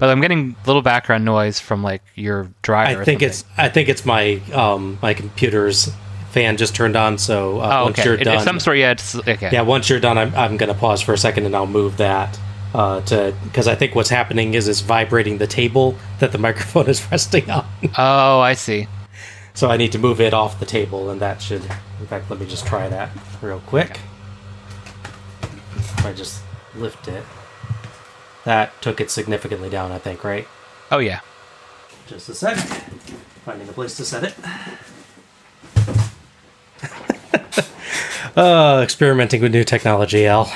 But I'm getting little background noise from like your driver. I think it's I think it's my um my computer's fan just turned on. So uh, oh, once okay. you're It- done, It's some sort. Yeah, okay. yeah, once you're done, I'm I'm gonna pause for a second and I'll move that uh, to because I think what's happening is it's vibrating the table that the microphone is resting on. Oh, I see. so I need to move it off the table, and that should. In fact, let me just try that real quick. If I just lift it, that took it significantly down. I think, right? Oh yeah. Just a sec. Finding a place to set it. uh, experimenting with new technology, Al.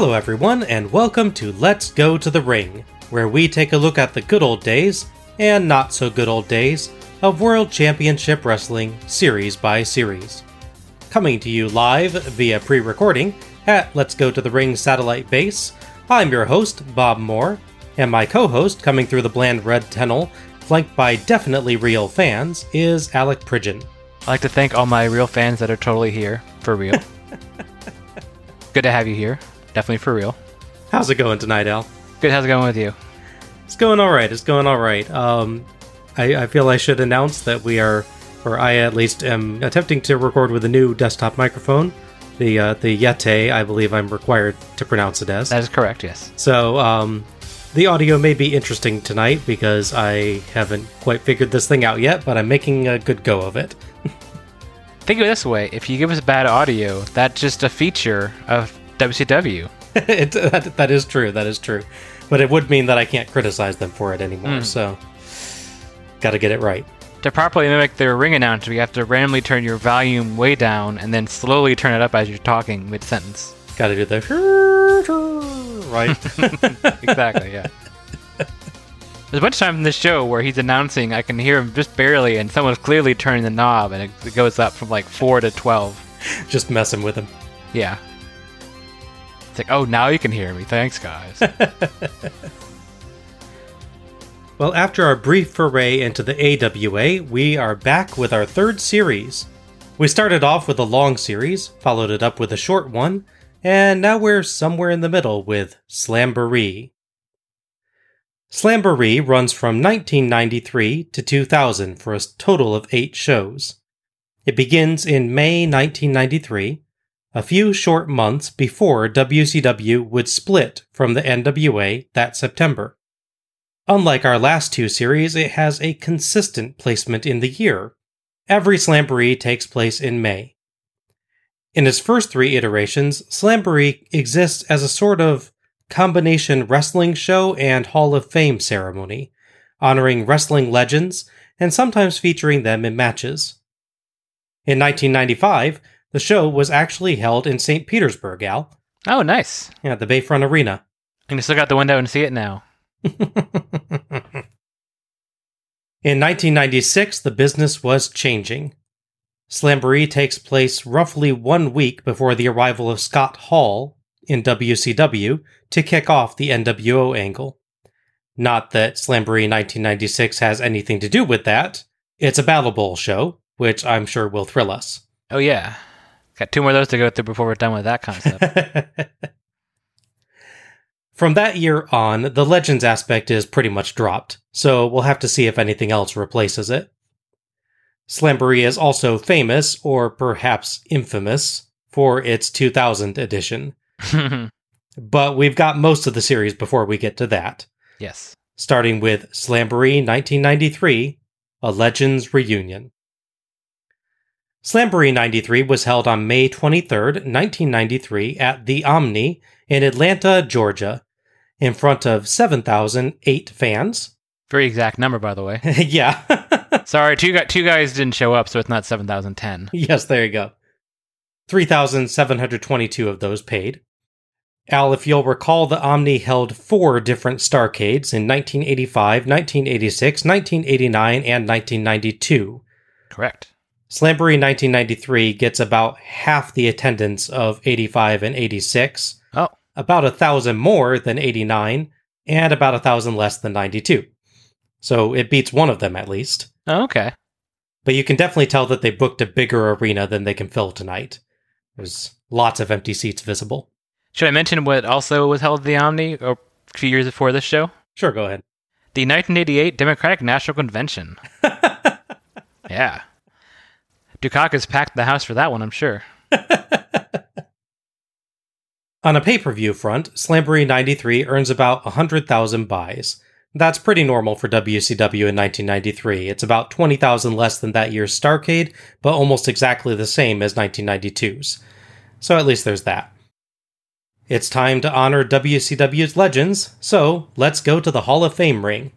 Hello, everyone, and welcome to Let's Go to the Ring, where we take a look at the good old days and not so good old days of World Championship Wrestling series by series. Coming to you live via pre recording at Let's Go to the Ring satellite base, I'm your host, Bob Moore, and my co host coming through the bland red tunnel, flanked by definitely real fans, is Alec Pridgeon. I'd like to thank all my real fans that are totally here for real. Good to have you here. Definitely for real. How's it going tonight, Al? Good. How's it going with you? It's going all right. It's going all right. Um, I, I feel I should announce that we are, or I at least am attempting to record with a new desktop microphone, the uh, the Yeti. I believe I'm required to pronounce it as. That is correct. Yes. So um, the audio may be interesting tonight because I haven't quite figured this thing out yet, but I'm making a good go of it. Think of it this way: if you give us bad audio, that's just a feature of WCW. it, that, that is true. That is true. But it would mean that I can't criticize them for it anymore. Hmm. So, got to get it right. To properly mimic their ring announcer, you have to randomly turn your volume way down and then slowly turn it up as you're talking mid sentence. Got to do the right. exactly, yeah. There's a bunch of times in this show where he's announcing, I can hear him just barely, and someone's clearly turning the knob, and it, it goes up from like 4 to 12. Just messing with him. Yeah. Like, oh, now you can hear me. Thanks, guys. Well, after our brief foray into the AWA, we are back with our third series. We started off with a long series, followed it up with a short one, and now we're somewhere in the middle with Slamboree. Slamboree runs from 1993 to 2000 for a total of eight shows. It begins in May 1993, a few short months before WCW would split from the NWA that September. Unlike our last two series, it has a consistent placement in the year. Every Slamboree takes place in May. In its first three iterations, Slamboree exists as a sort of combination wrestling show and Hall of Fame ceremony, honoring wrestling legends and sometimes featuring them in matches. In 1995, the show was actually held in St. Petersburg, Al, oh, nice. at the Bayfront Arena. I can look out the window and see it now. In 1996, the business was changing. Slamboree takes place roughly one week before the arrival of Scott Hall in WCW to kick off the NWO angle. Not that Slamboree 1996 has anything to do with that. It's a Battle Bowl show, which I'm sure will thrill us. Oh, yeah. Got two more of those to go through before we're done with that concept. From that year on, the Legends aspect is pretty much dropped, so we'll have to see if anything else replaces it. Slamboree is also famous, or perhaps infamous, for its 2000 edition, but we've got most of the series before we get to that, yes. starting with Slamboree 1993, A Legends Reunion. Slamboree 93 was held on May 23rd, 1993 at the Omni in Atlanta, Georgia, in front of 7,008 fans. Very exact number, by the way. yeah. Sorry, two, two guys didn't show up, so it's not 7,010. yes, there you go. 3,722 of those paid. Al, if you'll recall, the Omni held four different Starcades in 1985, 1986, 1989, and 1992. Correct. Slamboree 1993 gets about half the attendance of 85 and 86, Oh, about a thousand more than 89, and about a thousand less than 92. So it beats one of them at least. oh okay. But you can definitely tell that they booked a bigger arena than they can fill tonight. There's lots of empty seats visible. Should I mention what also was held at the Omni a few years before this show? Sure, go ahead. The 1988 Democratic National Convention. yeah. Dukakis packed the house for that one, I'm sure. On a pay per view front, Slamboree 93 earns about 100,000 buys. That's pretty normal for WCW in 1993. It's about 20,000 less than that year's Starcade, but almost exactly the same as 1992's. So at least there's that. It's time to honor WCW's legends, so let's go to the Hall of Fame ring.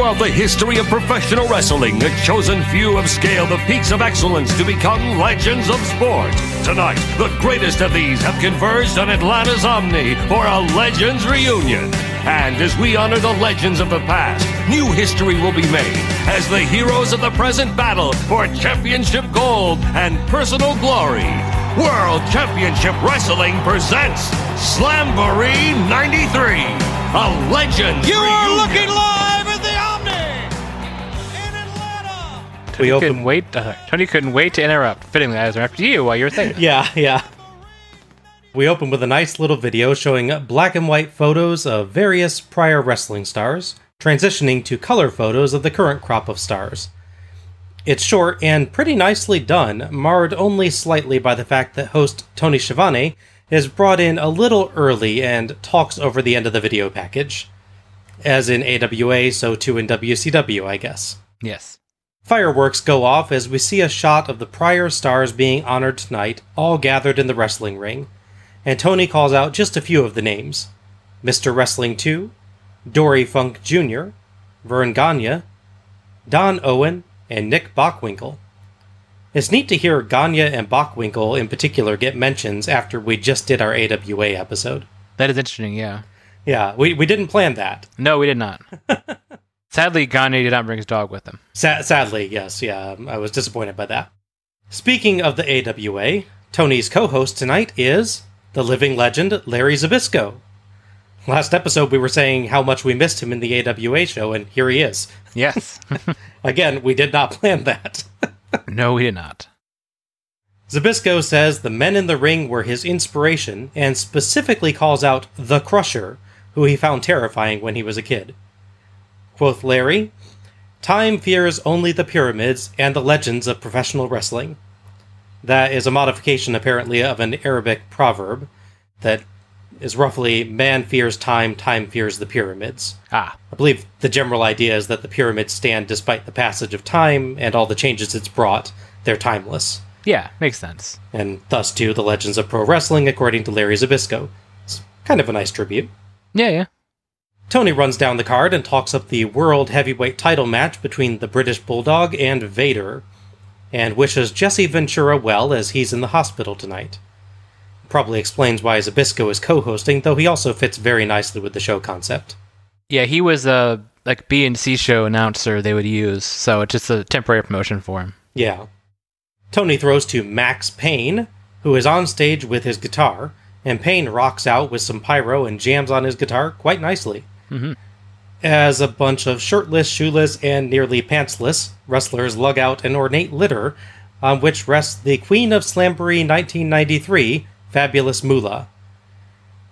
Throughout the history of professional wrestling, a chosen few have scaled the peaks of excellence to become legends of sport. Tonight, the greatest of these have converged on Atlanta's Omni for a Legends reunion. And as we honor the legends of the past, new history will be made as the heroes of the present battle for championship gold and personal glory. World Championship Wrestling presents Slamboree 93, a legend. You are looking live Tony open. couldn't wait. Uh, Tony couldn't wait to interrupt. Fittingly, I was after you while you were saying. it. Yeah, yeah. We open with a nice little video showing black and white photos of various prior wrestling stars, transitioning to color photos of the current crop of stars. It's short and pretty nicely done, marred only slightly by the fact that host Tony Schiavone is brought in a little early and talks over the end of the video package. As in AWA, so too in WCW, I guess. Yes. Fireworks go off as we see a shot of the prior stars being honored tonight, all gathered in the wrestling ring. And Tony calls out just a few of the names Mr. Wrestling 2, Dory Funk Jr., Verne Gagne, Don Owen, and Nick Bockwinkel. It's neat to hear Gagne and Bockwinkel in particular get mentions after we just did our AWA episode. That is interesting, yeah. Yeah, we, we didn't plan that. No, we did not. Sadly, Gagne did not bring his dog with him. Sa- sadly, yes, yeah, um, I was disappointed by that. Speaking of the AWA, Tony's co host tonight is the living legend Larry Zbyszko. Last episode, we were saying how much we missed him in the AWA show, and here he is. Yes. Again, we did not plan that. no, we did not. Zbyszko says the men in the ring were his inspiration, and specifically calls out the Crusher, who he found terrifying when he was a kid. Quoth Larry, Time fears only the pyramids and the legends of professional wrestling. That is a modification, apparently, of an Arabic proverb that is roughly man fears time, time fears the pyramids. Ah, I believe the general idea is that the pyramids stand despite the passage of time and all the changes it's brought. They're timeless. yeah, makes sense. And thus, too, the legends of pro wrestling, according to Larry Zbyszko. It's kind of a nice tribute. Yeah, yeah. Tony runs down the card and talks up the World Heavyweight title match between the British Bulldog and Vader, and wishes Jesse Ventura well as he's in the hospital tonight. Probably explains why Zbyszko is co hosting, though he also fits very nicely with the show concept. Yeah, he was a like B and C show announcer they would use, so it's just a temporary promotion for him. Yeah. Tony throws to Maxx Payne, who is on stage with his guitar, and Payne rocks out with some pyro and jams on his guitar quite nicely. Mhm. As a bunch of shirtless, shoeless, and nearly pantsless wrestlers lug out an ornate litter on which rests the Queen of Slamboree 1993, Fabulous Moolah.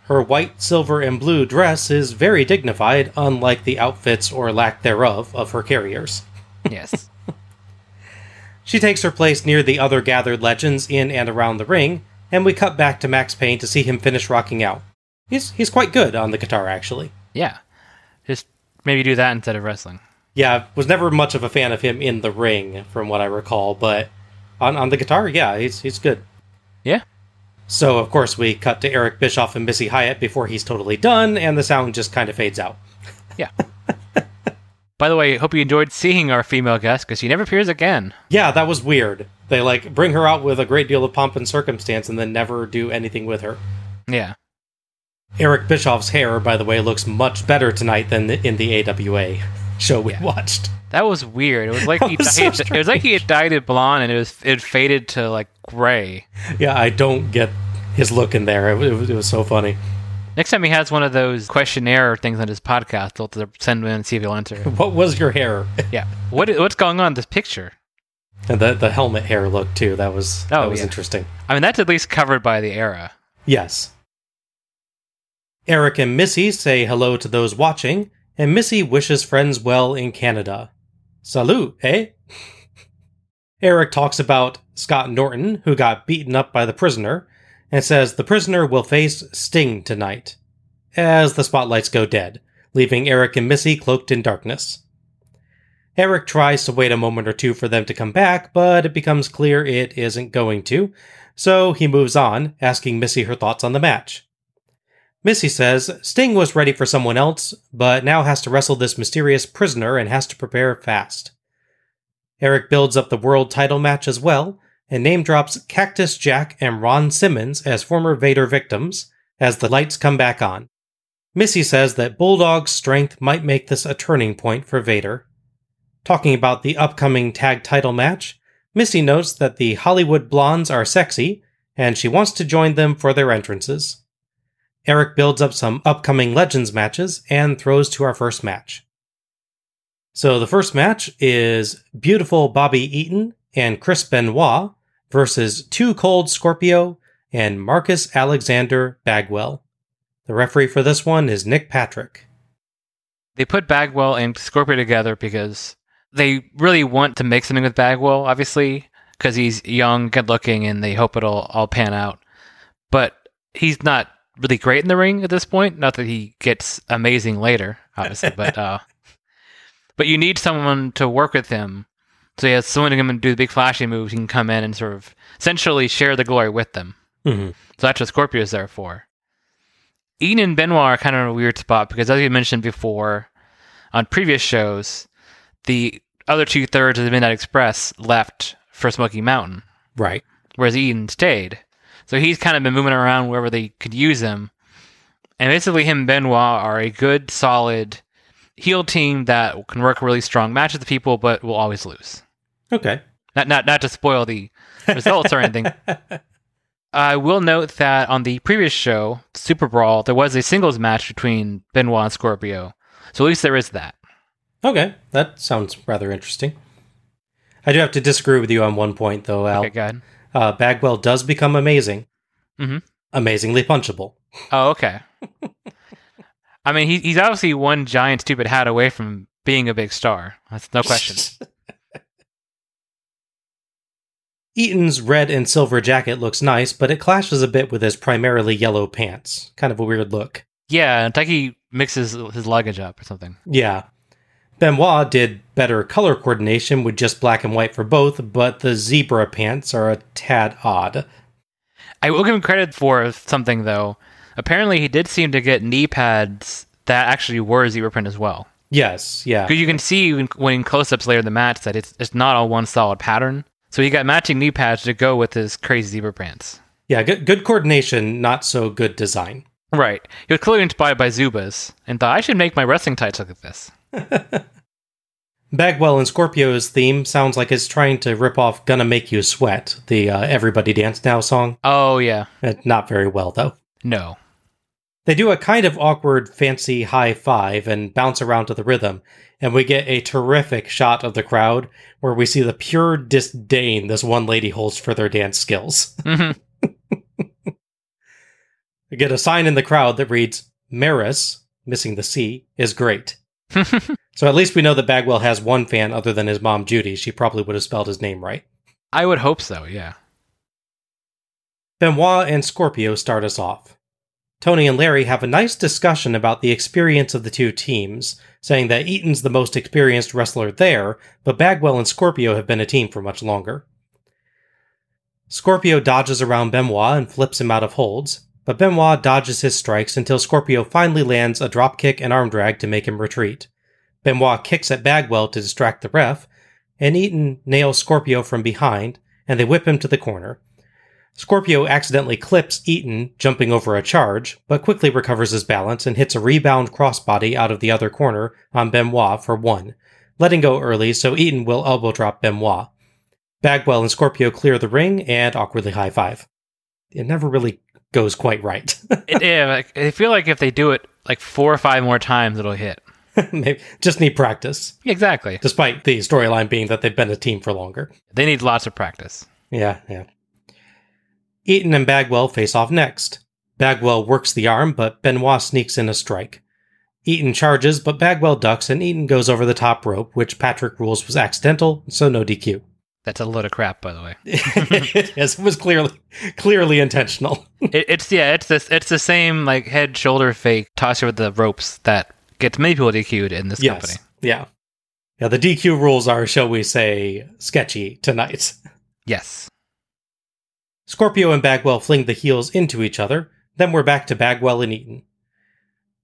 Her white, silver, and blue dress is very dignified, unlike the outfits or lack thereof of her carriers. Yes. She takes her place near the other gathered legends in and around the ring, and we cut back to Maxx Payne to see him finish rocking out. He's he's quite good on the guitar actually. yeah. Maybe do that instead of wrestling. Yeah, I was never much of a fan of him in the ring from what I recall, but on on the guitar, yeah, he's he's good. Yeah. So of course we cut to Eric Bischoff and Missy Hyatt before he's totally done, and the sound just kind of fades out. Yeah. By the way, hope you enjoyed seeing our female guest because she never appears again. Yeah, that was weird. They like bring her out with a great deal of pomp and circumstance and then never do anything with her. Yeah. Eric Bischoff's hair, by the way, looks much better tonight than in the AWA show we Yeah. watched. That was weird. It was like he was so it was like he had dyed it blonde and it was it faded to like gray. Yeah, I don't get his look in there. It, was- it was so funny. Next time he has one of those questionnaire things on his podcast, they'll they'll send him in and see if he'll answer. What was your hair? yeah. What what's going on in this picture? And the the helmet hair look too. That was Oh, that was yeah. interesting. I mean, that's at least covered by the era. Yes. Eric and Missy say hello to those watching, and Missy wishes friends well in Canada. Salut, eh? Eric talks about Scott Norton, who got beaten up by the prisoner, and says the prisoner will face Sting tonight, as the spotlights go dead, leaving Eric and Missy cloaked in darkness. Eric tries to wait a moment or two for them to come back, but it becomes clear it isn't going to, so he moves on, asking Missy her thoughts on the match. Missy says Sting was ready for someone else, but now has to wrestle this mysterious prisoner and has to prepare fast. Eric builds up the world title match as well, and name drops Cactus Jack and Ron Simmons as former Vader victims as the lights come back on. Missy says that Bulldog's strength might make this a turning point for Vader. Talking about the upcoming tag title match, Missy notes that the Hollywood blondes are sexy, and she wants to join them for their entrances. Eric builds up some upcoming Legends matches and throws to our first match. So the first match is beautiful Bobby Eaton and Chris Benoit versus Too Cold Scorpio and Marcus Alexander Bagwell. The referee for this one is Nick Patrick. They put Bagwell and Scorpio together because they really want to make something with Bagwell, obviously, because he's young, good looking, and they hope it'll all pan out. But he's not really great in the ring at this point. Not that he gets amazing later, obviously, but uh, but you need someone to work with him. So he has someone to come and do the big flashy moves. He can come in and sort of essentially share the glory with them. Mhm. So that's what Scorpio is there for. Eaton and Benoit are kind of in a weird spot because, as you mentioned before on previous shows, the other two thirds of the Midnight Express left for Smoky Mountain, Right. whereas Eaton stayed. So he's kind of been moving around wherever they could use him. And basically, him and Benoit are a good, solid heel team that can work a really strong matches with people, but will always lose. Okay. Not, not, not to spoil the results or anything. I will note that on the previous show, Super Brawl, there was a singles match between Benoit and Scorpio. So at least there is that. Okay. That sounds rather interesting. I do have to disagree with you on one point, though, Al. Okay, go ahead. Uh, Bagwell does become amazing. Mhm. Amazingly punchable. Oh, okay. I mean, he, he's obviously one giant stupid hat away from being a big star. That's no question. Eaton's red and silver jacket looks nice, but it clashes a bit with his primarily yellow pants. Kind of a weird look. yeah, it's like mixes his luggage up or something. Yeah. Benoit did better color coordination with just black and white for both, but the zebra pants are a tad odd. I will give him credit for something, though. Apparently, he did seem to get knee pads that actually were zebra print as well. Yes, yeah. Because you can see when, in close-ups later in the match that it's it's not all one solid pattern. So he got matching knee pads to go with his crazy zebra pants. Yeah, good, good coordination, not so good design. Right. He was clearly inspired by Zubaz and thought I should make my wrestling tights look like this. Bagwell and Scorpio's theme sounds like it's trying to rip off Gonna Make You Sweat, the uh, Everybody Dance Now song. Oh yeah. Uh, not very well, though. No. They do a kind of awkward, fancy high five and bounce around to the rhythm, and we get a terrific shot of the crowd where we see the pure disdain this one lady holds for their dance skills. Mhm. We get a sign in the crowd that reads, Maris, missing the C, is great. So at least we know that Bagwell has one fan other than his mom, Judy. She probably would have spelled his name right. I would hope so. Yeah. Benoit and Scorpio start us off. Tony and Larry have a nice discussion about the experience of the two teams, saying that Eaton's the most experienced wrestler there, but Bagwell and Scorpio have been a team for much longer. Scorpio dodges around Benoit and flips him out of holds, but Benoit dodges his strikes until Scorpio finally lands a dropkick and arm drag to make him retreat. Benoit kicks at Bagwell to distract the ref, and Eaton nails Scorpio from behind, and they whip him to the corner. Scorpio accidentally clips Eaton, jumping over a charge, but quickly recovers his balance and hits a rebound crossbody out of the other corner on Benoit for one, letting go early so Eaton will elbow drop Benoit. Bagwell and Scorpio clear the ring and awkwardly high five. It never really goes quite right. It, yeah, like, I feel like if they do it like four or five more times, it'll hit. Maybe just need practice, Exactly. despite the storyline being that they've been a team for longer. They need lots of practice. Yeah, yeah. Eaton and Bagwell face off next. Bagwell works the arm, but Benoit sneaks in a strike. Eaton charges, but Bagwell ducks, and Eaton goes over the top rope, which Patrick rules was accidental, so no DQ. That's a load of crap, by the way. it is. It was clearly clearly intentional. it, it's yeah, it's this, it's the same like head shoulder fake tosser with the ropes that gets many people DQ'd in this company. Yeah. Yeah, the DQ rules are, shall we say, sketchy tonight. Yes. Scorpio and Bagwell fling the heels into each other, then we're back to Bagwell and Eaton.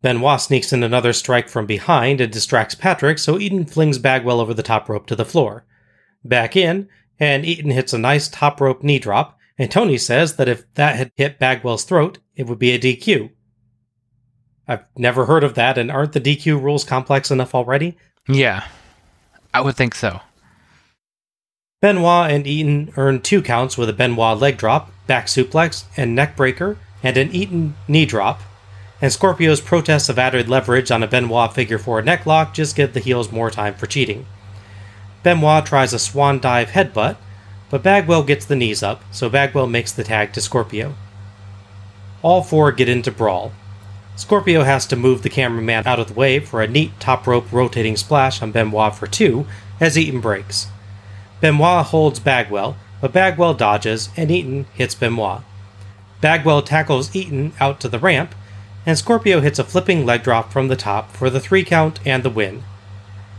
Benoit sneaks in another strike from behind and distracts Patrick, so Eaton flings Bagwell over the top rope to the floor. Back in, and Eaton hits a nice top rope knee drop, and Tony says that if that had hit Bagwell's throat, it would be a DQ. I've never heard of that, and aren't the DQ rules complex enough already? Yeah. I would think so. Benoit and Eaton earn two counts with a Benoit leg drop, back suplex, and neck breaker, and an Eaton knee drop. And Scorpio's protests of added leverage on a Benoit figure four neck lock just give the heels more time for cheating. Benoit tries a swan dive headbutt, but Bagwell gets the knees up, so Bagwell makes the tag to Scorpio. All four get into brawl. Scorpio has to move the cameraman out of the way for a neat top rope rotating splash on Benoit for two as Eaton breaks. Benoit holds Bagwell, but Bagwell dodges and Eaton hits Benoit. Bagwell tackles Eaton out to the ramp, and Scorpio hits a flipping leg drop from the top for the three count and the win.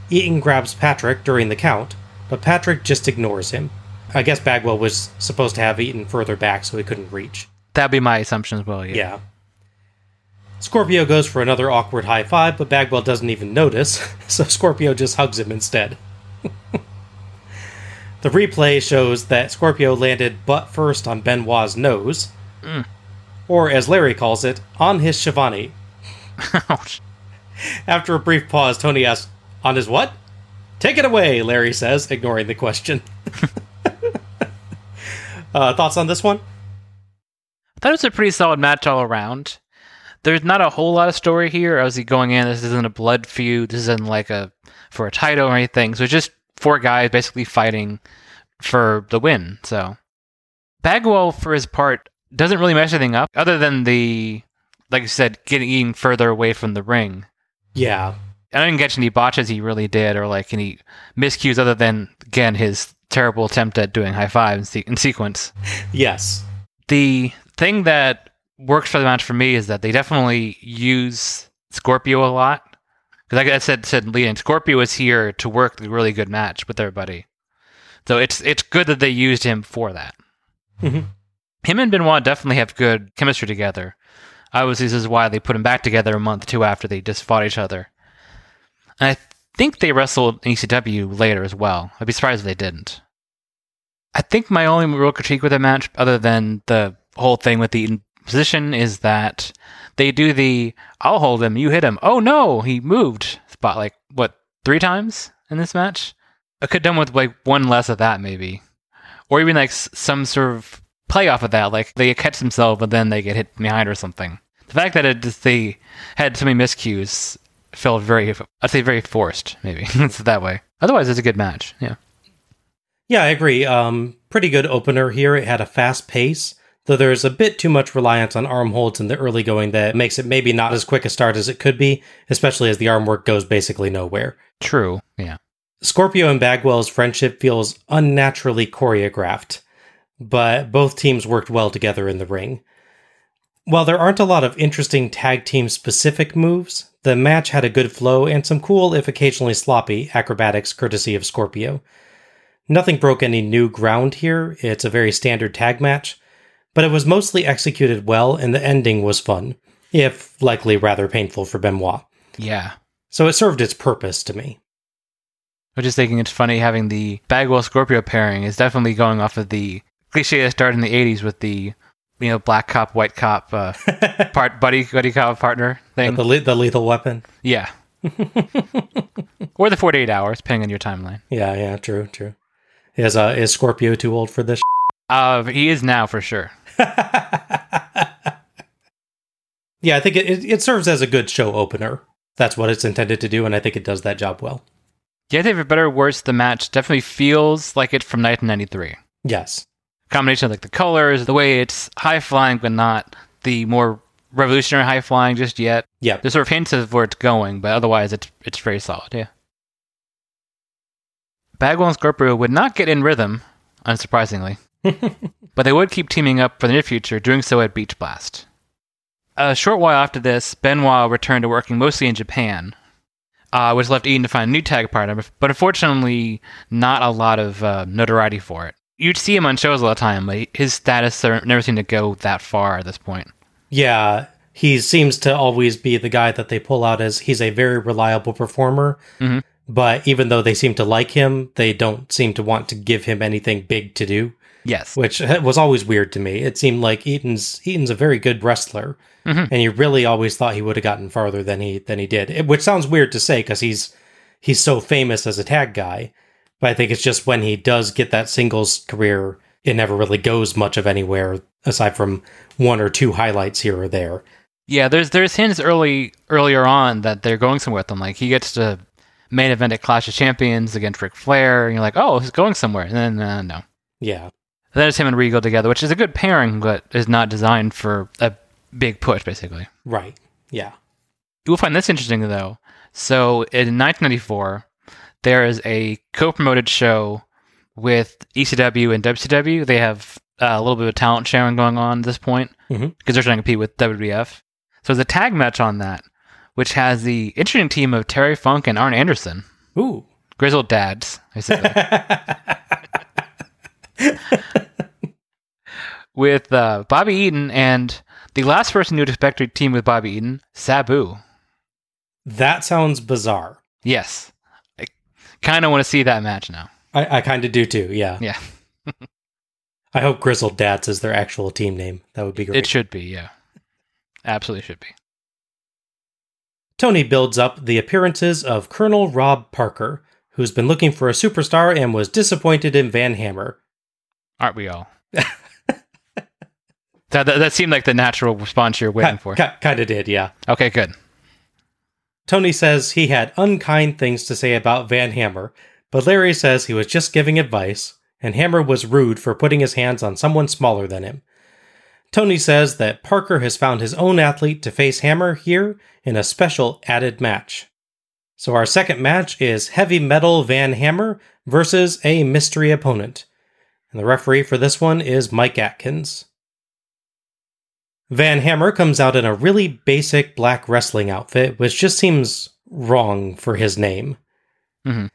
Eaton grabs Patrick during the count, but Patrick just ignores him. I guess Bagwell was supposed to have Eaton further back so he couldn't reach. That'd be my assumption as well. Yeah. Yeah. Scorpio goes for another awkward high five, but Bagwell doesn't even notice, so Scorpio just hugs him instead. the replay shows that Scorpio landed butt first on Benoit's nose, mm. or as Larry calls it, on his Shivani. Ouch. After a brief pause, Tony asks, On his what? Take it away, Larry says, ignoring the question. uh, thoughts on this one? I thought it was a pretty solid match all around. There's not a whole lot of story here. He going in, this isn't a blood feud. This isn't like a for a title or anything. So it's just four guys basically fighting for the win. So Bagwell, for his part, doesn't really mess anything up other than the, like I said, getting even further away from the ring. Yeah. I didn't catch any botches he really did, or like any miscues other than again his terrible attempt at doing high five in, se- in sequence. Yes. The thing that works for the match for me is that they definitely use Scorpio a lot. Because like I said, said leading, Scorpio is here to work the really good match with everybody. So it's it's good that they used him for that. Mhm. Him and Benoit definitely have good chemistry together. Obviously, this is why they put him back together a month or two after they just fought each other. And I think they wrestled in ECW later as well. I'd be surprised if they didn't. I think my only real critique with the match, other than the whole thing with the position, is that they do the "I'll hold him, you hit him." Oh no, he moved spot like what three times in this match. I could have done with like one less of that maybe, or even like some sort of play off of that, like they catch themselves and then they get hit behind or something. The fact that it just, they had so many miscues felt very, I'd say, very forced. Maybe it's that way. Otherwise, it's a good match. Yeah. Yeah, I agree. Um, pretty good opener here. It had a fast pace, though there's a bit too much reliance on arm holds in the early going that makes it maybe not as quick a start as it could be, especially as the arm work goes basically nowhere. True. Yeah. Scorpio and Bagwell's friendship feels unnaturally choreographed, but both teams worked well together in the ring. While there aren't a lot of interesting tag team specific moves, the match had a good flow and some cool, if occasionally sloppy, acrobatics courtesy of Scorpio. Nothing broke any new ground here, it's a very standard tag match, but it was mostly executed well and the ending was fun, if likely rather painful for Benoit. Yeah. So it served its purpose to me. I'm just thinking it's funny having the Bagwell Scorpio pairing is definitely going off of the cliche that started in the 80s with the you know black cop white cop uh, part buddy buddy cop partner thing. The, le- the lethal weapon. Yeah. or the 48 hours, depending on your timeline. Yeah, yeah, true, true. Is uh is Scorpio too old for this? Uh, he is now for sure. yeah, I think it, it, it serves as a good show opener. That's what it's intended to do, and I think it does that job well. Yeah, I think for better or worse, the match definitely feels like it from 1993. Yes. Combination of like the colors, the way it's high flying, but not the more revolutionary high flying just yet. Yeah. There's sort of hints of where it's going, but otherwise it's it's very solid. Yeah. Bagwell and Scorpio would not get in rhythm, unsurprisingly, but they would keep teaming up for the near future, doing so at Beach Blast. A short while after this, Benoit returned to working mostly in Japan, uh, which left Eaton to find a new tag partner, but unfortunately, not a lot of uh, notoriety for it. You'd see him on shows all the time, but his status never seemed to go that far at this point. Yeah, he seems to always be the guy that they pull out as he's a very reliable performer. Mm-hmm. But even though they seem to like him, they don't seem to want to give him anything big to do. Yes, which was always weird to me. It seemed like Eaton's Eaton's a very good wrestler, mm-hmm. and you really always thought he would have gotten farther than he than he did. It, which sounds weird to say because he's he's so famous as a tag guy, but I think it's just when he does get that singles career, it never really goes much of anywhere aside from one or two highlights here or there. Yeah, there's there's hints early earlier on that they're going somewhere with him. Like he gets to main event at Clash of Champions against Ric Flair, and you're like, oh, he's going somewhere. And then uh, no. Yeah. And then it's him and Regal together, which is a good pairing, but is not designed for a big push, basically. Right. Yeah. You'll find this interesting though. So in 1994, there is a co-promoted show with ECW and WCW. They have uh, a little bit of talent sharing going on at this point because Mhm. they're trying to compete with WWF. So there's a tag match on that, which has the interesting team of Terry Funk and Arn Anderson, Ooh. grizzled dads, basically, with uh, Bobby Eaton and the last person you'd expect to team with Bobby Eaton, Sabu. that sounds bizarre. Yes, I kind of want to see that match now. I, I kind of do too. Yeah. Yeah, I hope Grizzled Dads is their actual team name. That would be great. it should be. Yeah, absolutely should be. Tony builds up the appearances of Colonel Rob Parker, who's been looking for a superstar and was disappointed in Van Hammer. Aren't we all? that, that that seemed like the natural response you're waiting for. Kind of did, yeah. Okay, good. Tony says he had unkind things to say about Van Hammer, but Larry says he was just giving advice, and Hammer was rude for putting his hands on someone smaller than him. Tony says that Parker has found his own athlete to face Hammer here in a special added match. So our second match is Heavy Metal Van Hammer versus a mystery opponent. And the referee for this one is Mike Atkins. Van Hammer comes out in a really basic black wrestling outfit, which just seems wrong for his name. Mhm.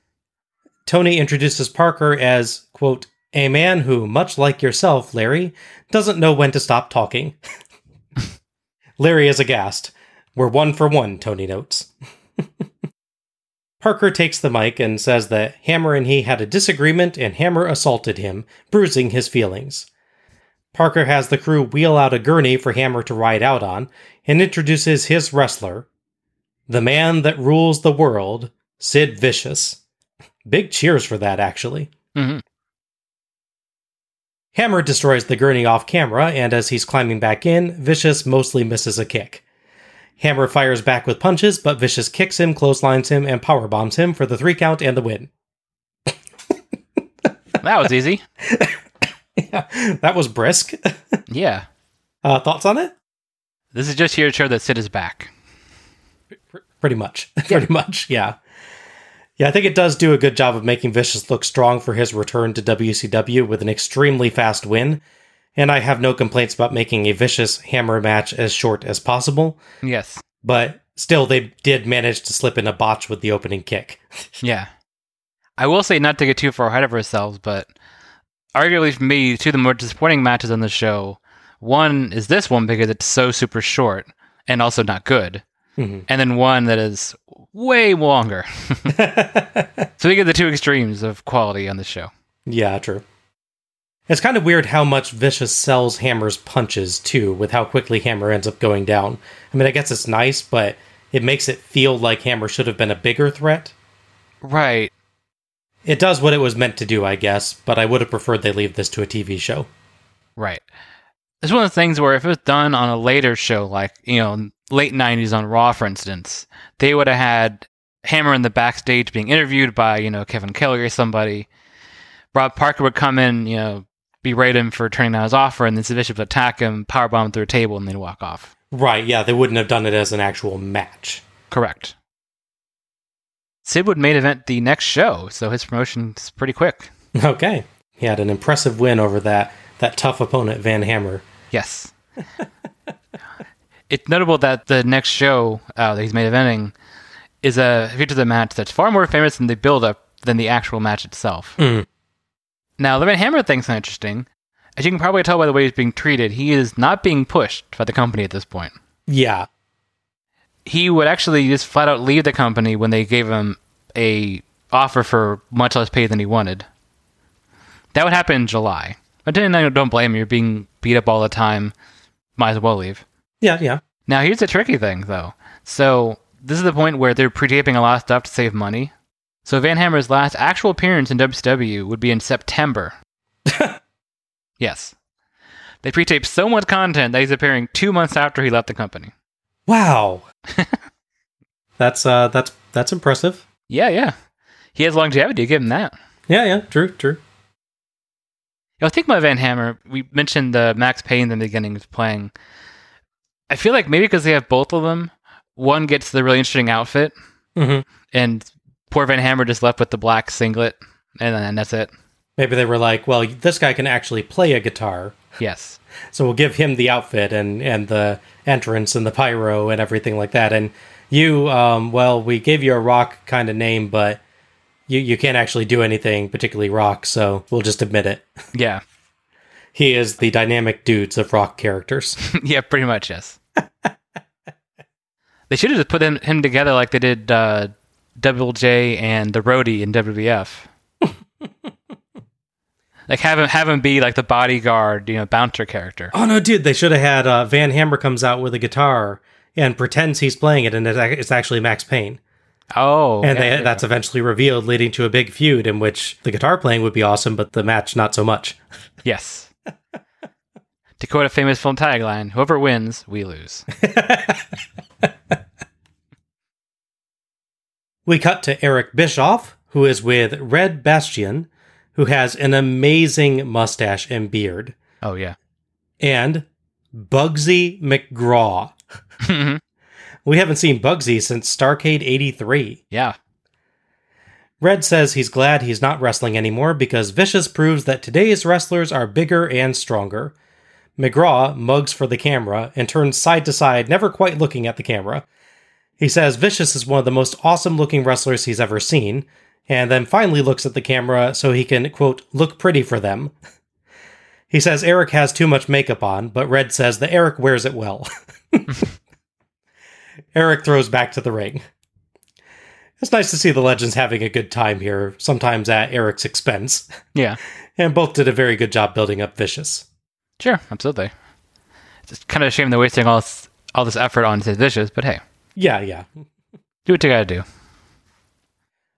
Tony introduces Parker as, quote, a man who, much like yourself, Larry, doesn't know when to stop talking. Larry is aghast. We're one for one, Tony notes. Parker takes the mic and says that Hammer and he had a disagreement and Hammer assaulted him, bruising his feelings. Parker has the crew wheel out a gurney for Hammer to ride out on and introduces his wrestler, the man that rules the world, Sid Vicious. Big cheers for that, actually. hmm Hammer destroys the gurney off camera, and as he's climbing back in, Vicious mostly misses a kick. Hammer fires back with punches, but Vicious kicks him, clotheslines him, and power bombs him for the three count and the win. That was easy. that was brisk. Yeah. uh, thoughts on it? This is just here to show that Sid is back. Pretty much. Pretty much, yeah. Yeah, I think it does do a good job of making Vicious look strong for his return to WCW with an extremely fast win. And I have no complaints about making a Vicious Hammer match as short as possible. Yes. But still, they did manage to slip in a botch with the opening kick. Yeah. I will say not to get too far ahead of ourselves, but arguably for me, two of the more disappointing matches on the show. One is this one because it's so super short and also not good. Mhm. and then one that is way longer. so we get the two extremes of quality on the show. Yeah, true. It's kind of weird how much Vicious sells Hammer's punches, too, with how quickly Hammer ends up going down. I mean, I guess it's nice, but it makes it feel like Hammer should have been a bigger threat. Right. It does what it was meant to do, I guess, but I would have preferred they leave this to a TV show. Right. It's one of the things where if it was done on a later show, like, you know, late 90s on Raw, for instance, they would have had Hammer in the backstage being interviewed by, you know, Kevin Kelly or somebody. Rob Parker would come in, you know, berate him for turning down his offer, and then Sid Vicious would attack him, powerbomb him through a table, and then walk off. Right, yeah, they wouldn't have done it as an actual match. Correct. Sid would main event the next show, so his promotion's pretty quick. Okay. He had an impressive win over that, that tough opponent, Van Hammer. Yes. it's notable that the next show uh, that he's main eventing is a feature the match that's far more famous in the build up than the actual match itself. Mm. Now, the Van Hammer thing's interesting. As you can probably tell by the way he's being treated, he is not being pushed by the company at this point. Yeah. He would actually just flat out leave the company when they gave him a offer for much less pay than he wanted. That would happen in July. But then I don't blame him. You're being beat up all the time. Might as well leave. Yeah, yeah. Now, here's the tricky thing, though. So, this is the point where they're pre taping a lot of stuff to save money. So, Van Hammer's last actual appearance in WCW would be in September. yes. They pre taped so much content that he's appearing two months after he left the company. Wow. that's uh that's that's impressive. Yeah, yeah. He has longevity, give him that. Yeah, yeah, true, true. I think my Van Hammer, we mentioned the Maxx Payne in the beginning of playing. I feel like maybe because they have both of them, one gets the really interesting outfit, Mhm. and poor Van Hammer just left with the black singlet, and then that's it. Maybe they were like, well, this guy can actually play a guitar, Yes. so we'll give him the outfit and and the entrance and the pyro and everything like that. And you, um, well, we gave you a rock kind of name, but you you can't actually do anything particularly rock, so we'll just admit it. Yeah. He is the dynamic dudes of rock characters. yeah, pretty much, yes. they should have just put him, him together like they did uh, Double J and the Roadie in WWF. Like have him have him be like the bodyguard, you know, bouncer character. oh no, dude! They should have had uh, Van Hammer comes out with a guitar and pretends he's playing it, and it's actually Maxx Payne. Oh, And yeah, they, that's eventually revealed, leading to a big feud in which the guitar playing would be awesome, but the match not so much. yes. to quote a famous film tagline, "Whoever wins, we lose." We cut to Eric Bischoff, who is with Red Bastien, who has an amazing mustache and beard, Oh yeah. and Bugsy McGraw. Mm-hmm. We haven't seen Bugsy since Starcade 83. yeah. Red says he's glad he's not wrestling anymore because Vicious proves that today's wrestlers are bigger and stronger. McGraw mugs for the camera and turns side to side, never quite looking at the camera. He says Vicious is one of the most awesome looking wrestlers he's ever seen, and then finally looks at the camera so he can, quote, look pretty for them. He says Eric has too much makeup on, but Red says that Eric wears it well. Eric throws back to the ring. It's nice to see the legends having a good time here, sometimes at Eric's expense. Yeah. And both did a very good job building up Vicious. Sure. Absolutely. It's kind of a shame they're wasting all this, all this effort on Vicious, but hey, Yeah, yeah. do what you gotta do.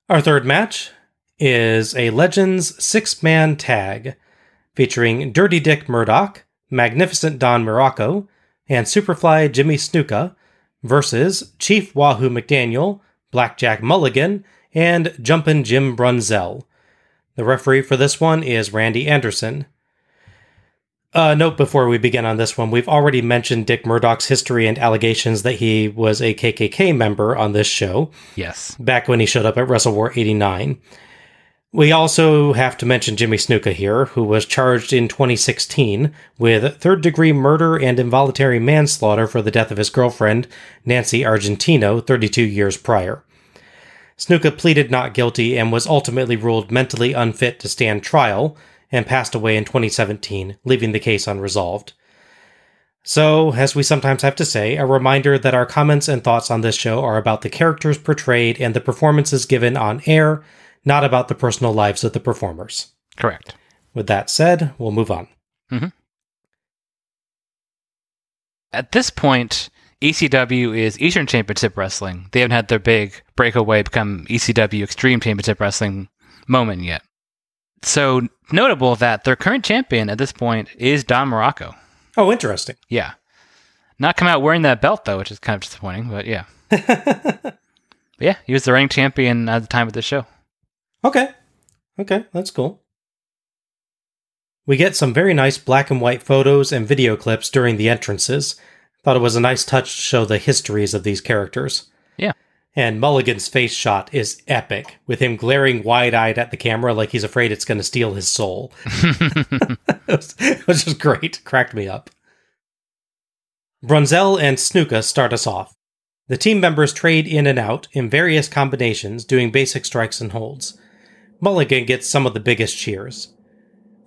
Our third match is a Legends six man tag featuring Dirty Dick Murdoch, Magnificent Don Muraco, and Superfly Jimmy Snuka versus Chief Wahoo McDaniel, Blackjack Mulligan, and Jumpin' Jim Brunzell. The referee for this one is Randy Anderson. Uh, note before we begin on this one, we've already mentioned Dick Murdoch's history and allegations that he was a KKK member on this show Yes. back when he showed up at Wrestle War 89. We also have to mention Jimmy Snuka here, who was charged in 2016 with third degree murder and involuntary manslaughter for the death of his girlfriend, Nancy Argentino, 32 years prior. Snuka pleaded not guilty and was ultimately ruled mentally unfit to stand trial and passed away in 2017, leaving the case unresolved. So, as we sometimes have to say, a reminder that our comments and thoughts on this show are about the characters portrayed and the performances given on air, not about the personal lives of the performers. Correct. With that said, we'll move on. Mm-hmm. At this point, ECW is Eastern Championship Wrestling. They haven't had their big breakaway become ECW Extreme Championship Wrestling moment yet. So notable that their current champion at this point is Don Muraco. Oh, interesting. Yeah. Not come out wearing that belt though, which is kind of disappointing, but yeah. But yeah, he was the reigning champion at the time of the show. Okay. Okay, that's cool. We get some very nice black and white photos and video clips during the entrances. Thought it was a nice touch to show the histories of these characters. And Mulligan's face shot is epic, with him glaring wide eyed at the camera like he's afraid it's going to steal his soul. it, was, it was just great. Cracked me up. Brunzell and Snuka start us off. The team members trade in and out in various combinations, doing basic strikes and holds. Mulligan gets some of the biggest cheers.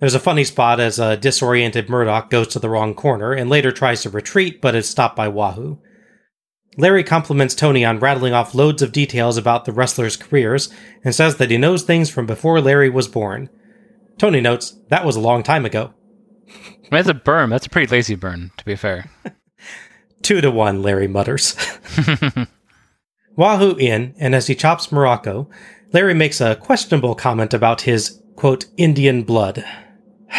There's a funny spot as a disoriented Murdoch goes to the wrong corner and later tries to retreat but is stopped by Wahoo. Larry compliments Tony on rattling off loads of details about the wrestlers' careers and says that he knows things from before Larry was born. Tony notes, that was a long time ago. That's a burn. That's a pretty lazy burn, to be fair. Two to one, Larry mutters. Wahoo in, and as he chops Muraco, Larry makes a questionable comment about his, quote, Indian blood.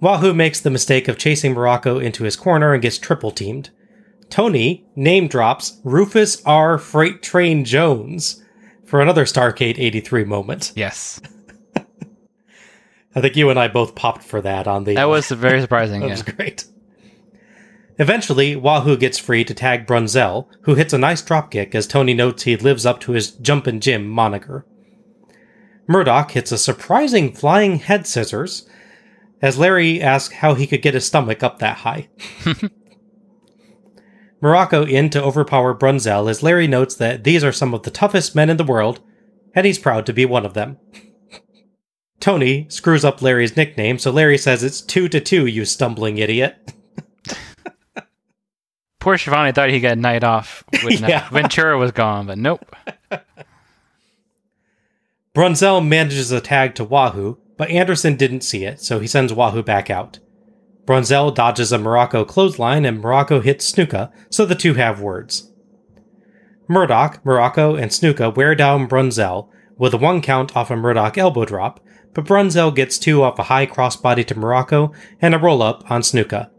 Wahoo makes the mistake of chasing Muraco into his corner and gets triple teamed. Tony name drops Rufus R. Freight Train Jones for another Starcade 83 moment. yes. I think you and I both popped for that on the. That was very surprising. That yeah. was great. Eventually, Wahoo gets free to tag Brunzell, who hits a nice dropkick as Tony notes he lives up to his Jumpin' Jim moniker. Murdoch hits a surprising flying head scissors as Larry asks how he could get his stomach up that high. Muraco in to overpower Brunzell as Larry notes that these are some of the toughest men in the world, and he's proud to be one of them. Tony screws up Larry's nickname, so Larry says it's two to two, you stumbling idiot. Poor Schiavone thought he got a night off when uh, Yeah. Ventura was gone, but nope. Brunzell manages a tag to Wahoo, but Anderson didn't see it, so he sends Wahoo back out. Brunzell dodges a Muraco clothesline and Muraco hits Snuka, so the two have words. Murdoch, Muraco, and Snuka wear down Brunzell with a one count off a Murdoch elbow drop, but Brunzell gets two off a high crossbody to Muraco and a roll up on Snuka.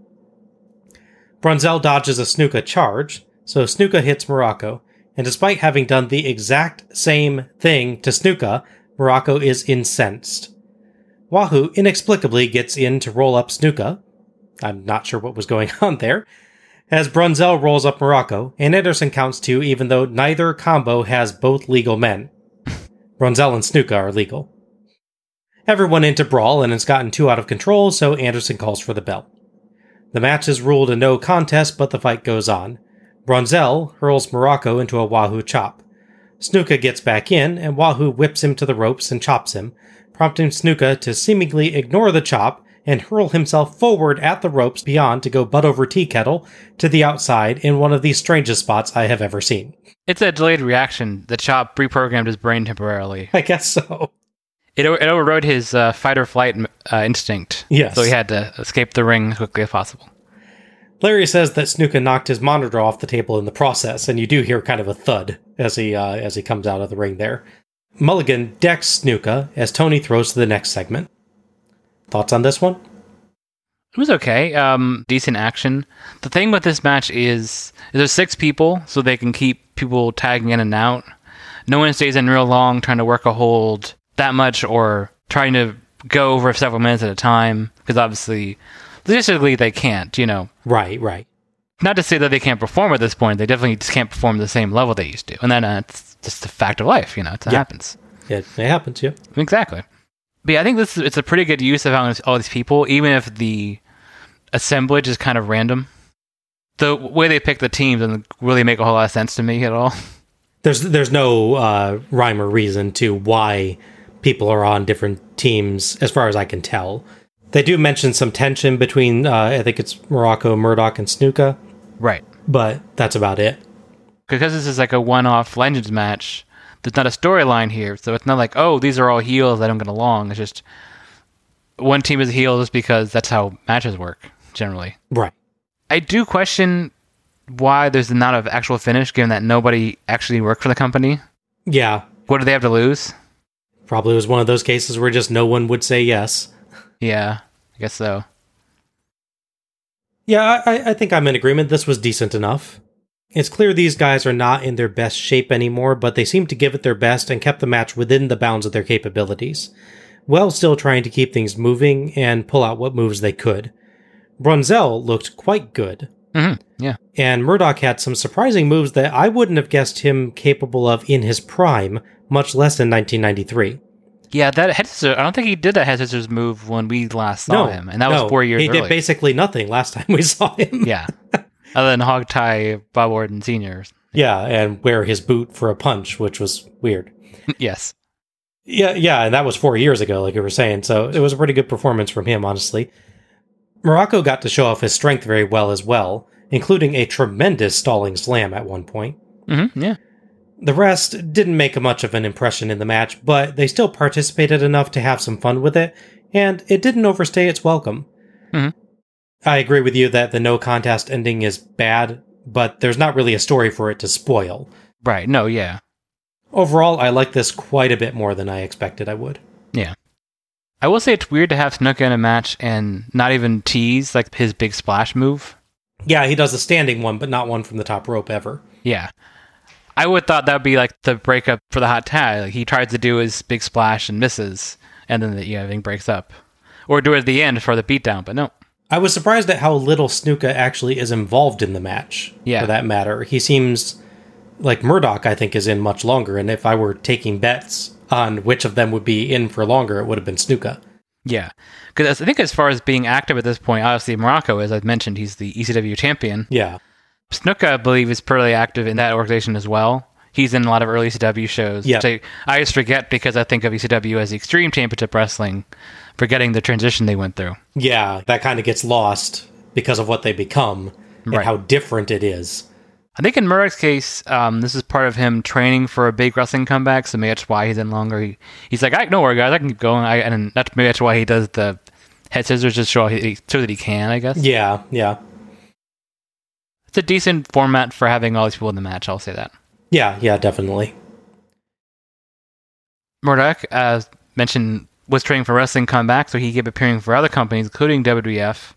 Brunzell dodges a Snuka charge, so Snuka hits Muraco, and despite having done the exact same thing to Snuka, Muraco is incensed. Wahoo inexplicably gets in to roll up Snuka. I'm not sure what was going on there. As Brunzell rolls up Muraco, and Anderson counts two even though neither combo has both legal men. Brunzell and Snuka are legal. Everyone into brawl and it's gotten too out of control, so Anderson calls for the bell. The match is ruled a no contest, but the fight goes on. Brunzell hurls Muraco into a Wahoo chop. Snuka gets back in, and Wahoo whips him to the ropes and chops him, prompting Snuka to seemingly ignore the chop and hurl himself forward at the ropes beyond to go butt over tea kettle to the outside in one of the strangest spots I have ever seen. It's a delayed reaction. The chop reprogrammed his brain temporarily. I guess so. It, it overrode his uh, fight or flight uh, instinct. Yes. So he had to escape the ring as quickly as possible. Larry says that Snuka knocked his monitor off the table in the process, and you do hear kind of a thud as he uh, as he comes out of the ring there. Mulligan decks Snuka as Tony throws to the next segment. Thoughts on this one? It was okay. Um, decent action. The thing with this match is, there's six people, so they can keep people tagging in and out. No one stays in real long trying to work a hold that much or trying to go over several minutes at a time because obviously, logistically, they can't. You know, Right, right. not to say that they can't perform at this point. They definitely just can't perform the same level they used to, and then uh, it's just a fact of life. You know, it Yeah. happens. It, it happens, yeah. Exactly. But yeah, I think this is, it's a pretty good use of all these, all these people, even if the assemblage is kind of random. The way they pick the teams doesn't really make a whole lot of sense to me at all. There's there's no uh, rhyme or reason to why people are on different teams, as far as I can tell. They do mention some tension between, uh, I think it's Muraco, Murdoch, and Snuka, Right. but that's about it. Because this is like a one-off Legends match. There's not a storyline here, so it's not like, oh, these are all heels that don't get along. It's just one team is a heel just because that's how matches work generally. Right. I do question why there's not an actual finish, given that nobody actually worked for the company. Yeah. What do they have to lose? Probably was one of those cases where just no one would say yes. Yeah, I guess so. Yeah, I, I think I'm in agreement. This was decent enough. It's clear these guys are not in their best shape anymore, but they seem to give it their best and kept the match within the bounds of their capabilities, while still trying to keep things moving and pull out what moves they could. Brunzell looked quite good, hmm Yeah. and Murdoch had some surprising moves that I wouldn't have guessed him capable of in his prime, much less in 1993. Yeah, that head scissors, I don't think he did that head scissors move when we last saw no, him, and that no, was four years ago. He early. did basically nothing last time we saw him. yeah, other than hog tie Bob Orton Senior. yeah, and wear his boot for a punch, which was weird. yes. Yeah, yeah, and that was four years ago, like you were saying. So it was a pretty good performance from him, honestly. Muraco got to show off his strength very well as well, including a tremendous stalling slam at one point. Mm-hmm, Yeah. The rest didn't make much of an impression in the match, but they still participated enough to have some fun with it, and it didn't overstay its welcome. Mhm. I agree with you that the no contest ending is bad, but there's not really a story for it to spoil. Right. No. Yeah. Overall, I like this quite a bit more than I expected I would. Yeah. I will say it's weird to have Snuka in a match and not even tease like his big splash move. Yeah, he does a standing one, but not one from the top rope ever. Yeah. I would thought that would be like the breakup for the hot tag. Like he tries to do his big splash and misses, and then the, yeah, everything breaks up. Or do it at the end for the beatdown, but no. I was surprised at how little Snuka actually is involved in the match. Yeah. For that matter. He seems like Murdoch, I think, is in much longer, and if I were taking bets on which of them would be in for longer, it would have been Snuka. Yeah. Because I think as far as being active at this point, obviously Muraco, as I've mentioned, he's the ECW champion. Yeah. Snuka, I believe, is pretty active in that organization as well. He's in a lot of early ECW shows. Yeah. I, I just forget because I think of ECW as the Extreme Championship Wrestling, forgetting the transition they went through. Yeah, that kind of gets lost because of what they become and Right. how different it is. I think in Murdoch's case, um, this is part of him training for a big wrestling comeback, so maybe that's why he's in longer. He, he's like, I don't worry, guys, I can keep going. I, and that's maybe that's why he does the head scissors, just show he, so that he can, I guess. Yeah, yeah. It's a decent format for having all these people in the match, I'll say that. Yeah, yeah, definitely. Murdoch, as mentioned, was training for wrestling come back, so he kept appearing for other companies, including WWF.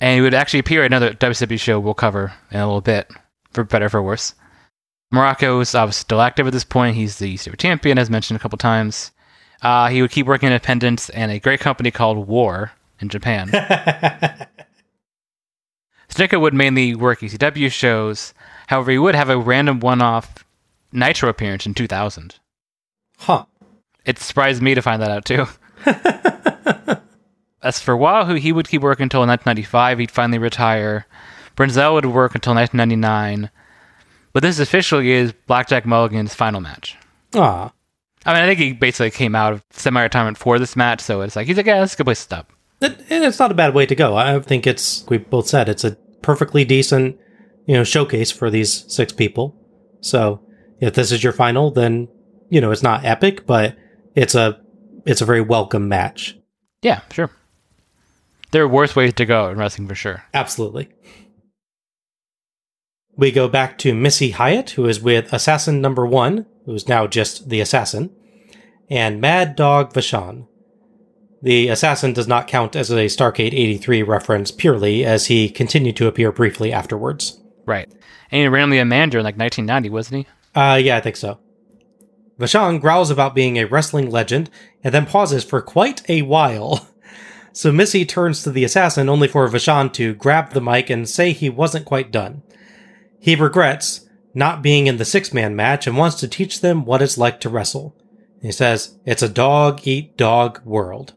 And he would actually appear at another WCW show we'll cover in a little bit, for better or for worse. Muraco is obviously still active at this point. He's the Super Champion, as mentioned a couple times. Uh, he would keep working independence and a great company called War in Japan. Snuka would mainly work ECW shows. However, he would have a random one-off Nitro appearance in 2000. Huh. It surprised me to find that out too. As for Wahoo, he would keep working until 1995. He'd finally retire. Brunzell would work until 1999. But this officially is Blackjack Mulligan's final match. Ah. I mean, I think he basically came out of semi-retirement for this match, so it's like he's like, yeah, that's a good place to stop. It, and it's not a bad way to go. I think it's we both said it's a perfectly decent, you know, showcase for these six people. So if this is your final, then you know it's not epic, but it's a it's a very welcome match. Yeah, sure. There are worse ways to go in wrestling for sure. Absolutely. We go back to Missy Hyatt, who is with Assassin Number One, who's now just the Assassin, and Mad Dog Vachon. The Assassin does not count as a Starcade 83 reference purely, as he continued to appear briefly afterwards. Right. And he randomly a manager in like 1990, wasn't he? Uh, yeah, I think so. Vachon growls about being a wrestling legend and then pauses for quite a while. So Missy turns to the assassin only for Vachon to grab the mic and say he wasn't quite done. He regrets not being in the six man match and wants to teach them what it's like to wrestle. He says, It's a dog eat dog world.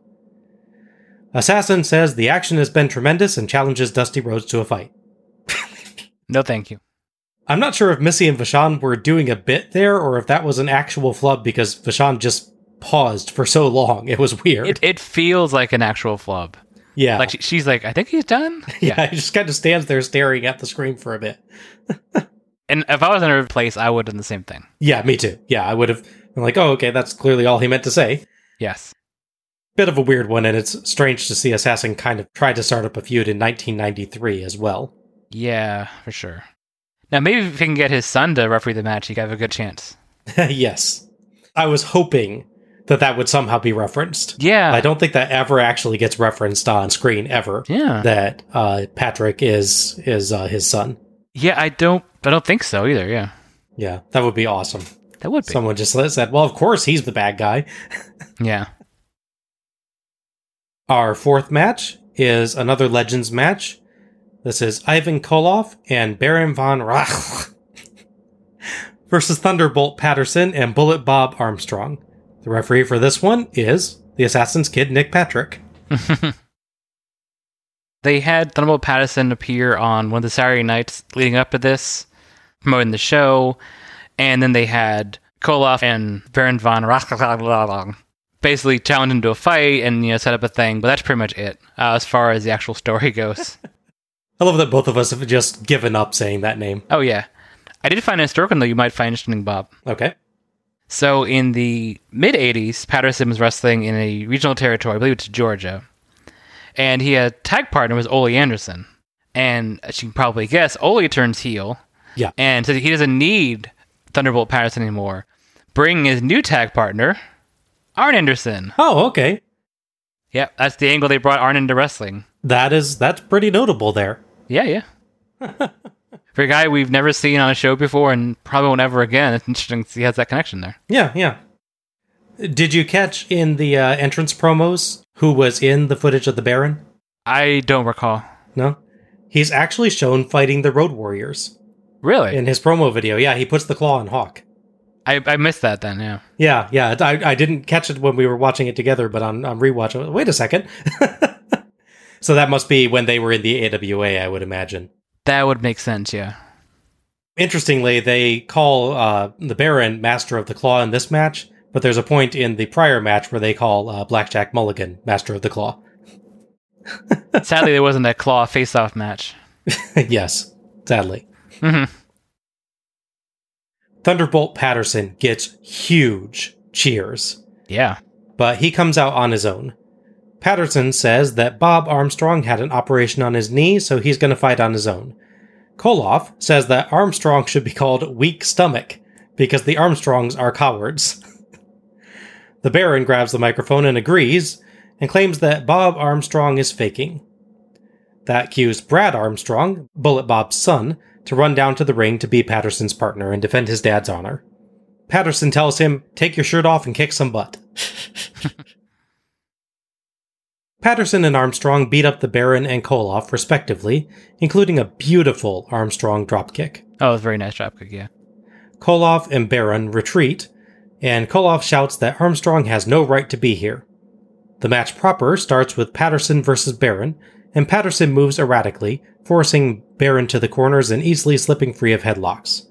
Assassin says the action has been tremendous and challenges Dusty Rhodes to a fight. No, thank you. I'm not sure if Missy and Vachon were doing a bit there or if that was an actual flub because Vachon just paused for so long. It was weird. It, it feels like an actual flub. Yeah. Like she, she's like, I think he's done. yeah, he just kind of stands there staring at the screen for a bit. And if I was in her place, I would have done the same thing. Yeah, me too. Yeah, I would have been like, oh, okay, that's clearly all he meant to say. Yes. Bit of a weird one, and it's strange to see Assassin kind of try to start up a feud in 1993 as well. Yeah, for sure. Now maybe if he can get his son to referee the match, he could have a good chance. yes. I was hoping that that would somehow be referenced. Yeah. I don't think that ever actually gets referenced on screen ever. Yeah. That uh, Patrick is is uh, his son. yeah, I don't I don't think so either, yeah. Yeah, that would be awesome. That would be. Someone just said, "Well, of course he's the bad guy." yeah. Our fourth match is another Legends match. This is Ivan Koloff and Baron von Rach versus Thunderbolt Patterson and Bullet Bob Armstrong. The referee for this one is the Assassin's Kid Nick Patrick. They had Thunderbolt Patterson appear on one of the Saturday nights leading up to this, promoting the show, and then they had Koloff and Baron von Rach basically challenge him to a fight and you know set up a thing, but that's pretty much it uh, as far as the actual story goes. I love that both of us have just given up saying that name. oh yeah, I did find a historical though you might find interesting, Bob. Okay. So in the mid '80s, Patterson was wrestling in a regional territory, I believe it's Georgia, and he had tag partner was Ole Anderson, and as you can probably guess, Ole turns heel. Yeah. and so he doesn't need Thunderbolt Patterson anymore. Bringing his new tag partner, Arn Anderson. Oh, okay. Yep, that's the angle they brought Arn into wrestling. That is that's pretty notable there. Yeah, yeah. For a guy we've never seen on a show before and probably won't ever again, it's interesting to see he has that connection there. Yeah, yeah. Did you catch in the uh, entrance promos who was in the footage of the Baron? I don't recall. No. He's actually shown fighting the Road Warriors Really? in his promo video. Yeah, he puts the claw on Hawk. I, I missed that then, yeah. Yeah, yeah. I, I didn't catch it when we were watching it together, but on, on rewatch, wait a second. so that must be when they were in the AWA, I would imagine. That would make sense, yeah. Interestingly, they call uh, the Baron Master of the Claw in this match, but there's a point in the prior match where they call uh, Blackjack Mulligan Master of the Claw. Sadly, there wasn't a claw face off match. yes, sadly. Mhm. Thunderbolt Patterson gets huge cheers, Yeah. but he comes out on his own. Patterson says that Bob Armstrong had an operation on his knee, so he's going to fight on his own. Koloff says that Armstrong should be called Weak Stomach because the Armstrongs are cowards. the Baron grabs the microphone and agrees, and claims that Bob Armstrong is faking. That cues Brad Armstrong, Bullet Bob's son, to run down to the ring to be Patterson's partner and defend his dad's honor. Patterson tells him, Take your shirt off and kick some butt. Patterson and Armstrong beat up the Baron and Koloff, respectively, including a beautiful Armstrong dropkick. Oh, it was a very nice dropkick, yeah. Koloff and Baron retreat, and Koloff shouts that Armstrong has no right to be here. The match proper starts with Patterson versus Baron, and Patterson moves erratically, forcing Baron to the corners and easily slipping free of headlocks.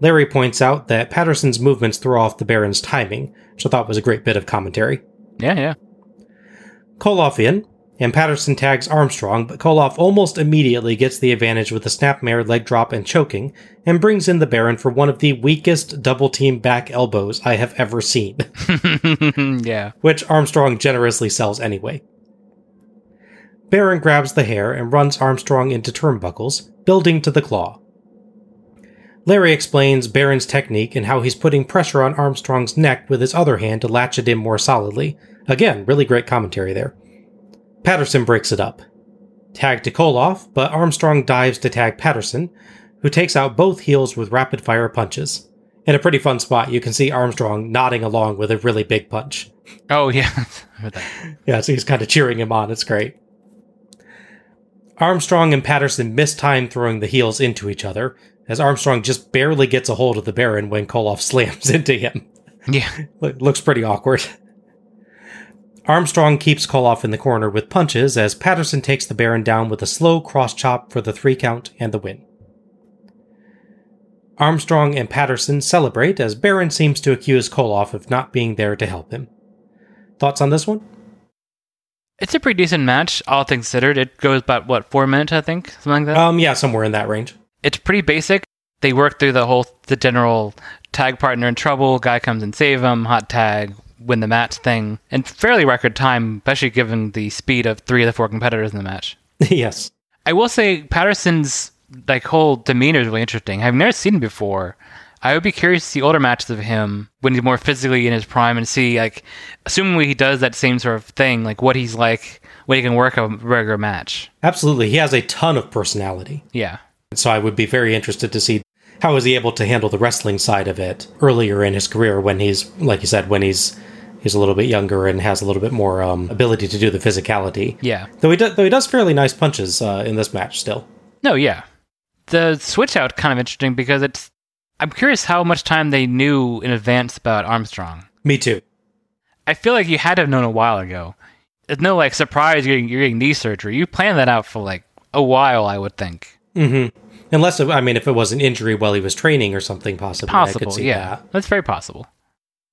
Larry points out that Patterson's movements throw off the Baron's timing, which I thought was a great bit of commentary. Yeah, yeah. Koloff in, and Patterson tags Armstrong, but Koloff almost immediately gets the advantage with a snapmare leg drop and choking, and brings in the Baron for one of the weakest double team back elbows I have ever seen, yeah. which Armstrong generously sells anyway. Baron grabs the hair and runs Armstrong into turnbuckles, building to the claw. Larry explains Baron's technique and how he's putting pressure on Armstrong's neck with his other hand to latch it in more solidly. Again, really great commentary there. Patterson breaks it up. Tag to Koloff, but Armstrong dives to tag Patterson, who takes out both heels with rapid fire punches. In a pretty fun spot, you can see Armstrong nodding along with a really big punch. Oh, yeah. Yeah, so he's kind of cheering him on. It's great. Armstrong and Patterson miss time throwing the heels into each other, as Armstrong just barely gets a hold of the Baron when Koloff slams into him. yeah. Looks pretty awkward. Armstrong keeps Koloff in the corner with punches as Patterson takes the Baron down with a slow cross chop for the three count and the win. Armstrong and Patterson celebrate as Baron seems to accuse Koloff of not being there to help him. Thoughts on this one? It's a pretty decent match, all things considered. It goes about what four minutes, I think, something like that. Um, yeah, somewhere in that range. it's pretty basic. They work through the whole the general tag partner in trouble, guy comes and save him, hot tag, win the match thing, in fairly record time, especially given the speed of three of the four competitors in the match. yes. I will say Patterson's like whole demeanor is really interesting. I've never seen him before. I would be curious to see older matches of him when he's more physically in his prime and see like assuming he does that same sort of thing, like what he's like when he can work a regular match. Absolutely. He has a ton of personality. Yeah. So I would be very interested to see how is he able to handle the wrestling side of it earlier in his career when he's like you said when he's he's a little bit younger and has a little bit more um, ability to do the physicality. Yeah. Though he does, though he does fairly nice punches uh, in this match still. No, yeah. The switch out kind of interesting because it's I'm curious how much time they knew in advance about Armstrong. Me too. I feel like you had to have known a while ago. It's no like surprise you're getting, you're getting knee surgery. You planned that out for like a while, I would think. Mm-hmm. Unless I mean, if it was an injury while he was training or something, possibly Possible, yeah. that. That's very possible.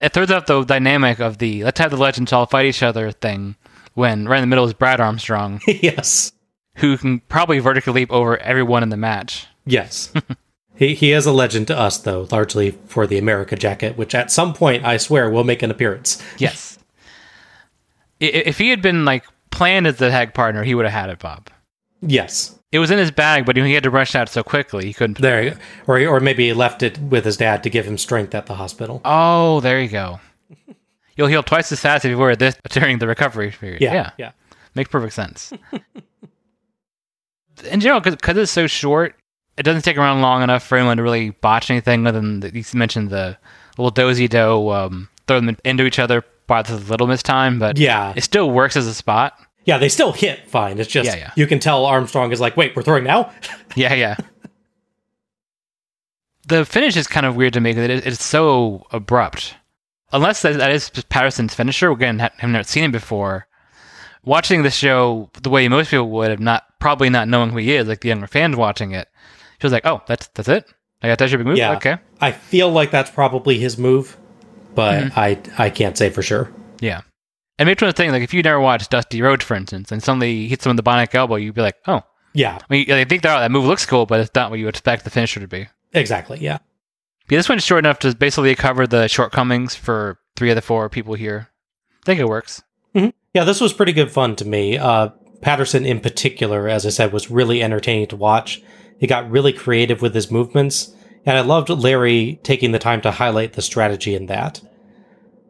It throws out the dynamic of the let's have the legends all fight each other thing when right in the middle is Brad Armstrong, yes, who can probably vertically leap over everyone in the match. yes. he he is a legend to us, though, largely for the America jacket, which at some point I swear will make an appearance. Yes. If he had been like planned as the tag partner, he would have had it, Bob. Yes. It was in his bag, but he had to rush out so quickly he couldn't. There, you go. or or maybe he left it with his dad to give him strength at the hospital. Oh, there you go. You'll heal twice as fast if you wear this during the recovery period. Yeah, yeah, yeah. makes perfect sense. in general, because it's so short, it doesn't take around long enough for anyone to really botch anything. Other than the, you mentioned the little dozy do um, throw them into each other by the little miss time, but Yeah, it still works as a spot. Yeah. They still hit fine. It's just Yeah, yeah. you can tell Armstrong is like, wait, we're throwing now. Yeah, yeah. the finish is kind of weird to me because it, it's so abrupt. Unless that, is Patterson's finisher. Again, ha- having not seen him before. Watching the show the way most people would have not, probably not knowing who he is, like the younger fans watching it, she was like, "Oh, that's that's it. I got that your big move. Yeah. Okay, I feel like that's probably his move, but Mm-hmm. I I can't say for sure. yeah." And make one of thing like if you never watched Dusty Rhodes, for instance, and suddenly he hits him in the bionic elbow, you'd be like, "Oh." Yeah, I mean, I think that that move looks cool, but it's not what you expect the finisher to be. exactly. Yeah, Yeah, this one's short enough to basically cover the shortcomings for three of the four people here. I think it works. yeah. This was pretty good fun to me. Uh, Patterson, in particular, as I said, was really entertaining to watch. He got really creative with his movements, and I loved Larry taking the time to highlight the strategy in that.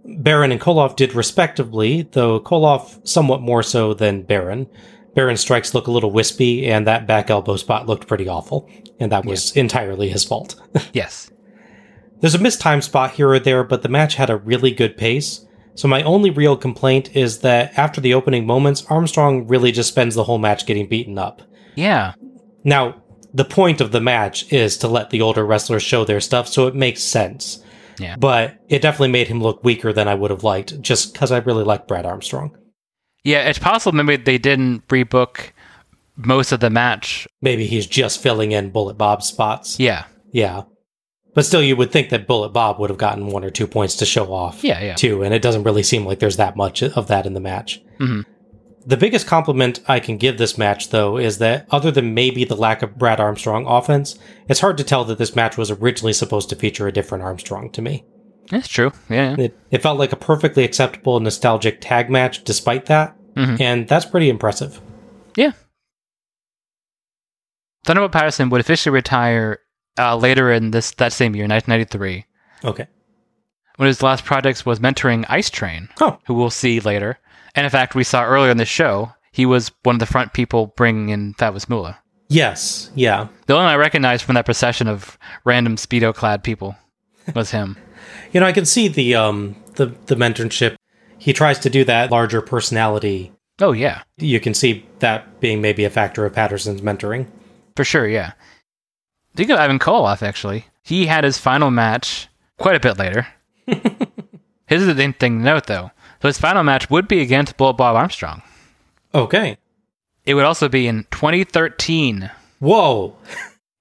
Baron and Koloff did respectively, though Koloff somewhat more so than Baron. Baron's strikes look a little wispy, and that back elbow spot looked pretty awful, and that was entirely his fault. Yes. There's a mistimed spot here or there, but the match had a really good pace. So my only real complaint is that after the opening moments, Armstrong really just spends the whole match getting beaten up. Yeah. Now, the point of the match is to let the older wrestlers show their stuff, so it makes sense. Yeah. But it definitely made him look weaker than I would have liked, just because I really like Brad Armstrong. Yeah, it's possible maybe they didn't rebook most of the match. Maybe he's just filling in Bullet Bob's spots. Yeah. Yeah. But still, you would think that Bullet Bob would have gotten one or two points to show off. Yeah, yeah. Too, and it doesn't really seem like there's that much of that in the match. Mhm. The biggest compliment I can give this match, though, is that other than maybe the lack of Brad Armstrong offense, it's hard to tell that this match was originally supposed to feature a different Armstrong to me. That's true. Yeah. It, it felt like a perfectly acceptable, nostalgic tag match despite that, Mhm. and that's pretty impressive. Yeah. Thunderbolt Patterson would officially retire uh, later in this that same year, 1993. Okay. One of his last projects was mentoring Ice Train, Oh, who we'll see later. And in fact, we saw earlier in the show, he was one of the front people bringing in Fabulous Moolah. yes, yeah. The only one I recognized from that procession of random speedo clad people was him. You know, I can see the um the the mentorship. He tries to do that larger personality. Oh yeah, You can see that being maybe a factor of Patterson's mentoring. for sure. Yeah. Think of Ivan Koloff. Actually, he had his final match quite a bit later. Here's the thing to note, though. So his final match would be against Bullet Bob Armstrong. Okay. It would also be in 2013. Whoa.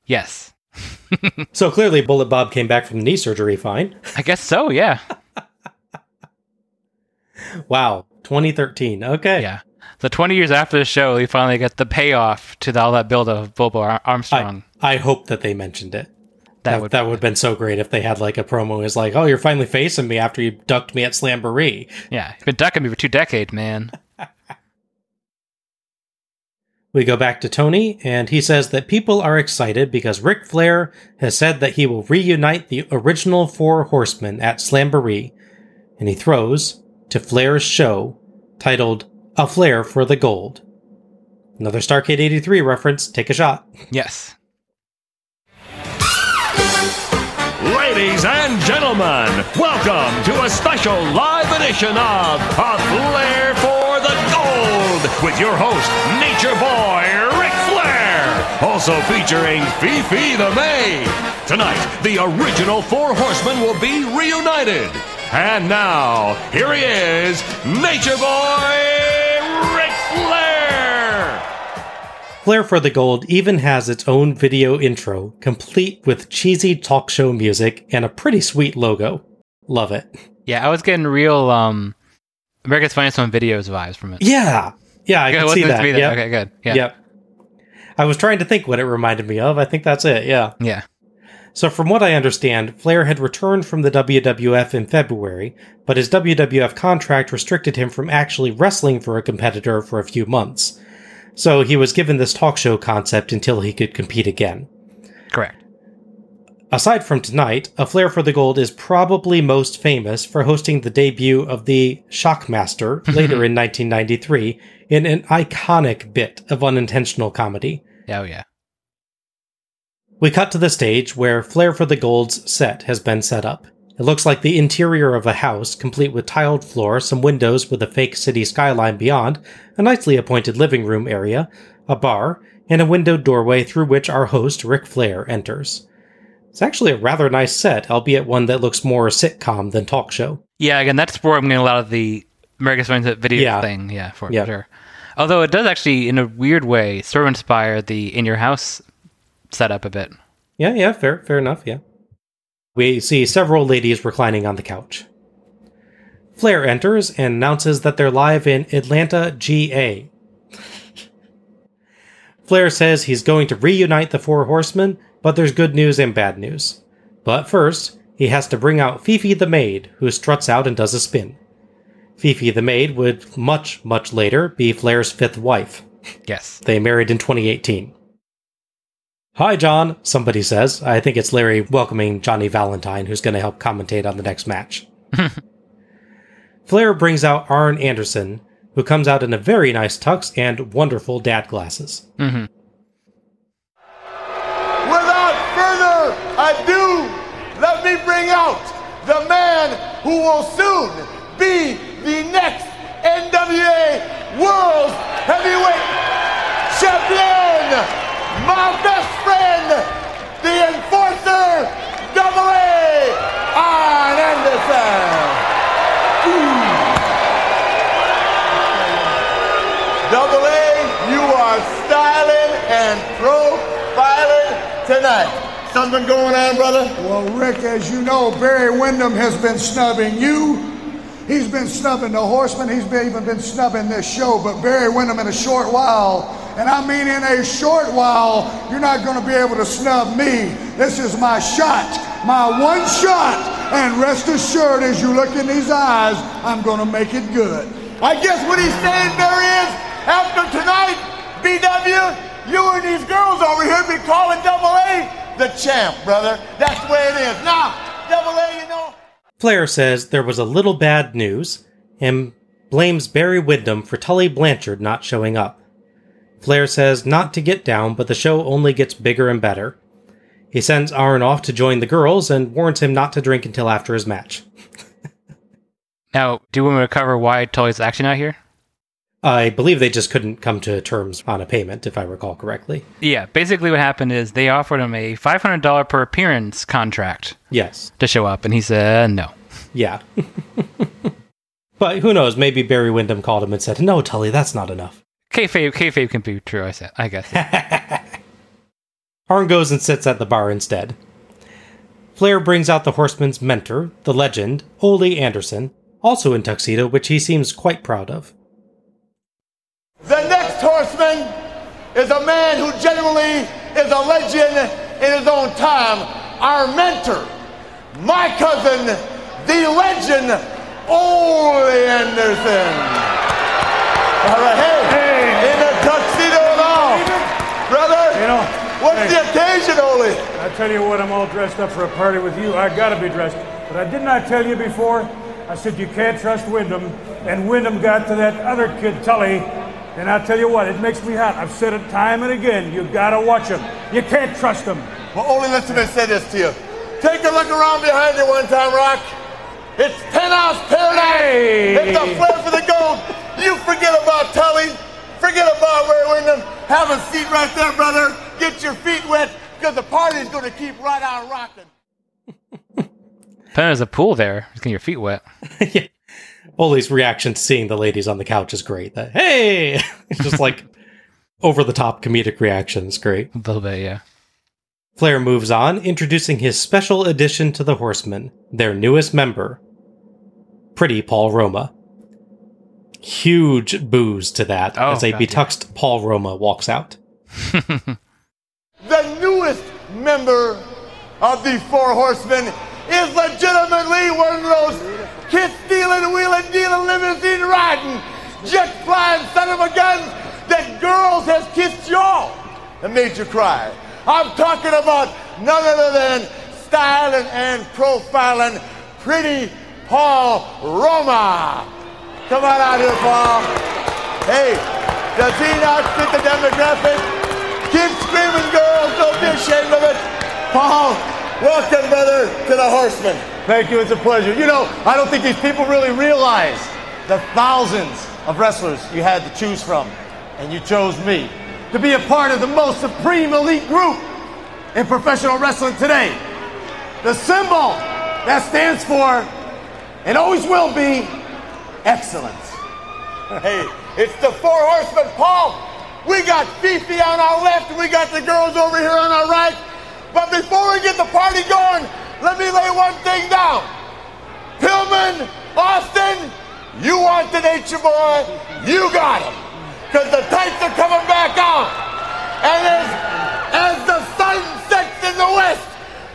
Yes, So clearly, Bullet Bob came back from knee surgery fine. I guess so. Yeah, Wow. 2013. Okay. yeah. So 20 years after the show, we finally get the payoff to all that build of Bobo Ar- Armstrong. I, I hope that they mentioned it. That, That, would that would have been so great if they had like a promo is like, oh, you're finally facing me after you ducked me at Slamboree. yeah, you've been ducking me for two decades, man. We go back to Tony, and he says that people are excited because Ric Flair has said that he will reunite the original Four Horsemen at Slamboree, and he throws to Flair's show titled A Flair for the Gold. Another Starcade 83 reference, take a shot. Yes. Ladies and gentlemen, welcome to a special live edition of A Flair for the Gold with your host, Nature Boy Ric Flair. Also featuring Fifi the May. Tonight, the original Four Horsemen will be reunited. And now, here he is, Nature Boy Flair for the Gold even has its own video intro, complete with cheesy talk show music and a pretty sweet logo. Love it. Yeah, I was getting real um America's Funniest Home Videos vibes from it. Yeah. Yeah, I can see that. to Yep. Okay, good. Yeah. Yep. I was trying to think what it reminded me of. I think that's it. Yeah. Yeah. So, from what I understand, Flair had returned from the WWF in February, but his WWF contract restricted him from actually wrestling for a competitor for a few months. So, he was given this talk show concept until he could compete again. Correct. Aside from tonight, A Flair for the Gold is probably most famous for hosting the debut of the Shockmaster later in 1993 in an iconic bit of unintentional comedy. Oh yeah. We cut to the stage where Flair for the Gold's set has been set up. It looks like the interior of a house, complete with tiled floor, some windows with a fake city skyline beyond, a nicely appointed living room area, a bar, and a windowed doorway through which our host, Ric Flair, enters. It's actually a rather nice set, albeit one that looks more sitcom than talk show. Yeah, again, that's where I'm getting a lot of the America's Funniest video Yeah. thing. Yeah, for Yeah. sure. Although it does actually, in a weird way, sort of inspire the in your house setup a bit. Yeah, yeah, fair, fair enough, yeah. We see several ladies reclining on the couch. Flair enters and announces that they're live in Atlanta, GA. Flair says he's going to reunite the Four Horsemen, but there's good news and bad news. But first, he has to bring out Fifi the maid, who struts out and does a spin. Fifi the maid would much, much later be Flair's fifth wife. Yes. They married in 2018. Hi, John, somebody says. I think it's Larry welcoming Johnny Valentine, who's going to help commentate on the next match. Flair brings out Arn Anderson, who comes out in a very nice tux and wonderful dad glasses. Mm-hmm. Without further ado, let me bring out the man who will soon be the next NWA World Heavyweight Champion, my best friend, the enforcer, Double A, Arn Anderson. Double A, you are styling and profiling tonight. Something going on, brother? Well, Ric, as you know, Barry Windham has been snubbing you. He's been snubbing the Horsemen. He's been, even been snubbing this show. But Barry Windham, in a short while, and I mean in a short while, you're not going to be able to snub me. This is my shot, my one shot. And rest assured, as you look in these eyes, I'm going to make it good. I guess what he's saying there is, after tonight, BW, you and these girls over here be calling Double A the champ, brother. That's the way it is. Now, Double A, you know. Flair says there was a little bad news and blames Barry Windham for Tully Blanchard not showing up. Flair says not to get down, but the show only gets bigger and better. He sends Arn off to join the girls and warns him not to drink until after his match. Now, do you want me to cover why Tully's actually not here? I believe they just couldn't come to terms on a payment, if I recall correctly. Yeah, basically what happened is they offered him a $500 per appearance contract Yes. to show up, and he said no. Yeah. but who knows? Maybe Barry Windham called him and said, No, Tully, that's not enough. Kayfabe, kayfabe can be true, I said. I guess. Arn goes and sits at the bar instead. Flair brings out the horseman's mentor, the legend, Ole Anderson, also in tuxedo, which he seems quite proud of. The next horseman is a man who genuinely is a legend in his own time. Our mentor, my cousin, the legend, Ole Anderson. All right, hey, Hey. in a tuxedo and all. Brother, You know, what's hey. the occasion, Ole? I tell you what, I'm all dressed up for a party with you. I gotta be dressed. But I did not I tell you before. I said you can't trust Windham, and Windham got to that other kid, Tully. And I tell you what, it makes me hot. I've said it time and again. You gotta watch him. You can't trust him. Well, only listen to me say this to you. Take a look around behind you one time, Rock. It's penthouse paradise. Hey. It's a Flair for the gold. You forget about Tully. Forget about Ray Windham. Have a seat right there, brother. Get your feet wet because the party's going to keep right on rocking. There's a pool there. Just getting your feet wet. yeah. Ole's reaction to seeing the ladies on the couch is great. That hey, it's just like over the top comedic reaction is great. A little bit, yeah. Flair moves on, introducing his special addition to the Horsemen, their newest member, Pretty Paul Roma. Huge boos to that Oh, as a God, yeah. Paul Roma walks out. The newest member of the Four Horsemen is legitimately one of those kiss stealing, wheeling, dealing, limousine riding, jet flying son of a gun that girls has kissed y'all and made you cry. I'm talking about none other than styling and profiling pretty Paul Roma. Come on out here, Paul. Hey, does he not fit the demographic? Keep screaming, girls. Don't be ashamed of it. Paul, welcome, brother, to the Horsemen. Thank you. It's a pleasure. You know, I don't think these people really realize the thousands of wrestlers you had to choose from, and you chose me to be a part of the most supreme elite group in professional wrestling today. The symbol that stands for, and always will be, excellence. Hey, it's the four horsemen, Paul. We got Fifi on our left, we got the girls over here on our right. But before we get the party going, let me lay one thing down. Pillman, Austin, you want to date your boy, you got him. Because the tights are coming back on. And as, as the sun sets in the west,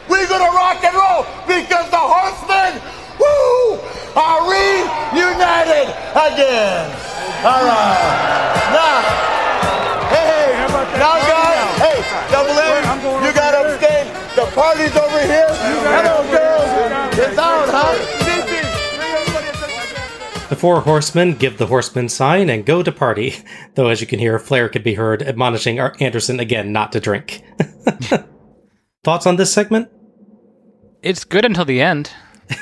we're gonna rock and roll because the horsemen, woo, are reunited again. All right. Now, hey, How about that now oh, guys, hey, double I'm A, you got there. upstate. The party's over here. Hello, girls. It's on, huh? CP, bring everybody up to- The four horsemen give the horseman sign and go to party, though as you can hear, Flair could be heard admonishing Anderson again not to drink. Thoughts on this segment? It's good until the end.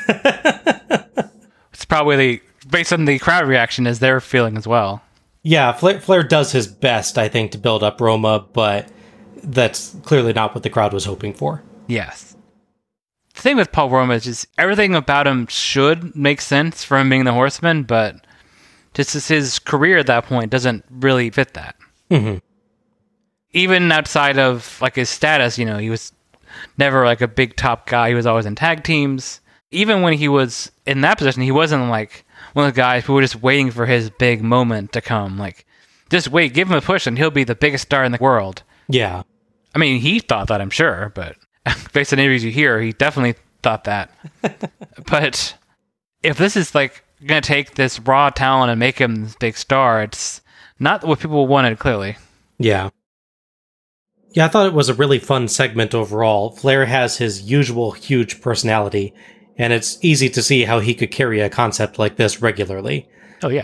it's probably the based on the crowd reaction is their feeling as well. Yeah, Flair, Flair does his best, I think, to build up Roma, but that's clearly not what the crowd was hoping for. Yes. The thing with Paul Roma is just everything about him should make sense for him being the horseman, but just as his career at that point doesn't really fit that. Mm-hmm. Even outside of like his status, you know, he was never like a big top guy. He was always in tag teams. Even when he was in that position, he wasn't like one of the guys who were just waiting for his big moment to come. Like, just wait, give him a push, and he'll be the biggest star in the world. Yeah. I mean, he thought that, I'm sure, but based on interviews you hear, he definitely thought that. but if this is like going to take this raw talent and make him this big star, it's not what people wanted, clearly. Yeah. Yeah, I thought it was a really fun segment overall. Flair has his usual huge personality, and it's easy to see how he could carry a concept like this regularly. Oh, yeah.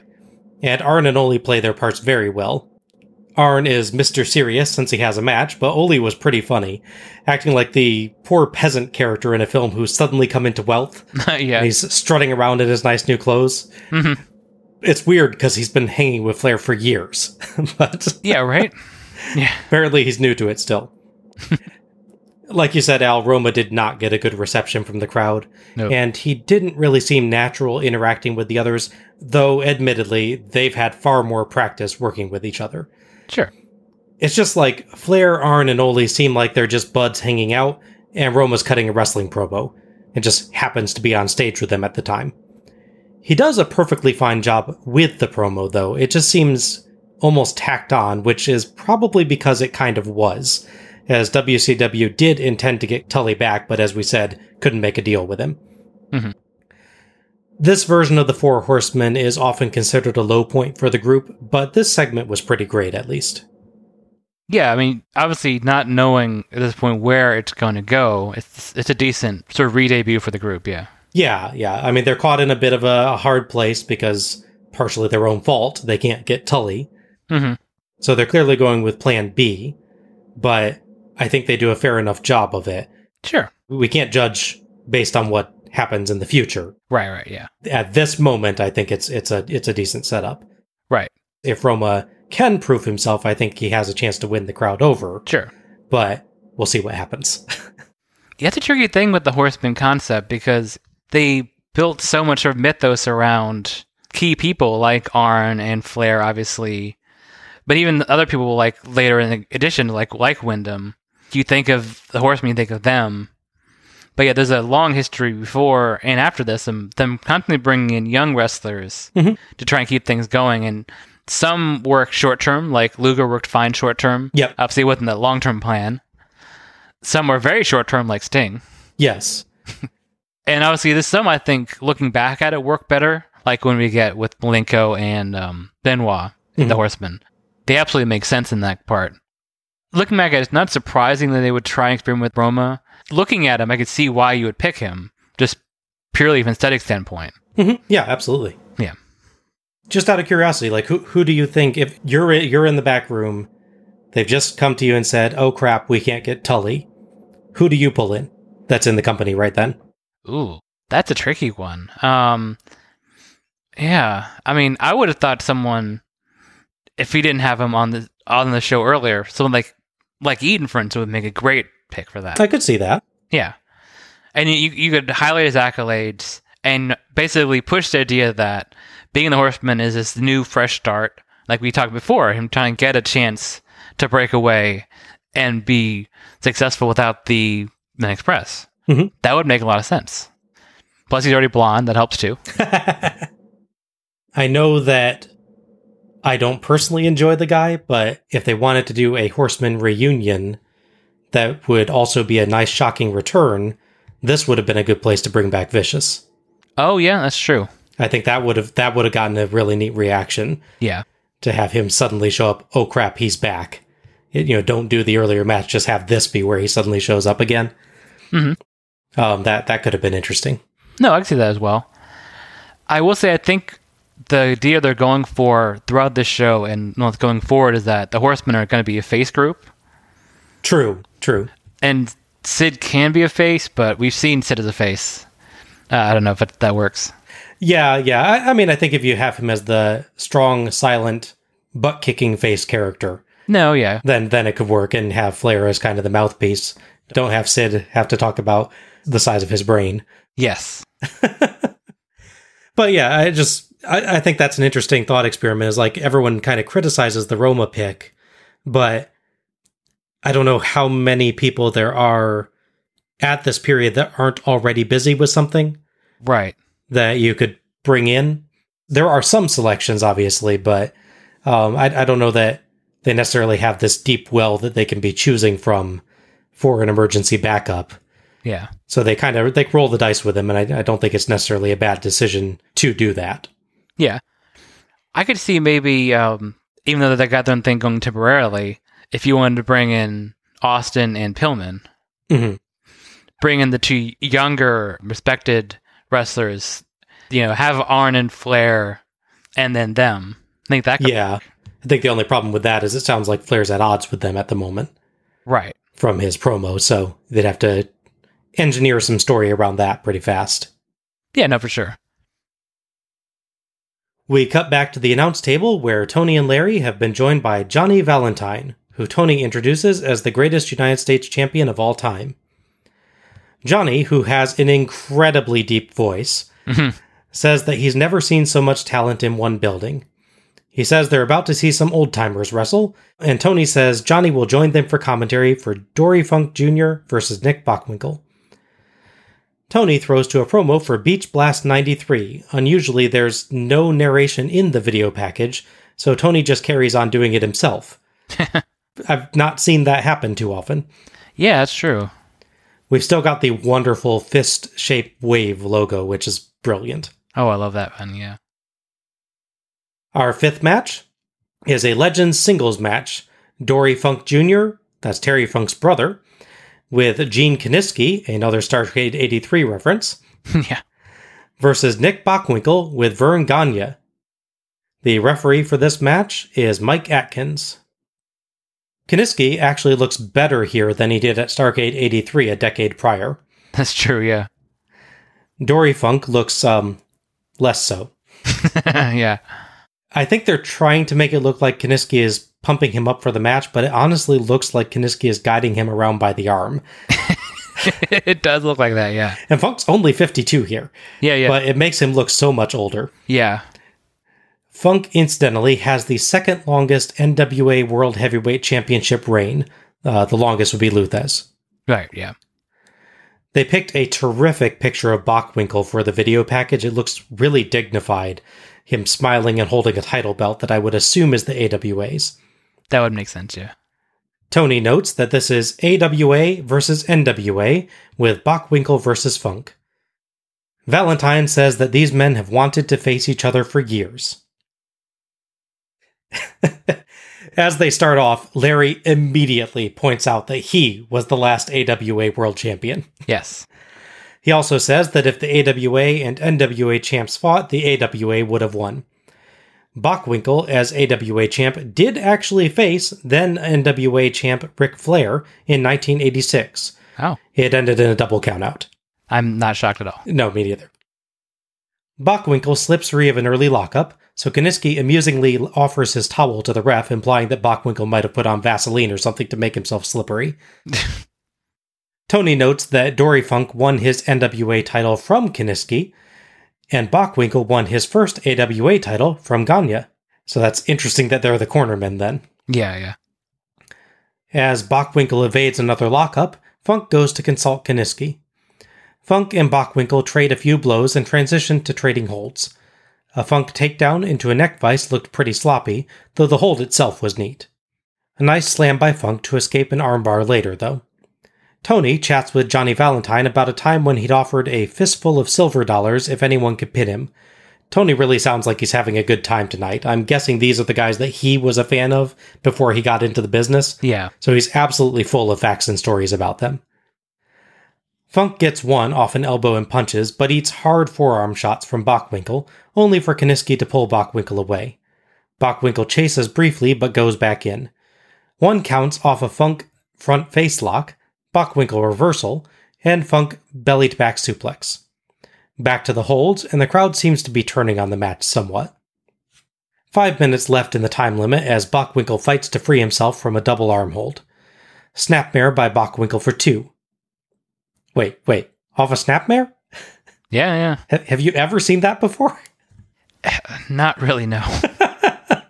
And Arn and Ole play their parts very well. Arn is Mr. Serious since he has a match, but Ole was pretty funny, acting like the poor peasant character in a film who's suddenly come into wealth. yeah. He's strutting around in his nice new clothes. Mhm. It's weird because he's been hanging with Flair for years, but Yeah, right? Yeah. apparently he's new to it still. Like you said, Al, Roma did not get a good reception from the crowd, No. and he didn't really seem natural interacting with the others, though admittedly, they've had far more practice working with each other. Sure. It's just like Flair, Arn, and Ole seem like they're just buds hanging out, and Roma's cutting a wrestling promo, and just happens to be on stage with them at the time. He does a perfectly fine job with the promo, though. It just seems almost tacked on, which is probably because it kind of was, as WCW did intend to get Tully back, but as we said, couldn't make a deal with him. Mhm. This version of the Four Horsemen is often considered a low point for the group, but this segment was pretty great at least. Yeah, I mean, obviously, not knowing at this point where it's going to go, it's it's a decent sort of re-debut for the group. Yeah, Yeah, yeah. I mean, they're caught in a bit of a, a hard place because partially their own fault. They can't get Tully. hmm So they're clearly going with plan B, but I think they do a fair enough job of it. sure, We can't judge based on what happens in the future. right, right, yeah, At this moment, I think it's it's a it's a decent setup. right, If Roma can prove himself, I think he has a chance to win the crowd over, sure. but we'll see what happens. Yeah, it's a tricky thing with the horseman concept because they built so much of mythos around key people like Arn and Flair, obviously, but even other people like later in the edition, like like Windham. You think of the horsemen, you think of them. But yeah, there's a long history before and after this, and them constantly bringing in young wrestlers Mhm. to try and keep things going. And some work short term, like Luger worked fine short term. Yep. Obviously, it wasn't the long term plan. Some were very short term, like Sting. yes. And obviously, there's some I think looking back at it work better, like when we get with Malenko and um, Benoit, Mhm. the Horsemen. They absolutely make sense in that part. Looking back at it, it's not surprising that they would try and experiment with Roma. Looking at him, I could see why you would pick him, just purely from aesthetic standpoint. hmm Yeah, absolutely. Yeah. Just out of curiosity, like who who do you think if you're you're in the back room, they've just come to you and said, "Oh crap, we can't get Tully." Who do you pull in? That's in the company right then. Ooh, that's a tricky one. Um, yeah, I mean, I would have thought someone, if we didn't have him on the on the show earlier, someone like like Eaton, for instance, would make a great pick for that. I could see that. Yeah, and you you could highlight his accolades and basically push the idea that being the Horseman is this new fresh start, like we talked before, him trying to get a chance to break away and be successful without the Midnight Express. Mhm. That would make a lot of sense. Plus, he's already blonde. That helps too. I know that I don't personally enjoy the guy, but if they wanted to do a Horseman reunion that would also be a nice shocking return, this would have been a good place to bring back Vicious. Oh yeah, that's true. I think that would have that would have gotten a really neat reaction Yeah, to have him suddenly show up. Oh crap, he's back. It- you know, don't do the earlier match. Just have this be where he suddenly shows up again. Mhm. Um, that that could have been interesting. no, I can see that as well. I will say, I think the idea they're going for throughout this show and going forward is that the Horsemen are going to be a face group. True, true. and Sid can be a face, but we've seen Sid as a face. Uh, I don't know if it, that works. Yeah, yeah. I, I mean, I think if you have him as the strong, silent, butt kicking face character, No, yeah, then then it could work, and have Flair as kind of the mouthpiece. Don't have Sid have to talk about the size of his brain. yes, But yeah, I just I, I think that's an interesting thought experiment. Is like everyone kind of criticizes the Roma pick, but I don't know how many people there are at this period that aren't already busy with something right. that you could bring in. There are some selections, obviously, but um, I, I don't know that they necessarily have this deep well that they can be choosing from for an emergency backup. Yeah, So they kind of they roll the dice with him, and I, I don't think it's necessarily a bad decision to do that. Yeah. I could see maybe, um, even though they got their thing going temporarily, if you wanted to bring in Austin and Pillman, hmm bring in the two younger, respected wrestlers, you know, have Arn and Flair, and then them. I think that could, Yeah, I think the only problem with that is it sounds like Flair's at odds with them at the moment right. from his promo, so they'd have to engineer some story around that pretty fast. Yeah, no, for sure. We cut back to the announce table where Tony and Larry have been joined by Johnny Valentine, who Tony introduces as the greatest United States champion of all time. Johnny, who has an incredibly deep voice, mm-hmm. says that he's never seen so much talent in one building. He says they're about to see some old timers wrestle, and Tony says Johnny will join them for commentary for Dory Funk Jr. versus Nick Bockwinkel. Tony throws to a promo for Beach Blast 93. Unusually, there's no narration in the video package, so Tony just carries on doing it himself. I've not seen that happen too often. Yeah, that's true. We've still got the wonderful fist shaped wave logo, which is brilliant. Oh, I love that one. Yeah. Our fifth match is a Legends singles match. Dory Funk Jr., that's Terry Funk's brother, with Gene Kiniski, another Starcade 83 reference, yeah. versus Nick Bockwinkel with Verne Gagne. The referee for this match is Mike Atkins. Kiniski actually looks better here than he did at Starcade 83 a decade prior. That's true. Yeah. Dory Funk looks um less so. yeah. I think they're trying to make it look like Kiniski is pumping him up for the match, but it honestly looks like Kiniski is guiding him around by the arm. it does look like that. Yeah. And Funk's only 52 here, Yeah. Yeah. but it makes him look so much older. yeah. Funk, incidentally, has the second longest NWA World Heavyweight Championship reign. Uh, the longest would be Lou Thesz. Right. Yeah. They picked a terrific picture of Bockwinkel for the video package. It looks really dignified. Him smiling and holding a title belt that I would assume is the AWA's. That would make sense. Yeah. Tony notes that this is AWA versus NWA with Bockwinkel versus Funk. Valentine says that these men have wanted to face each other for years. As they start off, Larry immediately points out that he was the last AWA world champion. Yes. He also says that if the AWA and NWA champs fought, the AWA would have won. Bockwinkel, as AWA champ, did actually face then NWA champ Ric Flair in 1986. Oh, It ended in a double countout. I'm not shocked at all. No, me neither. Bockwinkel slips free of an early lockup, so Kiniski amusingly offers his towel to the ref, implying that Bockwinkel might have put on Vaseline or something to make himself slippery. Tony notes that Dory Funk won his NWA title from Kiniski, and Bockwinkel won his first AWA title from Gagne. So that's interesting that they're the cornermen then. Yeah. Yeah. As Bockwinkel evades another lockup, Funk goes to consult Kiniski. Funk and Bockwinkel trade a few blows and transition to trading holds. A Funk takedown into a neck vice looked pretty sloppy, though the hold itself was neat. A nice slam by Funk to escape an armbar later, though. Tony chats with Johnny Valentine about a time when he'd offered a fistful of silver dollars if anyone could pin him. Tony really sounds like he's having a good time tonight. I'm guessing these are the guys that he was a fan of before he got into the business. Yeah. So he's absolutely full of facts and stories about them. Funk gets one off an elbow and punches, but eats hard forearm shots from Bockwinkel, only for Kiniski to pull Bockwinkel away. Bockwinkel chases briefly but goes back in. One counts off a Funk front face lock, Bockwinkel reversal, and Funk bellied back suplex. Back to the holds, and the crowd seems to be turning on the match somewhat. Five minutes left in the time limit as Bockwinkel fights to free himself from a double arm hold. Snapmare by Bockwinkel for two. Wait, wait, off a snapmare? Yeah. yeah. have you ever seen that before? Not really. No.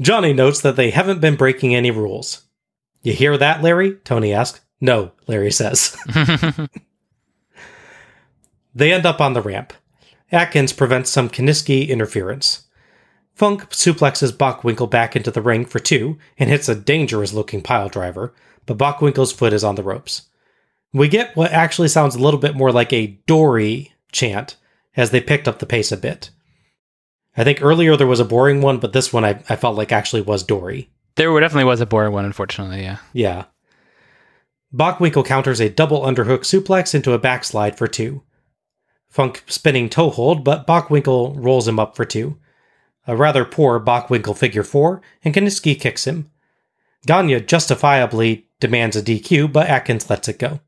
Johnny notes that they haven't been breaking any rules. You hear that, Larry? Tony asks. No, Larry says. they end up on the ramp. Atkins prevents some Kiniski interference. Funk suplexes Bockwinkel back into the ring for two and hits a dangerous looking pile driver, but Bockwinkel's foot is on the ropes. We get what actually sounds a little bit more like a Dory chant as they picked up the pace a bit. I think earlier there was a boring one, but this one I, I felt like actually was Dory. There definitely was a boring one, unfortunately. Yeah. Yeah. Bockwinkel counters a double underhook suplex into a backslide for two. Funk spinning toe hold, but Bockwinkel rolls him up for two. A rather poor Bockwinkel figure four, and Kiniski kicks him. Gagne justifiably demands a DQ, but Atkins lets it go.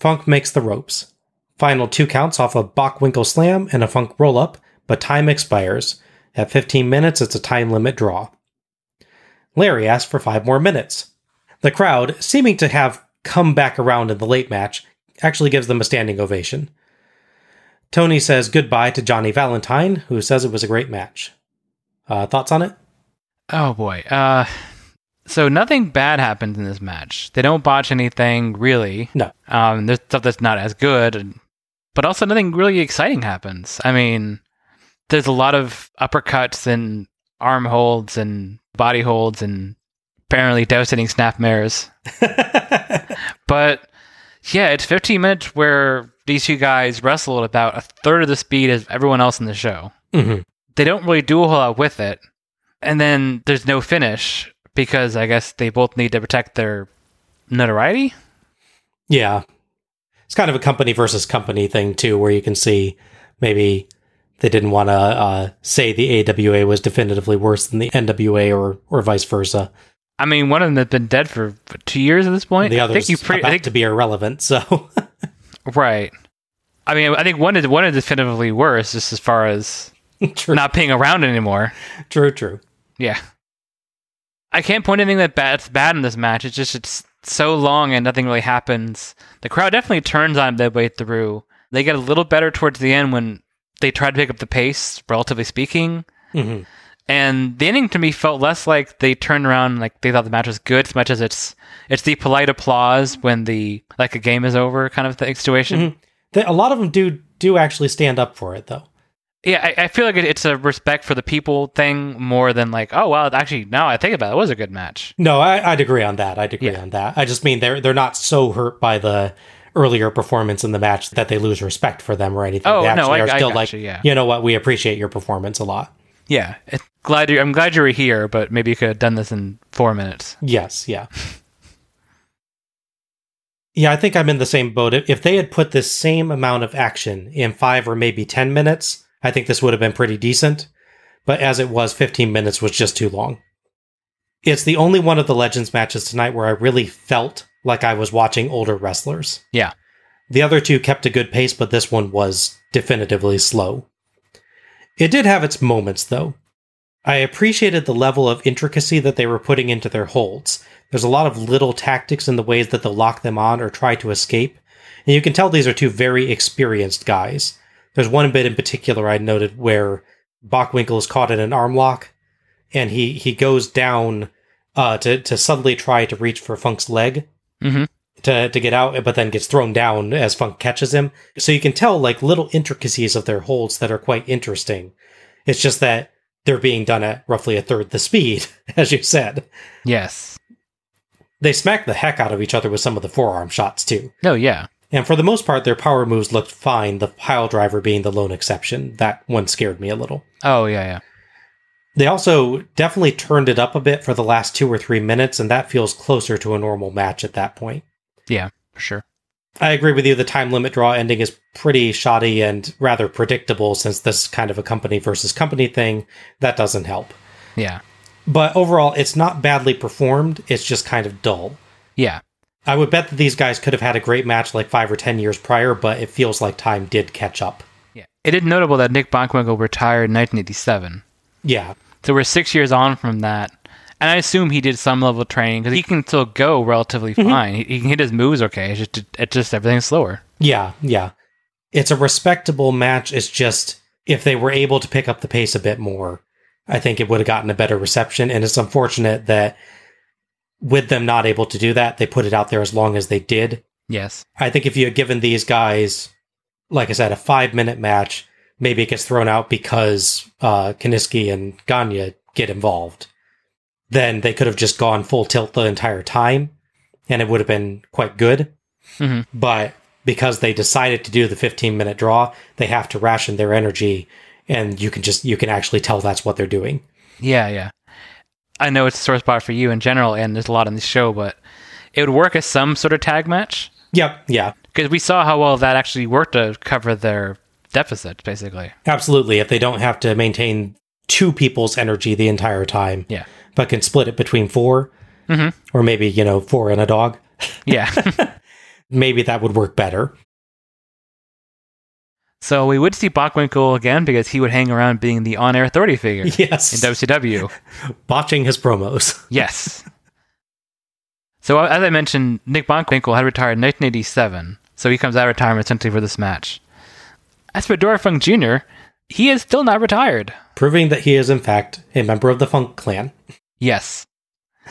Funk makes the ropes. Final two counts off a Bockwinkel slam and a Funk roll up, but time expires. At 15 minutes, it's a time limit draw. Larry asks for five more minutes. The crowd, seeming to have come back around in the late match, actually gives them a standing ovation. Tony says goodbye to Johnny Valentine, who says it was a great match. Uh, thoughts on it? Oh boy. Uh, so nothing bad happened in this match. They don't botch anything really. No. Um, there's stuff that's not as good, and- but also nothing really exciting happens. I mean, there's a lot of uppercuts and arm holds and body holds and apparently devastating snap mares. but yeah, it's 15 minutes where these two guys wrestle at about a third of the speed as everyone else in the show. Mhm. They don't really do a whole lot with it. And then there's no finish because I guess they both need to protect their notoriety. Yeah. It's kind of a company versus company thing, too, where you can see maybe they didn't want to uh, say the AWA was definitively worse than the NWA or, or vice versa. I mean, one of them has been dead for two years at this point. The other is pre- about think to be irrelevant, so. right. I mean, I think one is one is definitively worse, just as far as true, not being around anymore. true, true. Yeah. I can't point anything that bad, that's bad in this match. It's just it's so long and nothing really happens. The crowd definitely turns on midway through. They get a little better towards the end when they tried to pick up the pace, relatively speaking. Mhm. And the ending to me felt less like they turned around like they thought the match was good, as much as it's it's the polite applause when the like a game is over kind of thing, situation. They, a lot of them do do actually stand up for it, though. Yeah, I, I feel like it, it's a respect for the people thing more than like, oh well, actually, now I think about it, it was a good match. No, I, I'd agree on that. I'd agree Yeah. on that. I just mean they're they're not so hurt by the earlier performance in the match that they lose respect for them or anything. Oh, they no, I- are still like, yeah. you know what, we appreciate your performance a lot. Yeah, it, glad you, I'm glad you were here, but maybe you could have done this in four minutes. Yes, yeah. yeah, I think I'm in the same boat. If if they had put this same amount of action in five or maybe 10 minutes, I think this would have been pretty decent. But as it was, 15 minutes was just too long. It's the only one of the Legends matches tonight where I really felt like I was watching older wrestlers. Yeah. The other two kept a good pace, but this one was definitively slow. It did have its moments, though. I appreciated the level of intricacy that they were putting into their holds. There's a lot of little tactics in the ways that they'll lock them on or try to escape. And you can tell these are two very experienced guys. There's one bit in particular I noted where Bockwinkel is caught in an arm lock and he, he goes down uh, to, to suddenly try to reach for Funk's leg Mm-hmm. to, to get out, but then gets thrown down as Funk catches him. So you can tell like little intricacies of their holds that are quite interesting. It's just that they're being done at roughly a third the speed, as you said. Yes. They smack the heck out of each other with some of the forearm shots too. No, yeah. And for the most part, their power moves looked fine, the pile driver being the lone exception. That one scared me a little. Oh, yeah, yeah. They also definitely turned it up a bit for the last two or three minutes, and that feels closer to a normal match at that point. Yeah, for sure. I agree with you. The time limit draw ending is pretty shoddy and rather predictable since this is kind of a company versus company thing. That doesn't help. Yeah. But overall, it's not badly performed. It's just kind of dull. Yeah. I would bet that these guys could have had a great match like five or ten years prior, but it feels like time did catch up. Yeah. It is notable that Nick Bockwinkel retired in 1987. Yeah. So we're six years on from that. And I assume he did some level of training because he can still go relatively mm-hmm. fine. He, he can hit his moves okay. It's just, it's just everything's slower. Yeah. Yeah. It's a respectable match. It's just if they were able to pick up the pace a bit more, I think it would have gotten a better reception. And it's unfortunate that with them not able to do that, they put it out there as long as they did. Yes. I think if you had given these guys, like I said, a five minute match, maybe it gets thrown out because uh, Kiniski and Gagne get involved. Then they could have just gone full tilt the entire time, and it would have been quite good. Mhm. But because they decided to do the 15 minute draw, they have to ration their energy, and you can just you can actually tell that's what they're doing. Yeah, yeah. I know it's a sore spot for you in general, and there's a lot on the show, but it would work as some sort of tag match Yep, yeah, because we saw how well that actually worked to cover their deficit, basically. absolutely. If they don't have to maintain two people's energy the entire time, Yeah. but can split it between 4 Mhm. or maybe you know four and a dog. Yeah. Maybe that would work better. so we would see Bockwinkel again because he would hang around being the on-air authority figure Yes, in WCW. botching his promos. yes. So as I mentioned, Nick Bockwinkel had retired in 1987, so he comes out of retirement essentially for this match. As for Dory Funk Jr., he is still not retired. proving that he is in fact a member of the Funk Clan. Yes.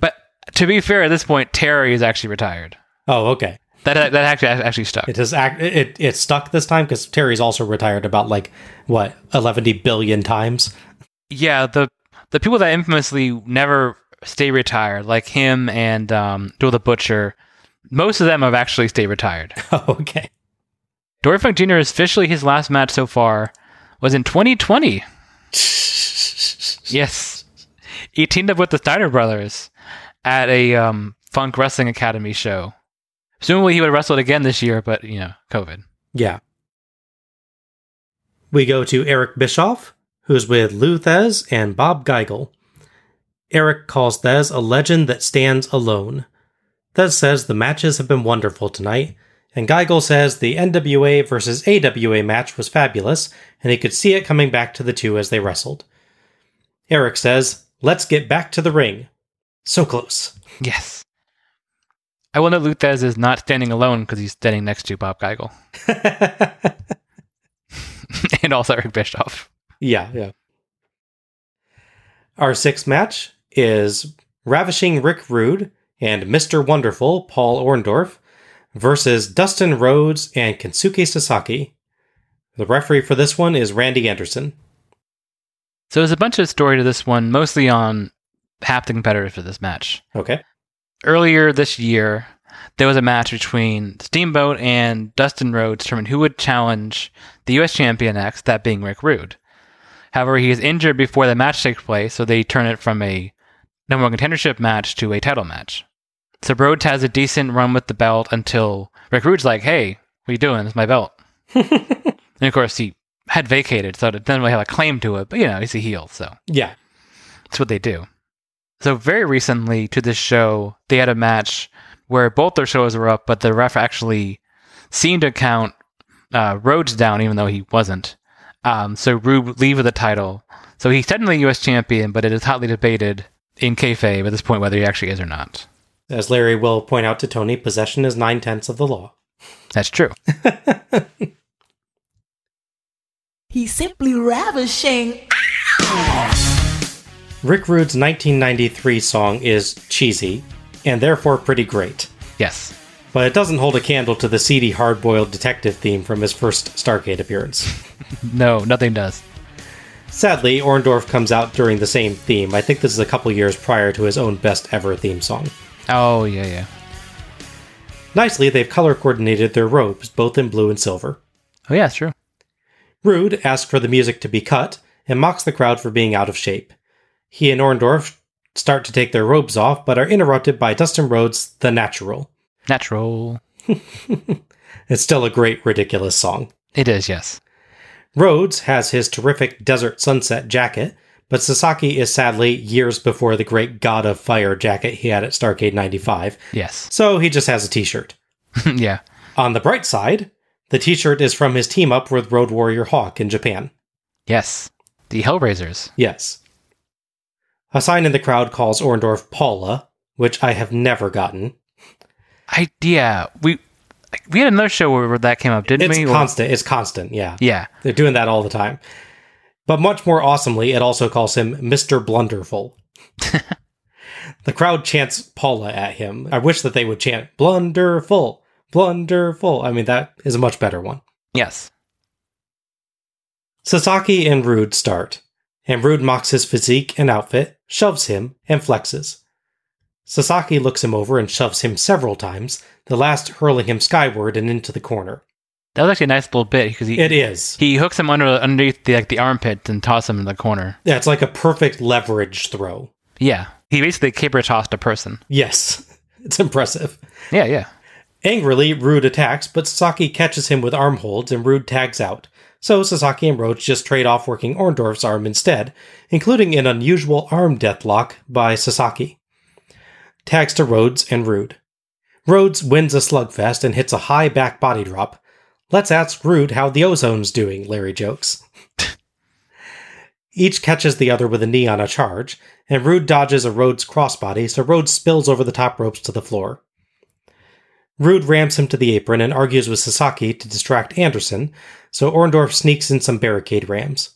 but to be fair, at this point, Terry is actually retired. Oh, okay. That that actually actually stuck. It has act. It it stuck this time because Terry's also retired about like what eleven billion times. Yeah, the the people that infamously never stay retired, like him and um, Joe the Butcher, most of them have actually stayed retired. Oh, okay. Dory Funk Jr. is officially his last match so far was in 2020. Yes, he teamed up with the Steiner brothers at a um, Funk Wrestling Academy show. Presumably, he would have wrestled again this year, but you know, COVID. Yeah. We go to Eric Bischoff, who's with Lou Thesz and Bob Geigel. Eric calls Thesz a legend that stands alone. Thesz says the matches have been wonderful tonight, and Geigel says the NWA versus AWA match was fabulous, and he could see it coming back to the two as they wrestled. Eric says, Let's get back to the ring. So close. Yes. I will note Lou Thesz is not standing alone because he's standing next to Bob Geigel and also Eric Bischoff. Yeah, yeah. Our sixth match is Ravishing Rick Rude and Mr. Wonderful Paul Orndorff versus Dustin Rhodes and Kensuke Sasaki. The referee for this one is Randy Anderson. So there's a bunch of story to this one, mostly on half the competitors for this match. Okay. Earlier this year, there was a match between Steamboat and Dustin Rhodes to determine who would challenge the U.S. champion next, that being Rick Rude. However, he is injured before the match takes place, so they turn it from a number one contendership match to a title match. So Rhodes has a decent run with the belt until Rick Rude's like, hey, what are you doing? It's my belt. and of course, he had vacated, so it doesn't really have a claim to it, but you know, he's a heel, so Yeah. that's what they do. So very recently to this show, they had a match where both their shows were up, but the ref actually seemed to count uh, Rhodes down, even though he wasn't. Um, so Rude leave with the title. So he's technically U.S. champion, but it is hotly debated in kayfabe at this point whether he actually is or not. As Larry will point out to Tony, possession is nine tenths of the law. That's true. He's simply ravishing. Rick Rude's 1993 song is cheesy, and therefore pretty great. Yes. But it doesn't hold a candle to the seedy, hard boiled detective theme from his first Starcade appearance. No, nothing does. Sadly, Orndorff comes out during the same theme. I think this is a couple years prior to his own best ever theme song. Oh, yeah, yeah. Nicely, they've color coordinated their robes, both in blue and silver. Oh, yeah, it's true. Rude asks for the music to be cut and mocks the crowd for being out of shape. He and Orndorff start to take their robes off, but are interrupted by Dustin Rhodes' The Natural. Natural. It's still a great, ridiculous song. It is, yes. Rhodes has his terrific Desert Sunset jacket, but Sasaki is sadly years before the great God of Fire jacket he had at Starcade 95, Yes. so he just has a t shirt. yeah. On the bright side, the t shirt is from his team up with Road Warrior Hawk in Japan. Yes. The Hellraisers. Yes. A sign in the crowd calls Orndorff Paula, which I have never gotten. I yeah, we we had another show where that came up, didn't It's we? Or- constant. It's constant, yeah. yeah. They're doing that all the time. But much more awesomely, it also calls him Mr. Blunderful. the crowd chants Paula at him. I wish that they would chant Blunderful, Blunderful. I mean, that is a much better one. Yes. Sasaki and Rude start, and Rude mocks his physique and outfit, shoves him, and flexes. Sasaki looks him over and shoves him several times, the last hurling him skyward and into the corner. That was actually a nice little bit because he It is. he hooks him under underneath the like the armpit and tosses him in the corner. Yeah, it's like a perfect leverage throw. Yeah. He basically caber tossed a person. Yes, it's impressive. Yeah, yeah. Angrily, Rude attacks, but Sasaki catches him with arm holds and Rude tags out. So Sasaki and Rhodes just trade off working Orndorff's arm instead, including an unusual arm deathlock by Sasaki. Tags to Rhodes and Rude. Rhodes wins a slugfest and hits a high back body drop. Let's ask Rude how the ozone's doing, Larry jokes. Each catches the other with a knee on a charge, and Rude dodges a Rhodes crossbody, so Rhodes spills over the top ropes to the floor. Rude rams him to the apron and argues with Sasaki to distract Anderson, so Orndorff sneaks in some barricade rams.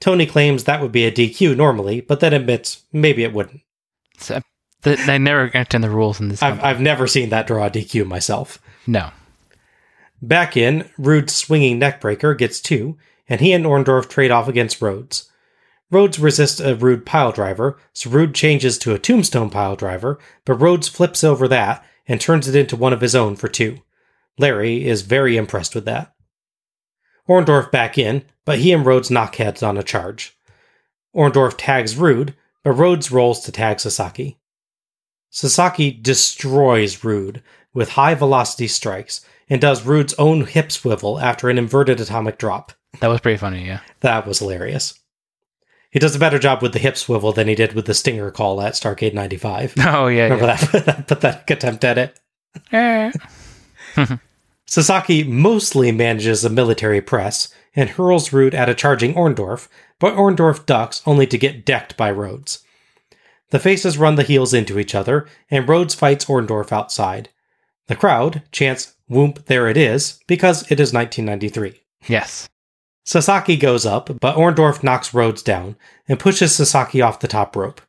Tony claims that would be a DQ normally, but then admits maybe it wouldn't. So, they never understand the rules in this. I've. I've never seen that draw a DQ myself. no. Back in, Rude's swinging neckbreaker gets two, and he and Orndorff trade off against Rhodes. Rhodes resists a Rude pile driver, so Rude changes to a tombstone pile driver, but Rhodes flips over that and turns it into one of his own for two. Larry is very impressed with that. Orndorff back in, but he and Rhodes knock heads on a charge. Orndorff tags Rude, but Rhodes rolls to tag Sasaki. Sasaki destroys Rude with high velocity strikes and does Rude's own hip swivel after an inverted atomic drop. That was pretty funny, yeah. That was hilarious. He does a better job with the hip swivel than he did with the stinger call at Starcade 95. Oh, yeah. Remember yeah. that, that pathetic attempt at it? Eh. Sasaki mostly manages a military press and hurls Rude at a charging Orndorff, but Orndorff ducks only to get decked by Rhodes. The faces run the heels into each other, and Rhodes fights Orndorff outside. The crowd chants, Whoomp, there it is, because it is 1993. Yes. Sasaki goes up, but Orndorff knocks Rhodes down and pushes Sasaki off the top rope.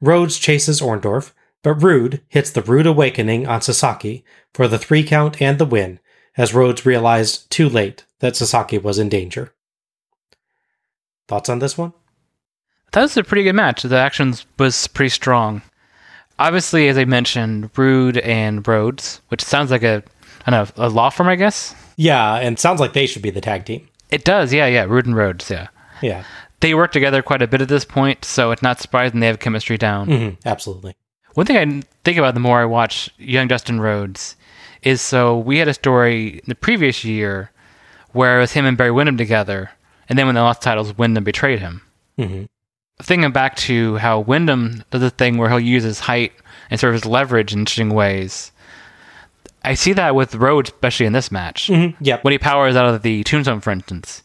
Rhodes chases Orndorff, but Rude hits the Rude Awakening on Sasaki for the three count and the win, as Rhodes realized too late that Sasaki was in danger. Thoughts on this one? That was a pretty good match. The action was pretty strong. Obviously, as I mentioned, Rude and Rhodes, which sounds like a, Don't know, a law firm, I guess. Yeah, and sounds like they should be the tag team. It does, yeah, yeah. Rude and Rhodes, yeah. Yeah, They work together quite a bit at this point, so it's not surprising they have chemistry down. hmm absolutely. One thing I think about the more I watch Young Dustin Rhodes is so we had a story the previous year where it was him and Barry Windham together, and then when they lost titles, Windham betrayed him. hmm Thinking back to how Windham does a thing where he'll use his height and sort of his leverage in interesting ways. I see that with Rhodes, especially in this match. hmm Yep. When he powers out of the tombstone, for instance,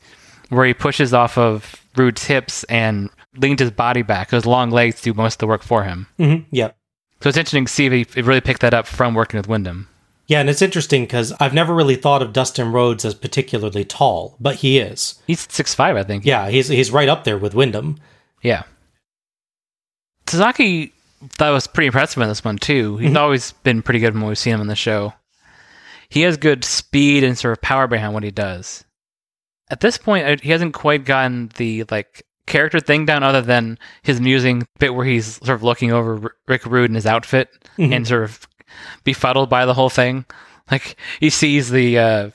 where he pushes off of Rude's hips and leans his body back. His long legs do most of the work for him. hmm Yep. So it's interesting to see if he, really picked that up from working with Windham. Yeah, and it's interesting because I've never really thought of Dustin Rhodes as particularly tall, but he is. He's six five, I think. Yeah, he's he's right up there with Windham. Yeah. Sasaki, that was pretty impressive in this one too. He's always been pretty good when we've seen him on the show. He has good speed and sort of power behind what he does. At this point, he hasn't quite gotten the like character thing down, other than his musing bit where he's sort of looking over R- Rick Rude in his outfit and sort of befuddled by the whole thing. Like he sees the uh,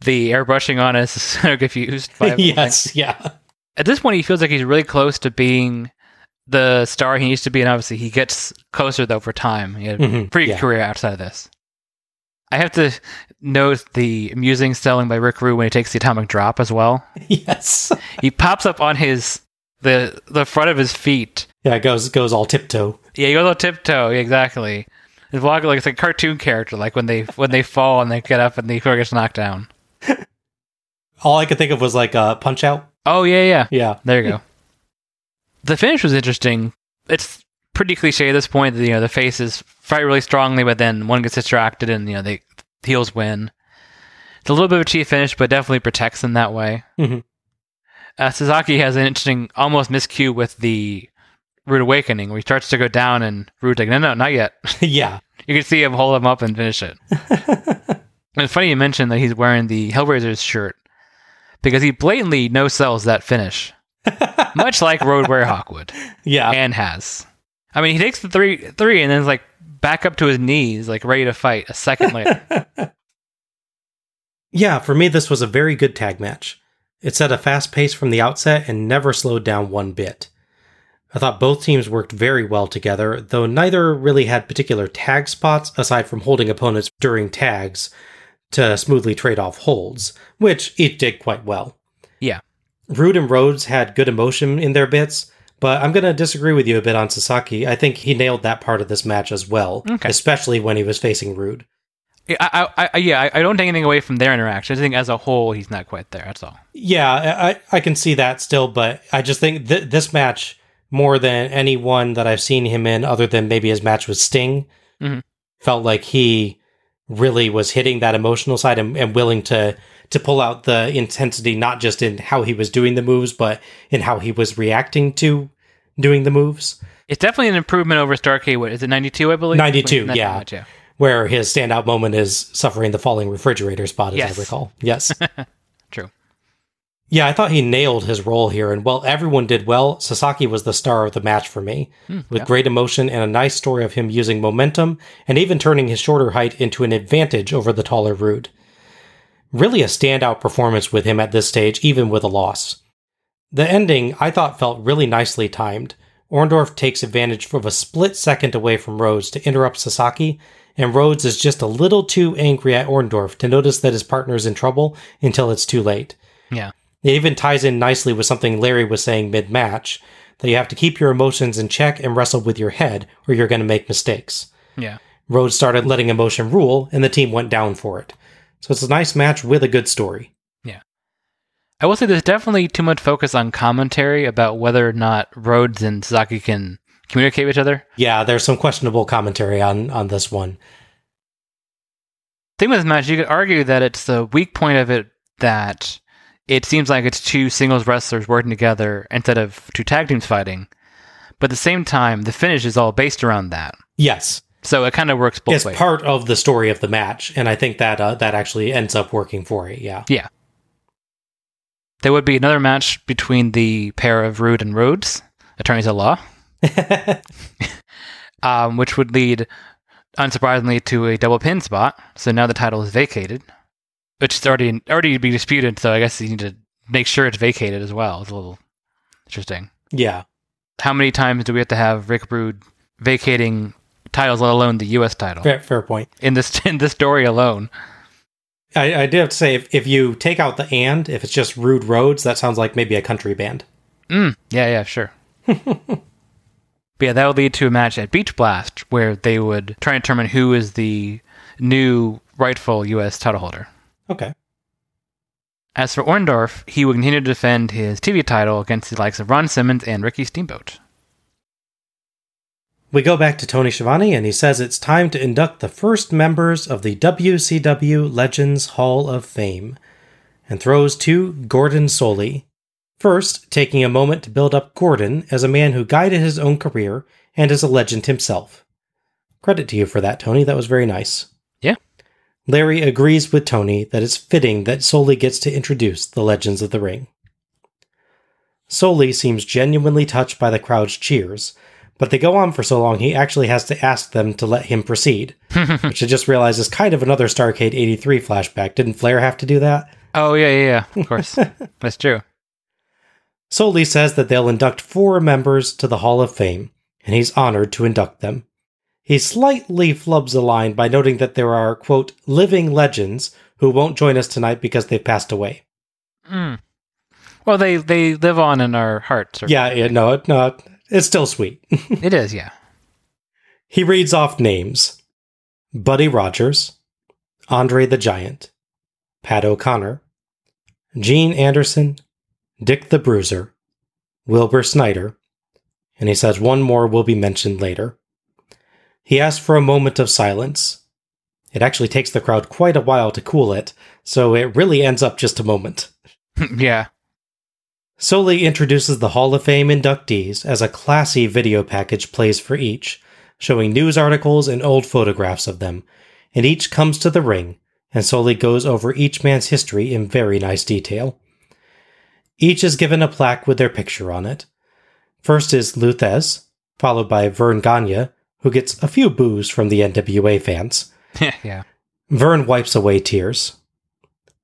the airbrushing on us, so confused by whole thing yes, yeah. at this point he feels like he's really close to being the star he needs to be and obviously he gets closer though for time he had a Mhm, pretty yeah. career outside of this i have to note the amusing selling by rick Rude when he takes the atomic drop as well Yes. he pops up on his the the front of his feet Yeah, it goes goes all tiptoe. yeah he goes all tiptoe yeah, exactly it's walking like it's a cartoon character like when they when they fall and they get up and the car gets knocked down All I could think of was like a punch out. oh yeah yeah Yeah. There you go. the finish was interesting. It's pretty cliche at this point. You know, the faces fight really strongly, but then one gets distracted, and you know, they heels win. It's a little bit of a cheap finish, but definitely protects them that way. Mhm. Uh, Suzuki has an interesting, almost miscue with the Rude Awakening, where he starts to go down, and Rude's like, "No, no, not yet." yeah. you can see him hold him up and finish it. and it's funny you mentioned that he's wearing the Hellraiser's shirt because he blatantly no sells that finish, much like Road Warhawk would Yeah. and has. I mean, he takes the three, three, and then is like back up to his knees, like ready to fight a second later. Yeah, for me, this was a very good tag match. It set a fast pace from the outset and never slowed down one bit. I thought both teams worked very well together, though neither really had particular tag spots aside from holding opponents during tags to smoothly trade off holds, which it did quite well. yeah, Rude and Rhodes had good emotion in their bits, but I'm going to disagree with you a bit on Sasaki. I think he nailed that part of this match as well, Okay. especially when he was facing Rude. I, I, I, yeah, I, don't take anything away from their interaction. I think as a whole, he's not quite there. That's all. Yeah, I, I can see that still, but I just think th- this match, more than any one that I've seen him in, other than maybe his match with Sting, Mhm. felt like he really was hitting that emotional side and, and willing to to pull out the intensity, not just in how he was doing the moves, but in how he was reacting to doing the moves. It's definitely an improvement over Starcade. What is it? Ninety two, I believe. 92, Not yeah. much, yeah. Where his standout moment is suffering the falling refrigerator spot, as Yes. I recall. Yes. True. Yeah, I thought he nailed his role here, and while everyone did well, Sasaki was the star of the match for me, hmm, with yeah. great emotion and a nice story of him using momentum and even turning his shorter height into an advantage over the taller Rude. Really a standout performance with him at this stage, even with a loss. The ending, I thought, felt really nicely timed. Orndorff takes advantage of a split second away from Rhodes to interrupt Sasaki, and Rhodes is just a little too angry at Orndorff to notice that his partner is in trouble until it's too late. Yeah. It even ties in nicely with something Larry was saying mid match that you have to keep your emotions in check and wrestle with your head, or you're going to make mistakes. Yeah. Rhodes started letting emotion rule, and the team went down for it. So it's a nice match with a good story. Yeah. I will say there's definitely too much focus on commentary about whether or not Rhodes and Sasaki can communicate with each other. Yeah, there's some questionable commentary on on this one. Thing with this match, you could argue that it's the weak point of it that it seems like it's two singles wrestlers working together instead of two tag teams fighting. But at the same time, the finish is all based around that. Yes, So it kind of works both it's ways. part of the story of the match, and I think that uh, that actually ends up working for it. Yeah. Yeah. There would be another match between the pair of Rude and Rhodes, attorneys at law, um, which would lead, unsurprisingly, to a double pin spot. So now the title is vacated, which is already already being disputed. So I guess you need to make sure it's vacated as well. It's a little interesting. yeah. How many times do we have to have Rick Rude vacating titles, let alone the U.S. title, Fair, fair point. in this in this story alone? I, I do have to say, if, if you take out the and, if it's just Rude Roads, that sounds like maybe a country band. Mm, yeah, yeah, sure. but yeah, that would lead to a match at Beach Blast where they would try and determine who is the new rightful U.S. title holder. Okay. As for Orndorff, he would continue to defend his TV title against the likes of Ron Simmons and Ricky Steamboat. We go back to Tony Schiavone, and he says it's time to induct the first members of the WCW Legends Hall of Fame, and throws to Gordon Solie. First, taking a moment to build up Gordon as a man who guided his own career and is a legend himself. Credit to you for that, Tony. That was very nice. Yeah. Larry agrees with Tony that it's fitting that Solie gets to introduce the Legends of the Ring. Solie seems genuinely touched by the crowd's cheers, but they go on for so long he actually has to ask them to let him proceed, which I just realized is kind of another Starcade 83 flashback. Didn't Flair have to do that? Oh, yeah, yeah, yeah. Of course. That's true. Solie says that they'll induct four members to the Hall of Fame, and he's honored to induct them. He slightly flubs a line by noting that there are, quote, living legends who won't join us tonight because they've passed away. Mm. Well, they, they live on in our hearts. Or, Yeah, yeah, no, no, it's still sweet. It is, yeah. he reads off names Buddy Rogers, Andre the Giant, Pat O'Connor, Gene Anderson, Dick the Bruiser, Wilbur Snyder, and he says one more will be mentioned later. He asks for a moment of silence. It actually takes the crowd quite a while to cool it, so it really ends up just a moment. yeah. Solie introduces the Hall of Fame inductees as a classy video package plays for each, showing news articles and old photographs of them, and each comes to the ring, and Solie goes over each man's history in very nice detail. Each is given a plaque with their picture on it. First is Lou Thesz, followed by Verne Gagne, who gets a few boos from the NWA fans. yeah. Verne wipes away tears.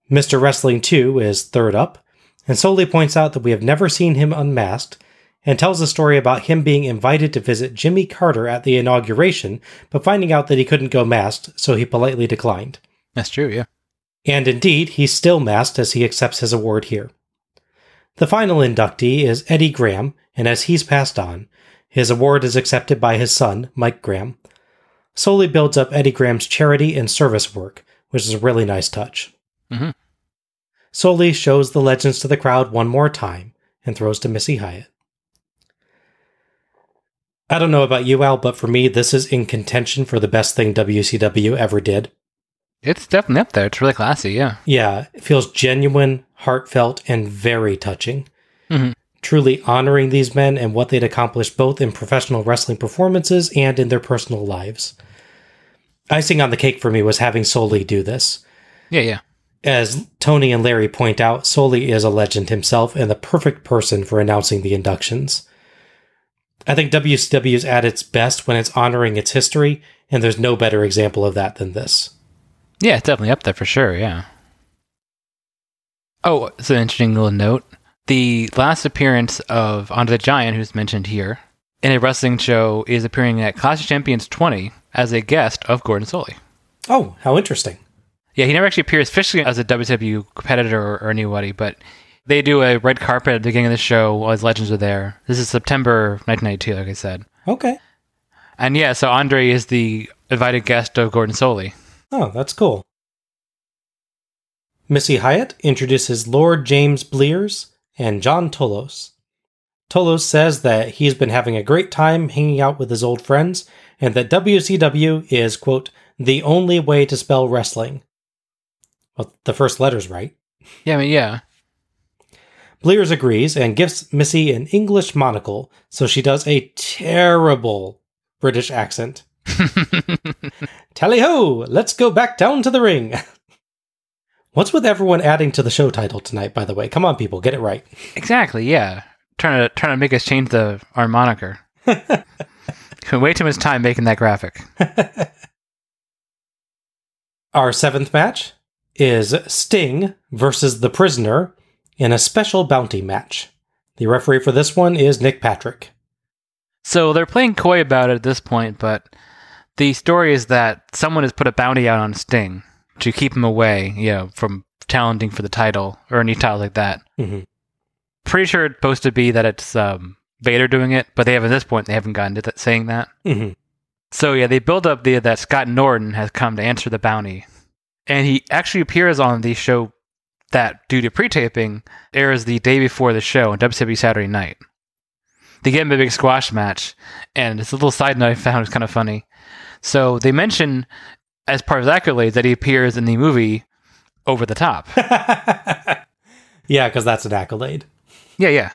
Mr. Wrestling 2 is third up, and Solie points out that we have never seen him unmasked, and tells a story about him being invited to visit Jimmy Carter at the inauguration, but finding out that he couldn't go masked, so he politely declined. That's true, yeah. And indeed, he's still masked as he accepts his award here. The final inductee is Eddie Graham, and as he's passed on, his award is accepted by his son, Mike Graham. Solie builds up Eddie Graham's charity and service work, which is a really nice touch. Mhm. Solie shows the legends to the crowd one more time and throws to Missy Hyatt. I don't know about you, Al, but for me, this is in contention for the best thing WCW ever did. It's definitely up there. It's really classy, yeah. Yeah, it feels genuine, heartfelt, and very touching. Mhm. Truly honoring these men and what they'd accomplished both in professional wrestling performances and in their personal lives. Icing on the cake for me was having Solie do this. Yeah, yeah. As Tony and Larry point out, Solie is a legend himself and the perfect person for announcing the inductions. I think WCW is at its best when it's honoring its history, and there's no better example of that than this. Yeah, it's definitely up there for sure, yeah. Oh, it's an interesting little note. The last appearance of Andre the Giant, who's mentioned here, in a wrestling show, is appearing at Clash of Champions 20 as a guest of Gordon Solie. Oh, how interesting. Yeah, he never actually appears officially as a WCW competitor or, or anybody, but they do a red carpet at the beginning of the show while his legends are there. This is September 1992, like I said. Okay. And yeah, so Andre is the invited guest of Gordon Solie. Oh, that's cool. Missy Hyatt introduces Lord James Blears and John Tolos. Tolos says that he's been having a great time hanging out with his old friends and that WCW is, quote, the only way to spell wrestling. Well, the first letter's right. Yeah, I mean, yeah. Blears agrees and gives Missy an English monocle, so she does a terrible British accent. Tally ho! Let's go back down to the ring. What's with everyone adding to the show title tonight, by the way? Come on, people, get it right. Exactly, yeah. Trying to trying to make us change the our moniker. Way too much time making that graphic. Our seventh match is Sting versus The Prisoner in a special bounty match. The referee for this one is Nick Patrick. So they're playing coy about it at this point, but the story is that someone has put a bounty out on Sting to keep him away, you know, from challenging for the title or any title like that. Mhm. Pretty sure it's supposed to be that it's um, Vader doing it, but they have at this point they haven't gotten to that, saying that. Mhm. So yeah, they build up the that Scott Norton has come to answer the bounty, and he actually appears on the show that, due to pre-taping, airs the day before the show on WCW Saturday Night. They get him a big squash match, and it's a little side note I found was kind of funny. So they mention as part of his accolades that he appears in the movie Over the Top. yeah, because that's an accolade. Yeah, yeah.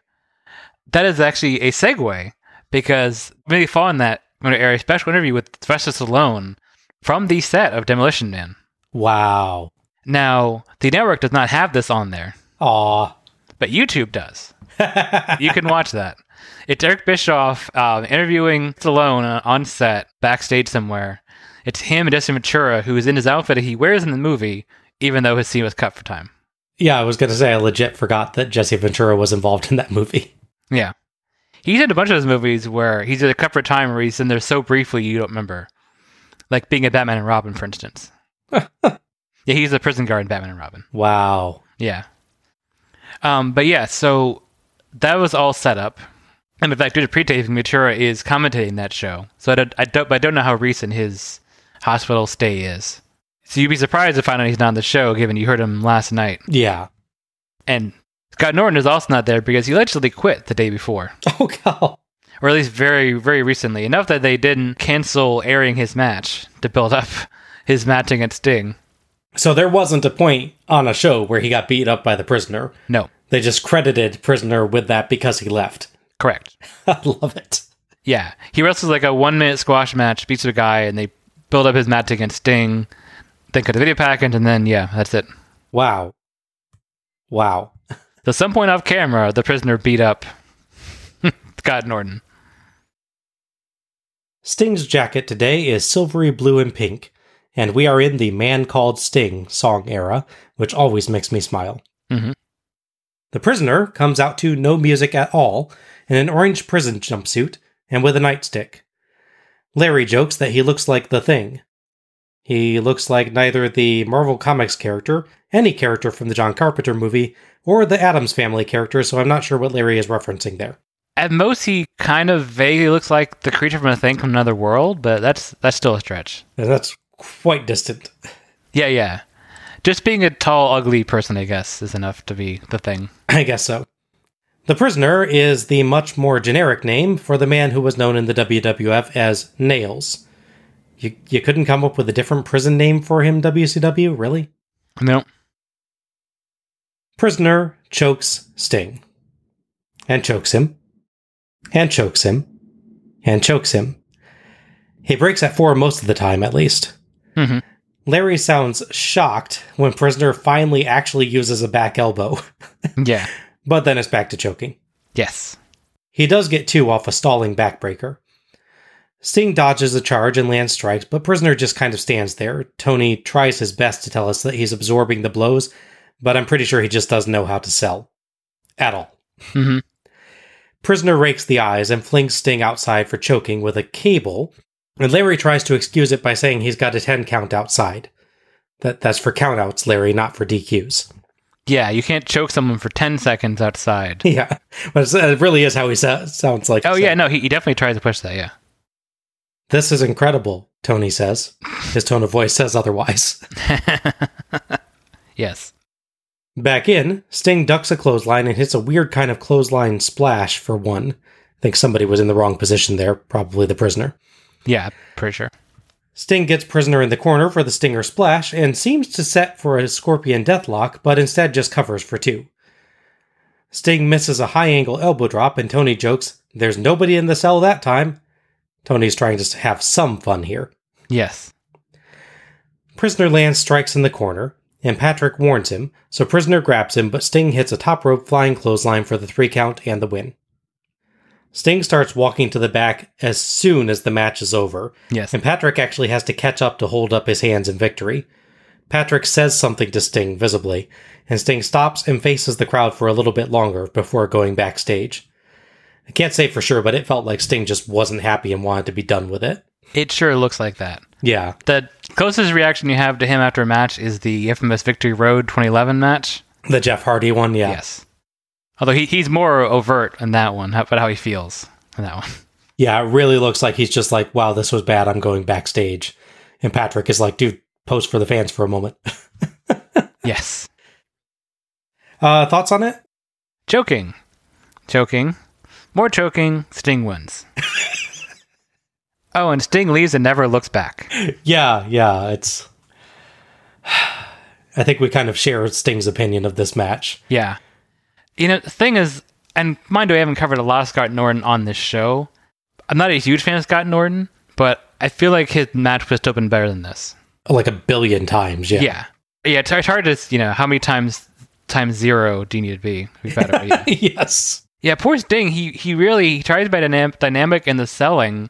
That is actually a segue because maybe following that, I'm going to air a special interview with Sylvester Stallone from the set of Demolition Man. Wow. Now, the network does not have this on there, Aw. but YouTube does. you can watch that. It's Eric Bischoff um, interviewing Stallone uh, on set, backstage somewhere. It's him and Jesse Ventura, who is in his outfit that he wears in the movie, even though his scene was cut for time. Yeah, I was going to say I legit forgot that Jesse Ventura was involved in that movie. Yeah. He's in a bunch of those movies where he's in a cut for time where he's in there so briefly you don't remember. Like being a Batman and Robin, for instance. yeah, he's a prison guard in Batman and Robin. Wow. Yeah. Um, but yeah, so that was all set up. And in fact, due to pre-taping, Ventura is commentating that show. So I don't, I don't, but I don't know how recent his hospital stay is. So you'd be surprised to find out he's not on the show, given you heard him last night. Yeah. And Scott Norton is also not there because he allegedly quit the day before, Oh, God. or at least very, very recently. Enough that they didn't cancel airing his match to build up his match against Sting. So there wasn't a point on a show where he got beat up by the prisoner. No, They just credited prisoner with that because he left. correct. I love it. Yeah, he wrestles like a one minute squash match, beats a guy, and they build up his match against Sting. Then cut the video package, and then yeah, that's it. Wow. Wow. So some point off camera, the prisoner beat up Scott Norton. Sting's jacket today is silvery blue and pink, and we are in the Man Called Sting song era, which always makes me smile. Mhm. The prisoner comes out to no music at all in an orange prison jumpsuit and with a nightstick. Larry jokes that he looks like the thing. He looks like neither the Marvel Comics character, any character from the John Carpenter movie, or the Addams Family character, so I'm not sure what Larry is referencing there. At most, he kind of vaguely looks like the creature from a thing from another world, but that's that's still a stretch. And that's quite distant. Yeah, yeah. Just being a tall, ugly person, I guess, is enough to be the thing. I guess so. The prisoner is the much more generic name for the man who was known in the WWF as Nails. You, you couldn't come up with a different prison name for him, WCW? Really? No, Prisoner chokes Sting. And chokes him. And chokes him. And chokes him. He breaks at four most of the time, at least. Mhm. Larry sounds shocked when Prisoner finally actually uses a back elbow, Yeah. but then it's back to choking. Yes. He does get two off a stalling backbreaker. Sting dodges the charge and lands strikes, but Prisoner just kind of stands there. Tony tries his best to tell us that he's absorbing the blows, but I'm pretty sure he just doesn't know how to sell. At all. hmm Prisoner rakes the eyes and flings Sting outside for choking with a cable, and Larry tries to excuse it by saying he's got a 10 count outside. That, that's for countouts, Larry, not for DQs. Yeah, you can't choke someone for 10 seconds outside. Yeah, but it really is how he sa- sounds like. Oh, yeah, no, he, he definitely tries to push that, yeah. This is incredible, Tony says. His tone of voice says otherwise. Yes. Back in, Sting ducks a clothesline and hits a weird kind of clothesline splash for one. I think somebody was in the wrong position there, probably the prisoner. Yeah, pretty sure. Sting gets prisoner in the corner for the Stinger splash and seems to set for a Scorpion deathlock, but instead just covers for two. Sting misses a high angle elbow drop, and Tony jokes, There's nobody in the cell that time. Tony's trying to have some fun here. Yes. Prisoner lands strikes in the corner, and Patrick warns him, so Prisoner grabs him, but Sting hits a top rope flying clothesline for the three count and the win. Sting starts walking to the back as soon as the match is over, Yes. and Patrick actually has to catch up to hold up his hands in victory. Patrick says something to Sting visibly, and Sting stops and faces the crowd for a little bit longer before going backstage. I can't say for sure, but it felt like Sting just wasn't happy and wanted to be done with it. It sure looks like that. Yeah, The closest reaction you have to him after a match is the infamous Victory Road 2011 match. the Jeff Hardy one, yeah. Yes. Although he, he's more overt in that one, about how he feels in that one. Yeah, it really looks like he's just like, wow, this was bad. I'm going backstage. And Patrick is like, dude, post for the fans for a moment. Yes. Uh, thoughts on it? Choking. Choking. More choking. Sting wins. oh, and Sting leaves and never looks back. Yeah, yeah, it's. I think we kind of share Sting's opinion of this match. Yeah. You know, the thing is, and mind you, I haven't covered a lot of Scott Norton on this show. I'm not a huge fan of Scott Norton, but I feel like his match was still been better than this. Like a billion times, yeah. Yeah. Yeah, it's, hard to, you know, how many times times zero do you need to be? to be better? yeah. yes. yeah, poor Sting, he, he really he tries to be dynam- dynamic in the selling,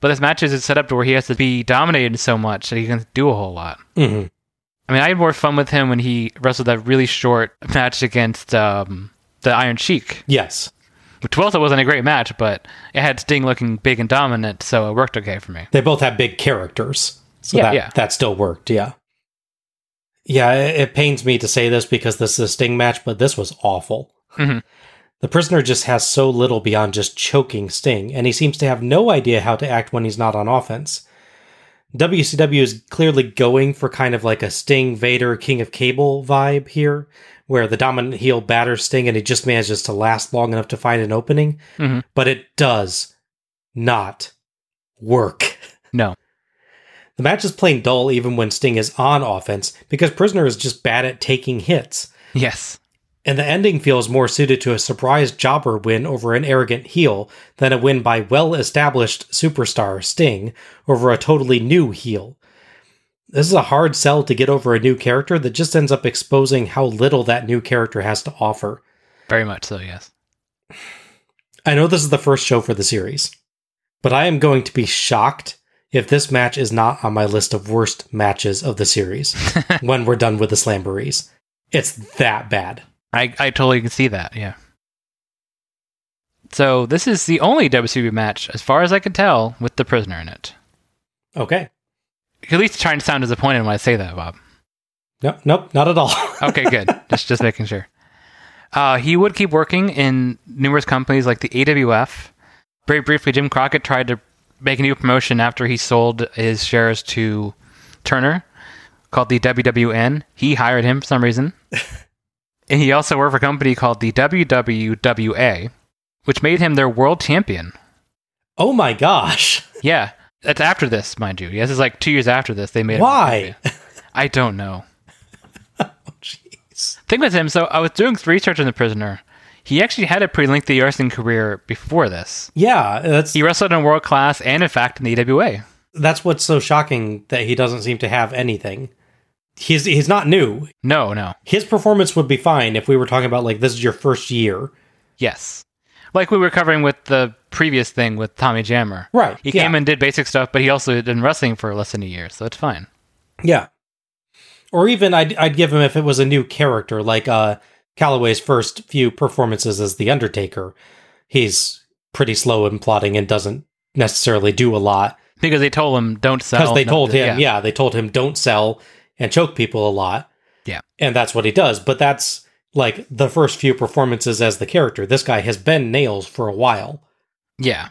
but this match is set up to where he has to be dominated so much that he can do a whole lot. hmm I mean, I had more fun with him when he wrestled that really short match against um, the Iron Sheik. Yes. Which also wasn't a great match, but it had Sting looking big and dominant, so it worked okay for me. They both have big characters. So Yeah, that, yeah. that still worked, yeah. Yeah, it, it pains me to say this because this is a Sting match, but this was awful. Mhm. The prisoner just has so little beyond just choking Sting, and he seems to have no idea how to act when he's not on offense. WCW is clearly going for kind of like a Sting Vader King of Cable vibe here, where the dominant heel batters Sting and he just manages to last long enough to find an opening, Mhm. but it does not work. No. The match is plain dull even when Sting is on offense because Prisoner is just bad at taking hits. Yes. And the ending feels more suited to a surprise jobber win over an arrogant heel than a win by well established superstar Sting over a totally new heel. This is a hard sell to get over a new character that just ends up exposing how little that new character has to offer. Very much so, yes. I know this is the first show for the series, but I am going to be shocked if this match is not on my list of worst matches of the series when we're done with the Slamborees. It's that bad. I, I totally can see that, yeah. So this is the only WCW match, as far as I can tell, with the prisoner in it. Okay. At least trying to sound disappointed when I say that, Bob. Nope, nope, not at all. Okay, good. just just making sure. Uh, he would keep working in numerous companies like the AWF. Very briefly, Jim Crockett tried to make a new promotion after he sold his shares to Turner, called the WWN. He hired him for some reason. and he also worked for a company called the WWWA, which made him their world champion. oh my gosh. Yeah, that's after this, mind you. Yes, it's like two years after this. They made Why? I don't know. Oh, jeez. thing with him, so I was doing research on the prisoner. He actually had a pretty lengthy wrestling career before this. Yeah, that's He wrestled in world class and, in fact, in the EWA. That's what's so shocking that he doesn't seem to have anything. He's he's not new. No, no. His performance would be fine if we were talking about like this is your first year. Yes. Like we were covering with the previous thing with Tommy Jammer. Right, He yeah. came and did basic stuff, but he also did wrestling for less than a year, so it's fine. Yeah. Or even I'd I'd give him if it was a new character, like uh Calaway's first few performances as the Undertaker. He's pretty slow in plotting and doesn't necessarily do a lot. Because they told him don't sell. Because they no- told him, yeah. they told him don't sell and choke people a lot. Yeah. And that's what he does. But that's like the first few performances as the character. This guy has been nails for a while. Yeah.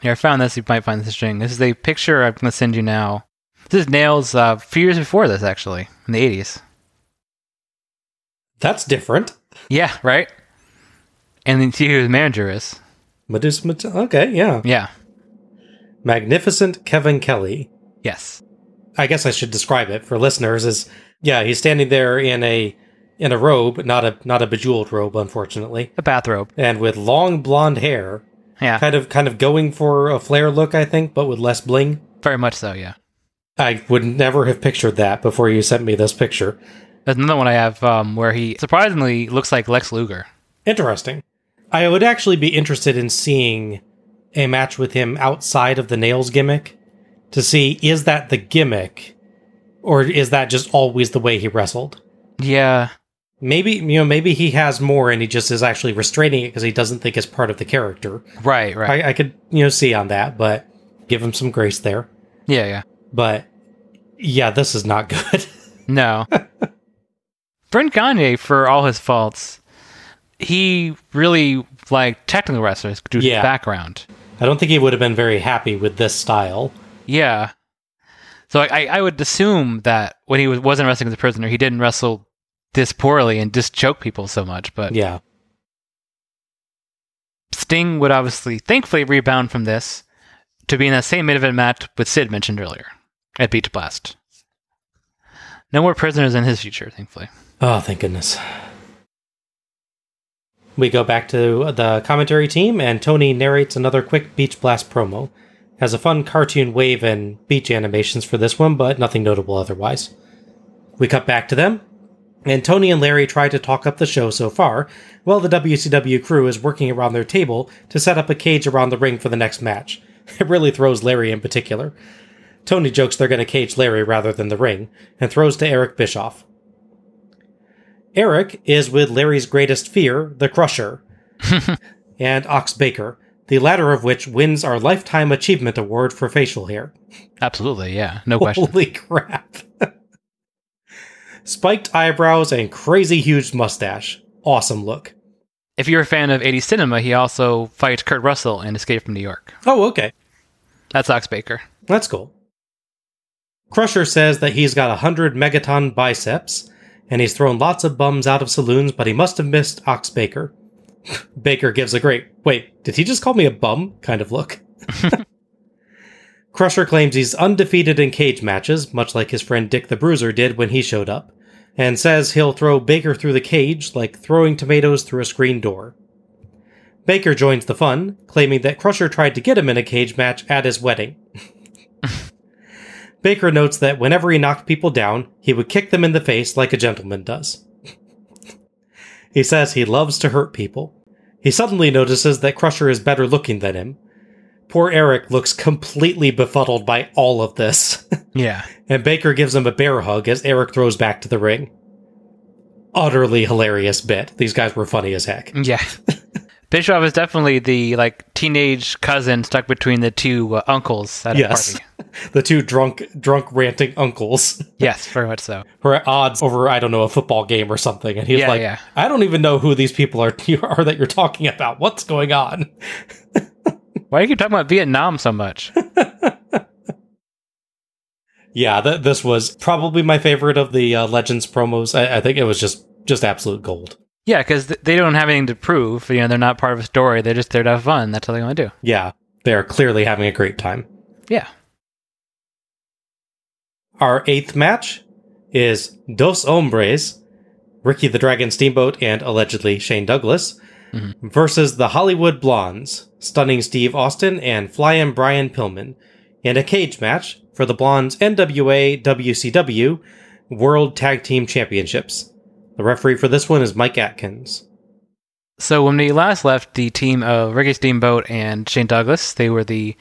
Here, I found this. You might find this interesting. This is a picture I'm going to send you now. This is Nails uh, a few years before this, actually, in the 80s. That's different. Yeah, right? And then see who his manager is. Medusa, Medu- okay, yeah. Yeah. Magnificent Kevin Kelly. Yes. I guess I should describe it for listeners is yeah, he's standing there in a in a robe, not a not a bejeweled robe, unfortunately, A bathrobe. and with long blonde hair, Yeah. kind of kind of going for a Flair look, I think, but with less bling. Very much so, yeah. I would never have pictured that before you sent me this picture. There's another one I have um, where he surprisingly looks like Lex Luger. Interesting. I would actually be interested in seeing a match with him outside of the nails gimmick to see is that the gimmick or is that just always the way he wrestled? Yeah. Maybe you know, maybe he has more, and he just is actually restraining it because he doesn't think it's part of the character. Right, right. I, I could you know see on that, but give him some grace there. yeah, yeah. But yeah, this is not good. No. Verne Gagne, for all his faults, he really liked technical wrestlers due to Yeah. his background. I don't think he would have been very happy with this style. Yeah. So I, I- I would assume that when he was, wasn't wrestling as a prisoner, he didn't wrestle this poorly and just choke people so much. But Yeah, Sting would obviously, thankfully, rebound from this to be in that same main event match with Sid mentioned earlier at Beach Blast. No more prisoners in his future, thankfully. Oh, thank goodness. We go back to the commentary team, and Tony narrates another quick Beach Blast promo. Has a fun cartoon wave and beach animations for this one, but nothing notable otherwise. We cut back to them, and Tony and Larry try to talk up the show so far, while the WCW crew is working around their table to set up a cage around the ring for the next match. It really throws Larry in particular. Tony jokes they're going to cage Larry rather than the ring, and throws to Eric Bischoff. Eric is with Larry's greatest fear, the Crusher, and Ox Baker, the latter of which wins our Lifetime Achievement Award for facial hair. Absolutely, yeah. No question. Holy crap. Spiked eyebrows and crazy huge mustache. Awesome look. If you're a fan of 80s cinema, he also fights Kurt Russell in Escape from New York. Oh, okay. That's Ox Baker. That's cool. Crusher says that he's got a hundred megaton biceps, and he's thrown lots of bums out of saloons, but he must have missed Ox Baker. Baker gives a great, wait, did he just call me a bum kind of look? Crusher claims he's undefeated in cage matches, much like his friend Dick the Bruiser did when he showed up, and says he'll throw Baker through the cage like throwing tomatoes through a screen door. Baker joins the fun, claiming that Crusher tried to get him in a cage match at his wedding. Baker notes that whenever he knocked people down, he would kick them in the face like a gentleman does. he says he loves to hurt people. He suddenly notices that Crusher is better looking than him. Poor Eric looks completely befuddled by all of this, Yeah. and Baker gives him a bear hug as Eric throws back to the ring. Utterly hilarious bit. These guys were funny as heck. Yeah. Bischoff is definitely the like teenage cousin stuck between the two uh, uncles at Yes. a party. the two drunk drunk ranting uncles Yes, very much so. were at odds over I don't know a football game or something, and he's Yeah, like, yeah. "I don't even know who these people are, are that you're talking about. What's going on?" Why do you keep talking about Vietnam so much? Yeah, th- this was probably my favorite of the uh, Legends promos. I-, I think it was just just absolute gold. yeah, because th- they don't have anything to prove. You know, they're not part of a story. They're just there to have fun. That's all they want to do. Yeah, they are clearly having a great time. Yeah. Our eighth match is Dos Hombres, Ricky the Dragon Steamboat and allegedly Shane Douglas, Mm-hmm. versus the Hollywood Blondes, Stunning Steve Austin and Flying Brian Pillman, in a cage match for the Blondes NWA WCW World Tag Team Championships. The referee for this one is Mike Atkins. So when we last left the team uh, of Ricky Steamboat and Shane Douglas, they were the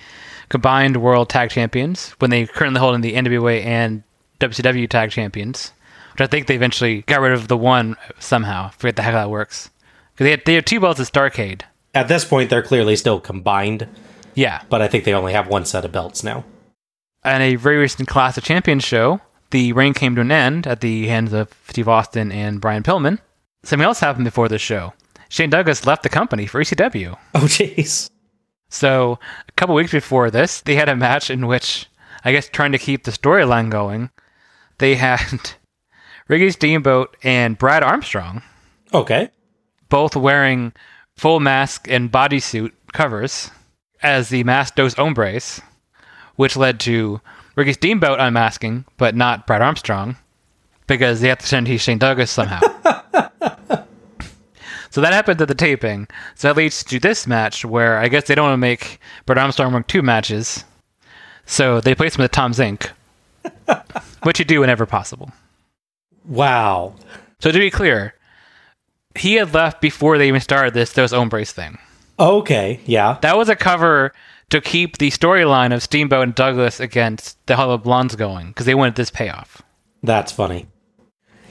combined world tag champions when they currently hold in the NWA and WCW tag champions, which I think they eventually got rid of the one somehow. Forget the heck how that works. They had, they had two belts at Starcade. At this point, they're clearly still combined, Yeah. but I think they only have one set of belts now. And a very recent Clash of Champions show, the reign came to an end at the hands of Steve Austin and Brian Pillman. Something else happened before this show. Shane Douglas left the company for ECW. Oh, jeez. So a couple weeks before this, they had a match in which, I guess, trying to keep the storyline going, they had Ricky Steamboat and Brad Armstrong Okay. Both wearing full mask and bodysuit covers as the Masked Dos Hombres, which led to Ricky Steamboat unmasking, but not Brad Armstrong, because they have to he's Shane Douglas somehow. so that happened at the taping. So that leads to this match where I guess they don't want to make Brad Armstrong work two matches. So they place him with Tom Zenk, which you do whenever possible. Wow. So to be clear, he had left before they even started this Dos Hombres thing. Okay, yeah. That was a cover to keep the storyline of Steamboat and Douglas against the Hollywood Blondes going because they wanted this payoff. That's funny.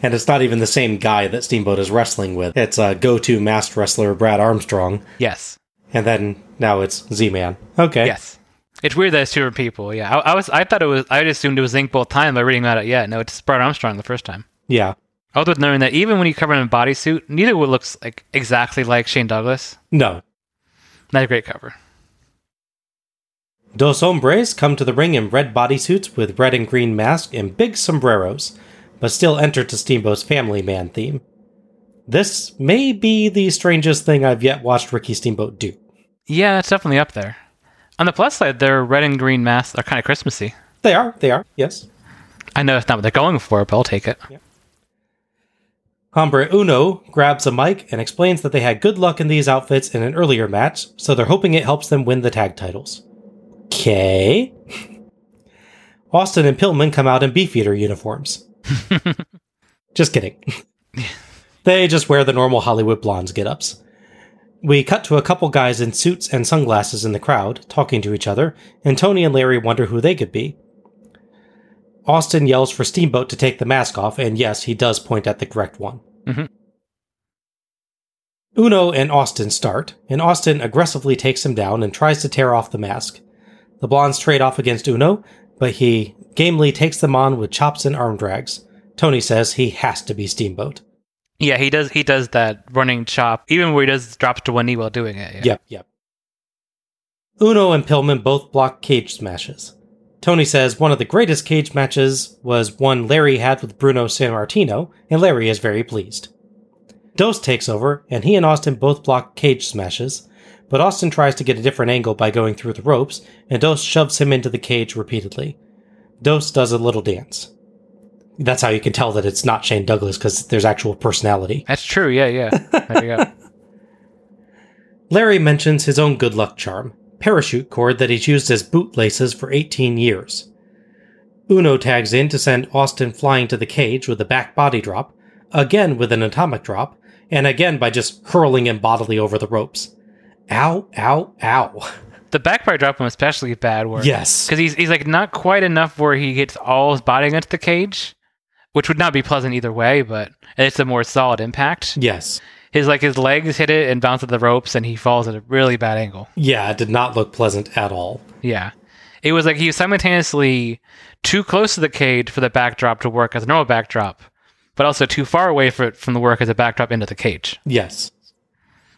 And it's not even the same guy that Steamboat is wrestling with. It's a go to masked wrestler Brad Armstrong. Yes. And then now it's Z Man. Okay. Yes. It's weird that it's two different people. Yeah, I, I was. I thought it was. I assumed it was Zenk both times by reading about it. Yeah, no, it's Brad Armstrong the first time. Yeah. Also, with knowing that even when you cover him in a bodysuit, neither one looks like exactly like Shane Douglas. No. Not a great cover. Dos hombres come to the ring in red bodysuits with red and green masks and big sombreros, but still enter to Steamboat's Family Man theme. This may be the strangest thing I've yet watched Ricky Steamboat do. Yeah, it's definitely up there. On the plus side, their red and green masks are kind of Christmassy. They are, they are, yes. I know it's not what they're going for, but I'll take it. Hombre Uno grabs a mic and explains that they had good luck in these outfits in an earlier match, so they're hoping it helps them win the tag titles. Okay. Austin and Pillman come out in Beefeater uniforms. just kidding. they just wear the normal Hollywood blondes get ups. We cut to a couple guys in suits and sunglasses in the crowd, talking to each other, and Tony and Larry wonder who they could be. Austin yells for Steamboat to take the mask off, and yes, he does point at the correct one. Mhm. Uno and Austin start, and Austin aggressively takes him down and tries to tear off the mask. The blondes trade off against Uno, but he gamely takes them on with chops and arm drags. Tony says he has to be Steamboat. Yeah, he does. He does that running chop, even where he does drops to one knee while doing it. Yeah. Yep, yep. Uno and Pillman both block cage smashes. Tony says one of the greatest cage matches was one Larry had with Bruno Sammartino, and Larry is very pleased. Dos takes over, and he and Austin both block cage smashes, but Austin tries to get a different angle by going through the ropes, and Dos shoves him into the cage repeatedly. Dos does a little dance. That's how you can tell that it's not Shane Douglas because there's actual personality. That's true. Yeah, yeah. There you go. Larry mentions his own good luck charm, parachute cord that he's used as bootlaces for 18 years. Uno tags in to send Austin flying to the cage with a back body drop, again with an atomic drop, and again by just hurling him bodily over the ropes. Ow, ow, ow. The back body drop him especially bad where Yes. because he's he's like not quite enough where he gets all his body against the cage, which would not be pleasant either way, but it's a more solid impact. Yes. His like his legs hit it and bounce at the ropes, and he falls at a really bad angle. Yeah, it did not look pleasant at all. Yeah, it was like he was simultaneously too close to the cage for the backdrop to work as a normal backdrop, but also too far away for it from the work as a backdrop into the cage. Yes.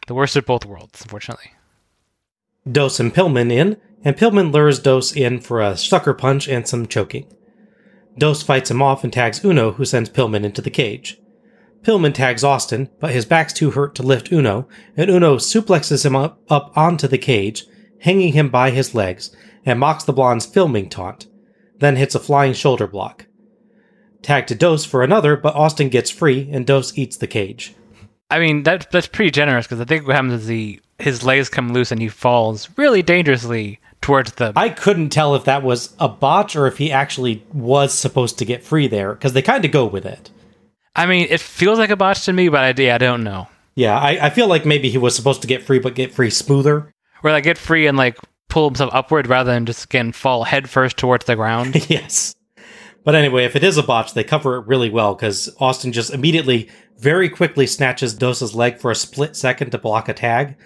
The worst of both worlds, unfortunately. Dos and Pillman in, and Pillman lures Dos in for a sucker punch and some choking. Dos fights him off and tags Uno, who sends Pillman into the cage. Pillman tags Austin, but his back's too hurt to lift Uno, and Uno suplexes him up, up onto the cage, hanging him by his legs, and mocks the blonde's filming taunt, then hits a flying shoulder block. Tag to Dos for another, but Austin gets free, and Dos eats the cage. I mean that that's pretty generous because I think what happens is the his legs come loose and he falls really dangerously towards the. I couldn't tell if that was a botch or if he actually was supposed to get free there because they kind of go with it. I mean, it feels like a botch to me, but I, yeah, I don't know. Yeah, I, I feel like maybe he was supposed to get free, but get free smoother. Where like get free and like pull himself upward rather than just again fall headfirst towards the ground. yes. But anyway, if it is a botch, they cover it really well because Austin just immediately, very quickly snatches Dos's leg for a split second to block a tag,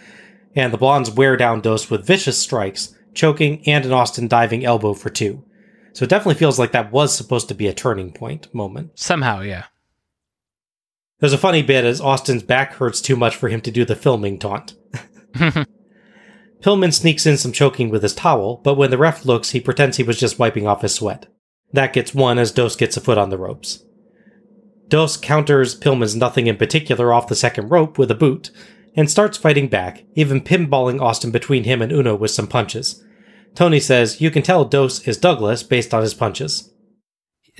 and the Blondes wear down Dos with vicious strikes, choking, and an Austin diving elbow for two. So it definitely feels like that was supposed to be a turning point moment. Somehow, yeah. There's a funny bit as Austin's back hurts too much for him to do the filming taunt. Pillman sneaks in some choking with his towel, but when the ref looks, he pretends he was just wiping off his sweat. That gets one as Dos gets a foot on the ropes. Dos counters Pillman's nothing in particular off the second rope with a boot, and starts fighting back, even pinballing Austin between him and Uno with some punches. Tony says you can tell Dos is Douglas based on his punches.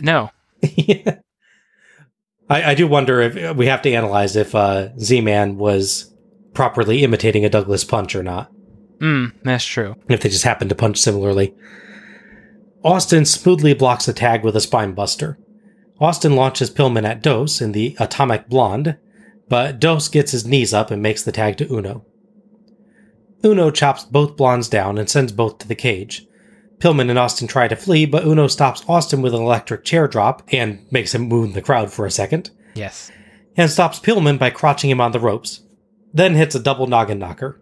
No. I, I do wonder if we have to analyze if uh, Z Man was properly imitating a Douglas punch or not. Mm, that's true. If they just happened to punch similarly. Austin smoothly blocks a tag with a spine buster. Austin launches Pillman at Dos in the Atomic Blonde, but Dos gets his knees up and makes the tag to Uno. Uno chops both blondes down and sends both to the cage. Pillman and Austin try to flee, but Uno stops Austin with an electric chair drop and makes him moon the crowd for a second, Yes. and stops Pillman by crotching him on the ropes, then hits a double noggin knocker.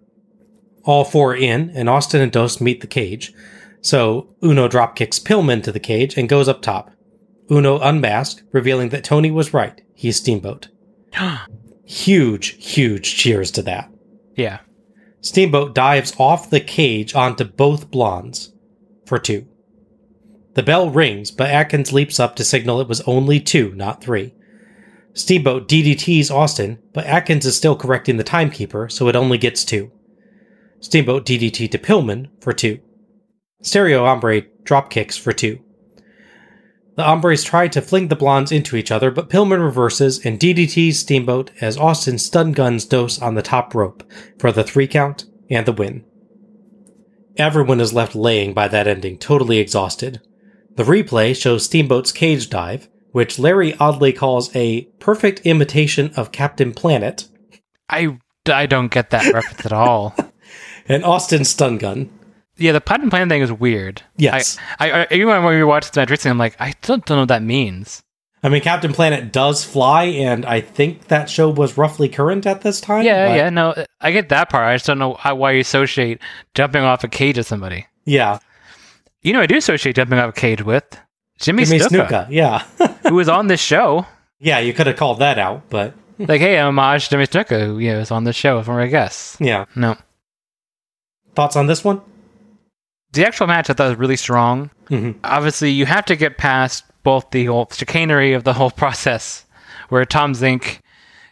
All four in, and Austin and Dos meet the cage, so Uno drop kicks Pillman to the cage and goes up top. Uno unmasked, revealing that Tony was right. He's Steamboat. huge, huge cheers to that. Yeah. Steamboat dives off the cage onto both blondes for two. The bell rings, but Atkins leaps up to signal it was only two, not three. Steamboat DDTs Austin, but Atkins is still correcting the timekeeper, so it only gets two. Steamboat DDT to Pillman for two. Stereo Hombre drop kicks for two. The Hombres try to fling the blondes into each other, but Pillman reverses and DDTs Steamboat as Austin stun guns Dos on the top rope for the three count and the win. Everyone is left laying by that ending, totally exhausted. The replay shows Steamboat's cage dive, which Larry oddly calls a perfect imitation of Captain Planet, I, I don't get that reference at all. and Austin's stun gun. Yeah, the patent plan thing is weird. Yes. I, I, I even when we watched the match recently, I'm like, I still don't know what that means. I mean, Captain Planet does fly, and I think that show was roughly current at this time. Yeah, but- yeah, no, I get that part. I just don't know how, why you associate jumping off a cage with somebody. Yeah. You know, I do associate jumping off a cage with Jimmy, Jimmy Snuka, Snuka, yeah. who was on this show. yeah, you could have called that out, but Like, hey, homage to Jimmy Snuka, who you know, was on this show from I guess. yeah. No, Thoughts on this one? the actual match I thought was really strong. Mhm. Obviously, you have to get past both the whole chicanery of the whole process, where Tom Zenk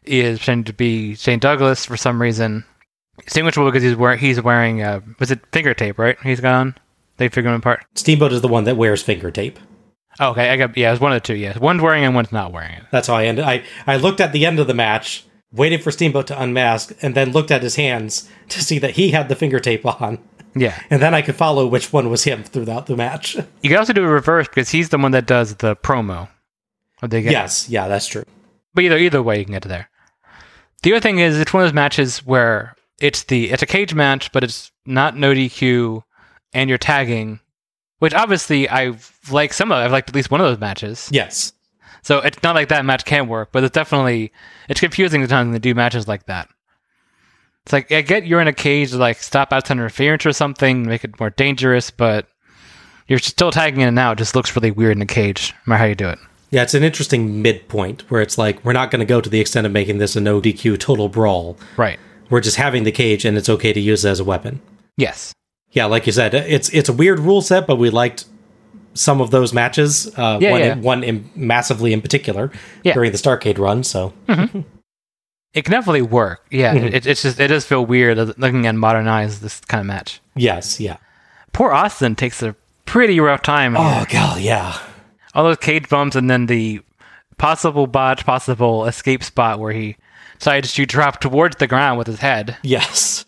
is pretending to be Shane Douglas for some reason, distinguishable because he's wearing he's wearing uh, was it finger tape right? He's got on. They figure him apart. Steamboat is the one that wears finger tape. Oh, okay, I got yeah. It was one of the two. Yeah, one's wearing it and one's not wearing it. That's how I ended. I, I looked at the end of the match, waited for Steamboat to unmask, and then looked at his hands to see that he had the finger tape on. Yeah, And then I could follow which one was him throughout the match. you can also do a reverse because he's the one that does the promo. Of the Yes, yeah, that's true. But either either way, you can get to there. The other thing is, it's one of those matches where it's the it's a cage match, but it's not no DQ, and you're tagging, which obviously I like some of. I've liked at least one of those matches. Yes. So it's not like that match can't work, but it's definitely it's confusing the time to do matches like that. It's like I get you're in a cage to like stop outside interference or something, make it more dangerous, but you're still tagging in and out. It just looks really weird in a cage, no matter how you do it. Yeah, it's an interesting midpoint where it's like, we're not going to go to the extent of making this a no DQ total brawl. Right. We're just having the cage and it's okay to use it as a weapon. Yes. Yeah, like you said, it's it's a weird rule set, but we liked some of those matches. Uh, Yeah, one, yeah. one in, massively in particular Yeah. during the Starcade run. So It can definitely work. Yeah, it, it's just it does feel weird looking at modernize this kind of match. yes, yeah. Poor Austin takes a pretty rough time. here. Oh god, yeah. All those cage bumps and then the possible botch, possible escape spot where he decides to drop towards the ground with his head. Yes.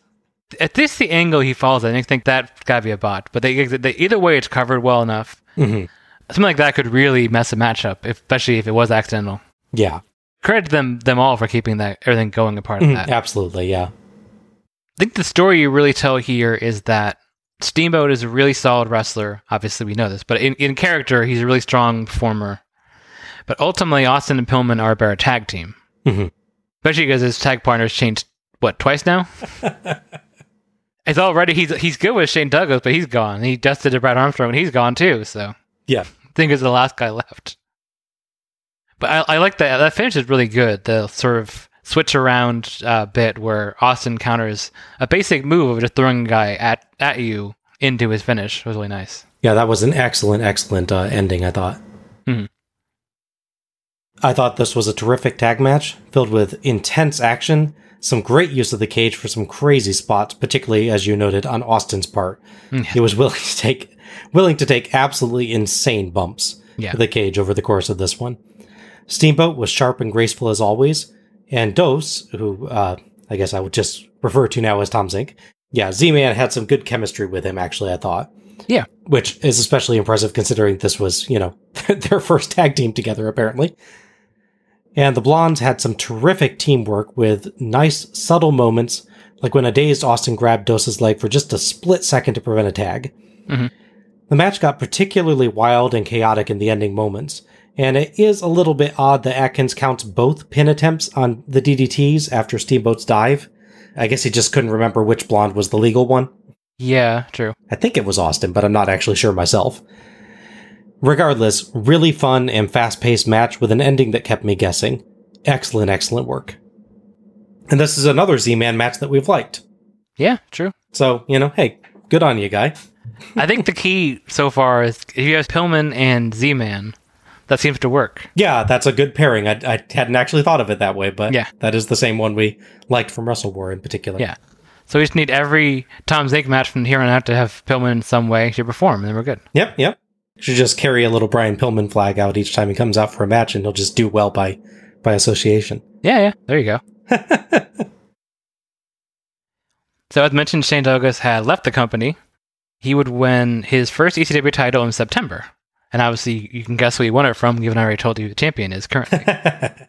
At this the angle he falls, I think that gotta be a bot. But they, they either way, it's covered well enough. hmm Something like that could really mess a matchup, especially if it was accidental. Yeah, Credit to them them all for keeping that everything going a part of Mhm, that. absolutely. Yeah. I think the story you really tell here is that Steamboat is a really solid wrestler. Obviously, we know this, but in, in character, he's a really strong performer. But ultimately, Austin and Pillman are a better tag team. Mhm. Especially because his tag partners changed, what, twice now? it's already, he's, he's good with Shane Douglas, but he's gone. He dusted to Brad Armstrong, and he's gone too, so. Yeah. I think is the last guy left. But I, I like that. That finish is really good. The sort of switch around uh, bit where Austin counters a basic move of just throwing a guy at, at you into his finish was really nice. Yeah, that was an excellent, excellent uh, ending, I thought. Mhm. I thought this was a terrific tag match filled with intense action, some great use of the cage for some crazy spots, particularly as you noted on Austin's part. He was willing to take willing to take absolutely insane bumps Yeah. to the cage over the course of this one. Steamboat was sharp and graceful as always, and Dos, who uh, I guess I would just refer to now as Tom Zenk, yeah, Z-Man had some good chemistry with him. Actually, I thought Yeah. which is especially impressive considering this was, you know, their first tag team together, apparently. And the Blondes had some terrific teamwork with nice, subtle moments, like when a dazed Austin grabbed Dos's leg for just a split second to prevent a tag. Mhm. The match got particularly wild and chaotic in the ending moments, and it is a little bit odd that Atkins counts both pin attempts on the DDTs after Steamboat's dive. I guess he just couldn't remember which blonde was the legal one. Yeah, true. I think it was Austin, but I'm not actually sure myself. Regardless, really fun and fast paced match with an ending that kept me guessing. Excellent, excellent work. And this is another Z Man match that we've liked. Yeah, true. So, you know, hey, good on you, guy. I think the key so far is if you have Pillman and Z Man, that seems to work. Yeah, that's a good pairing. I, I hadn't actually thought of it that way, but Yeah. that is the same one we liked from Wrestle War in particular. Yeah. So we just need every Tom Zenk match from here on out to have Pillman in some way to perform, and then we're good. Yep, yep. Should just carry a little Brian Pillman flag out each time he comes out for a match, and he'll just do well by by association. Yeah, yeah. There you go. so as mentioned, Shane Douglas had left the company. He would win his first ECW title in September. And obviously, you can guess who he won it from, given I already told you who the champion is currently.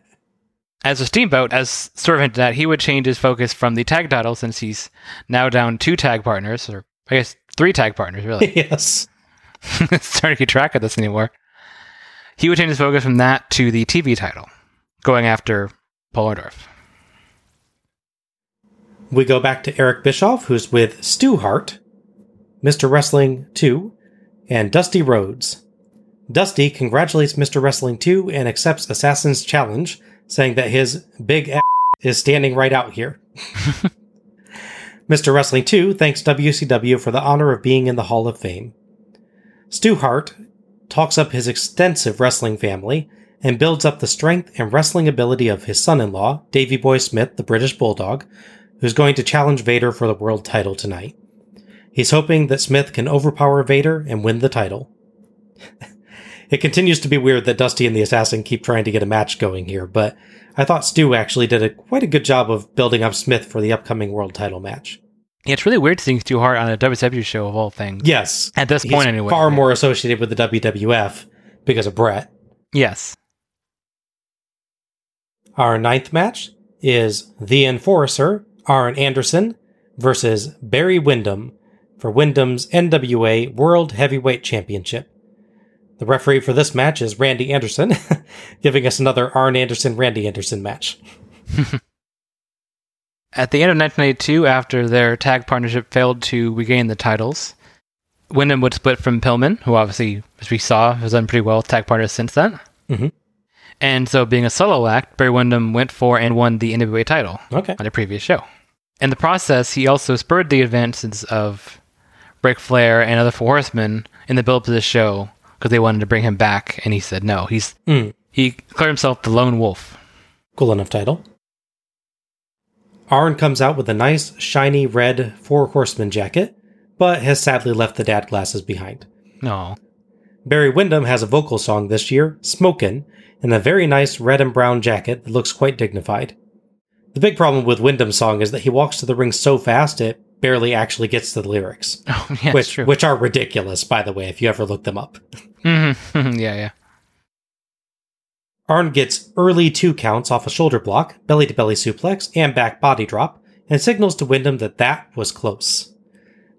as a Steamboat, as sort of hinted at, he would change his focus from the tag title since he's now down two tag partners, or I guess three tag partners, really. yes. It's hard to keep track of this anymore. He would change his focus from that to the TV title, going after Paul Orndorff. We go back to Eric Bischoff, who's with Stu Hart, Mr. Wrestling 2, and Dusty Rhodes. Dusty congratulates Mr. Wrestling 2 and accepts Assassin's challenge, saying that his big ass is standing right out here. Mr. Wrestling 2 thanks WCW for the honor of being in the Hall of Fame. Stu Hart talks up his extensive wrestling family and builds up the strength and wrestling ability of his son in law, Davy Boy Smith, the British Bulldog, who's going to challenge Vader for the world title tonight. He's hoping that Smith can overpower Vader and win the title. it continues to be weird that Dusty and the Assassin keep trying to get a match going here, but I thought Stu actually did a quite a good job of building up Smith for the upcoming world title match. Yeah, it's really weird seeing Stu Hart on a WCW show of all things. Yes, At this point, anyway. far more associated with the WWF because of Bret. Yes. Our ninth match is The Enforcer, Arn Anderson, versus Barry Windham for Windham's NWA World Heavyweight Championship. The referee for this match is Randy Anderson, giving us another Arn Anderson Randy Anderson match. At the end of 1982, after their tag partnership failed to regain the titles, Windham would split from Pillman, who obviously, as we saw, has done pretty well with tag partners since then. Mhm. And so, being a solo act, Barry Windham went for and won the NWA title Okay. on a previous show. In the process, he also spurred the advances of Ric Flair and other Four Horsemen in the build to this show because they wanted to bring him back, and he said no. He's Mm. he declared himself the lone wolf. Cool enough title. Arn comes out with a nice, shiny red Four Horseman jacket, but has sadly left the dad glasses behind. No, Barry Windham has a vocal song this year, Smokin', in a very nice red and brown jacket that looks quite dignified. The big problem with Windham's song is that he walks to the ring so fast it barely actually gets to the lyrics, Oh, yeah, which which are ridiculous, by the way, if you ever look them up. Mhm. yeah, yeah. Arn gets early two counts off a shoulder block, belly to belly suplex, and back body drop, and signals to Windham that that was close.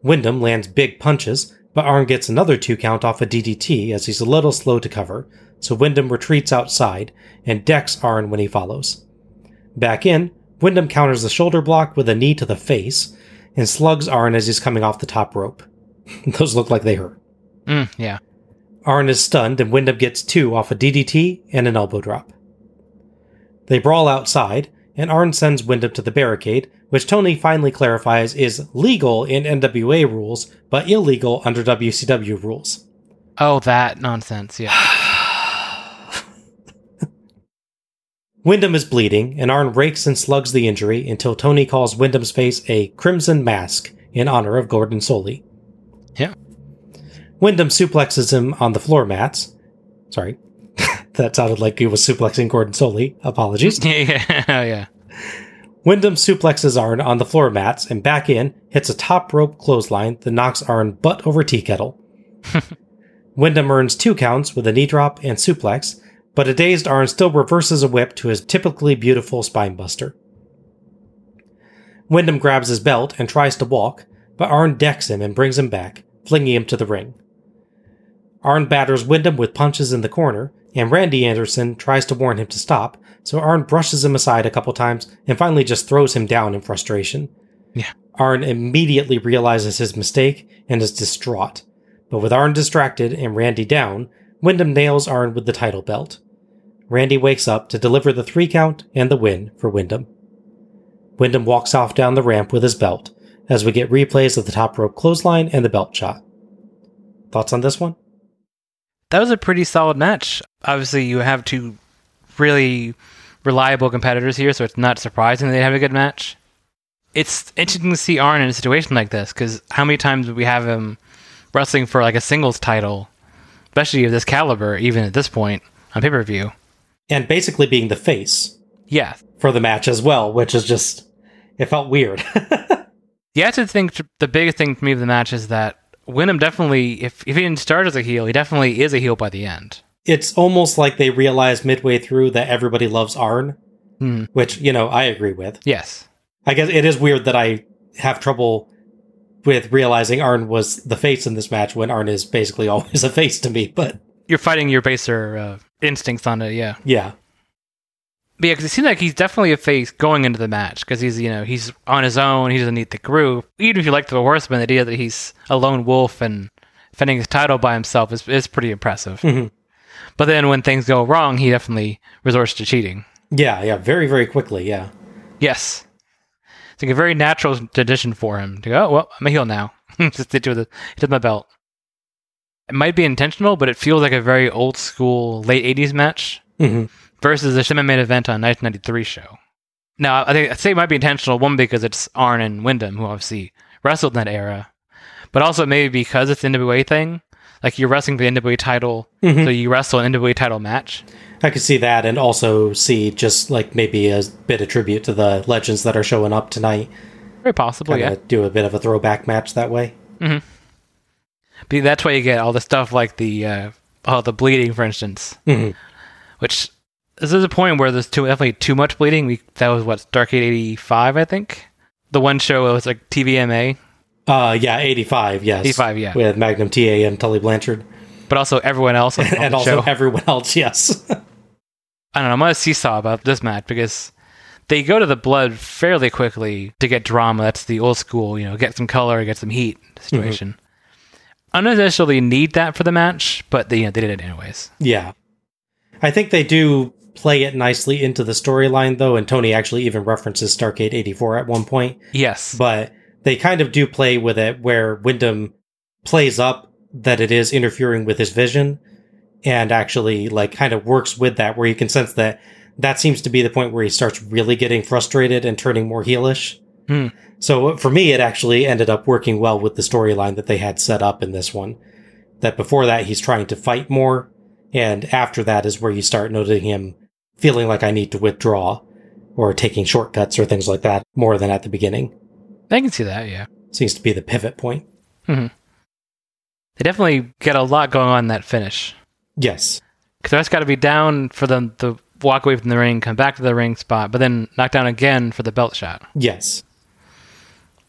Windham lands big punches, but Arn gets another two count off a DDT as he's a little slow to cover, so Windham retreats outside and decks Arn when he follows. Back in, Windham counters the shoulder block with a knee to the face and slugs Arn as he's coming off the top rope. Those look like they hurt. Mm, yeah. Arn is stunned and Windham gets two off a DDT and an elbow drop. They brawl outside, and Arn sends Windham to the barricade, which Tony finally clarifies is legal in NWA rules, but illegal under WCW rules. Oh, that nonsense. Yeah. Windham is bleeding, and Arn rakes and slugs the injury until Tony calls Windham's face a crimson mask in honor of Gordon Solie. Yeah. Windham suplexes him on the floor mats. Sorry. that sounded like he was suplexing Gordon Solie. Apologies. yeah, yeah, oh, yeah. Windham suplexes Arn on the floor mats and back in, hits a top rope clothesline that knocks Arn butt over tea kettle. Windham earns two counts with a knee drop and suplex, but a dazed Arn still reverses a whip to his typically beautiful spinebuster. Windham grabs his belt and tries to walk, but Arn decks him and brings him back, flinging him to the ring. Arn batters Windham with punches in the corner, and Randy Anderson tries to warn him to stop, so Arn brushes him aside a couple times and finally just throws him down in frustration. Yeah. Arn immediately realizes his mistake and is distraught. But with Arn distracted and Randy down, Windham nails Arn with the title belt. Randy wakes up to deliver the three count and the win for Windham. Windham walks off down the ramp with his belt as we get replays of the top rope clothesline and the belt shot. Thoughts on this one? That was a pretty solid match. Obviously, you have two really reliable competitors here, so it's not surprising they have a good match. It's interesting to see Arn in a situation like this because how many times would we have him wrestling for like a singles title, especially of this caliber, even at this point on pay per view? And basically being the face Yeah, for the match as well, which is just, it felt weird. Yeah, I think the biggest thing for me of the match is that Windham definitely, if, if he didn't start as a heel, he definitely is a heel by the end. it's almost like they realized midway through that everybody loves Arn, Hmm. which, you know, I agree with. Yes. I guess it is weird that I have trouble with realizing Arn was the face in this match when Arn is basically always a face to me, but You're fighting your baser uh, instincts on it, yeah. yeah. But yeah, because it seems like he's definitely a face going into the match because he's, you know, he's on his own. He doesn't need the group. Even if you like the Horseman, the idea that he's a lone wolf and defending his title by himself is, is pretty impressive. Mhm. But then when things go wrong, he definitely resorts to cheating. Yeah, yeah, very, very quickly, yeah. Yes. It's like a very natural tradition for him to go, oh, well, I'm a heel now. Just to the to my belt. It might be intentional, but it feels like a very old school late 80s match hmm versus the Shimmer main event on 1993 show. Now, I think I'd say it might be intentional, one because it's Arn and Windham who obviously wrestled in that era, but also maybe because it's the NWA thing. Like you're wrestling for the NWA title, Mhm. so you wrestle an NWA title match. I could see that and also see just like maybe a bit of tribute to the legends that are showing up tonight. Very possible, Kinda yeah. do a bit of a throwback match that way. But that's why you get all the stuff like the uh, oh the bleeding, for instance, Mhm. which this is a point where there's too definitely too much bleeding. We that was what Starcade '85, I think. The one show it was like TVMA, Uh, yeah, 85, yes. 85, yeah. With Magnum TA and Tully Blanchard. but also everyone else and also show. everyone else, yes. I don't know. I'm on a seesaw about this match because they go to the blood fairly quickly to get drama. That's the old school, you know, get some color, get some heat situation. Mm-hmm. I don't necessarily need that for the match, but they, you know, they did it anyways. yeah. I think they do play it nicely into the storyline, though, and Tony actually even references Starcade 84 at one point. Yes. But they kind of do play with it where Windham plays up that it is interfering with his vision and actually, like, kind of works with that, where you can sense that that seems to be the point where he starts really getting frustrated and turning more heelish. Hmm. So for me, it actually ended up working well with the storyline that they had set up in this one. That before that, he's trying to fight more, and after that is where you start noting him feeling like I need to withdraw or taking shortcuts or things like that more than at the beginning. I can see that, yeah. seems to be the pivot point. They definitely get a lot going on in that finish. Yes. Because that's got to be down for them to walk away from the ring, come back to the ring spot, but then knock down again for the belt shot. Yes.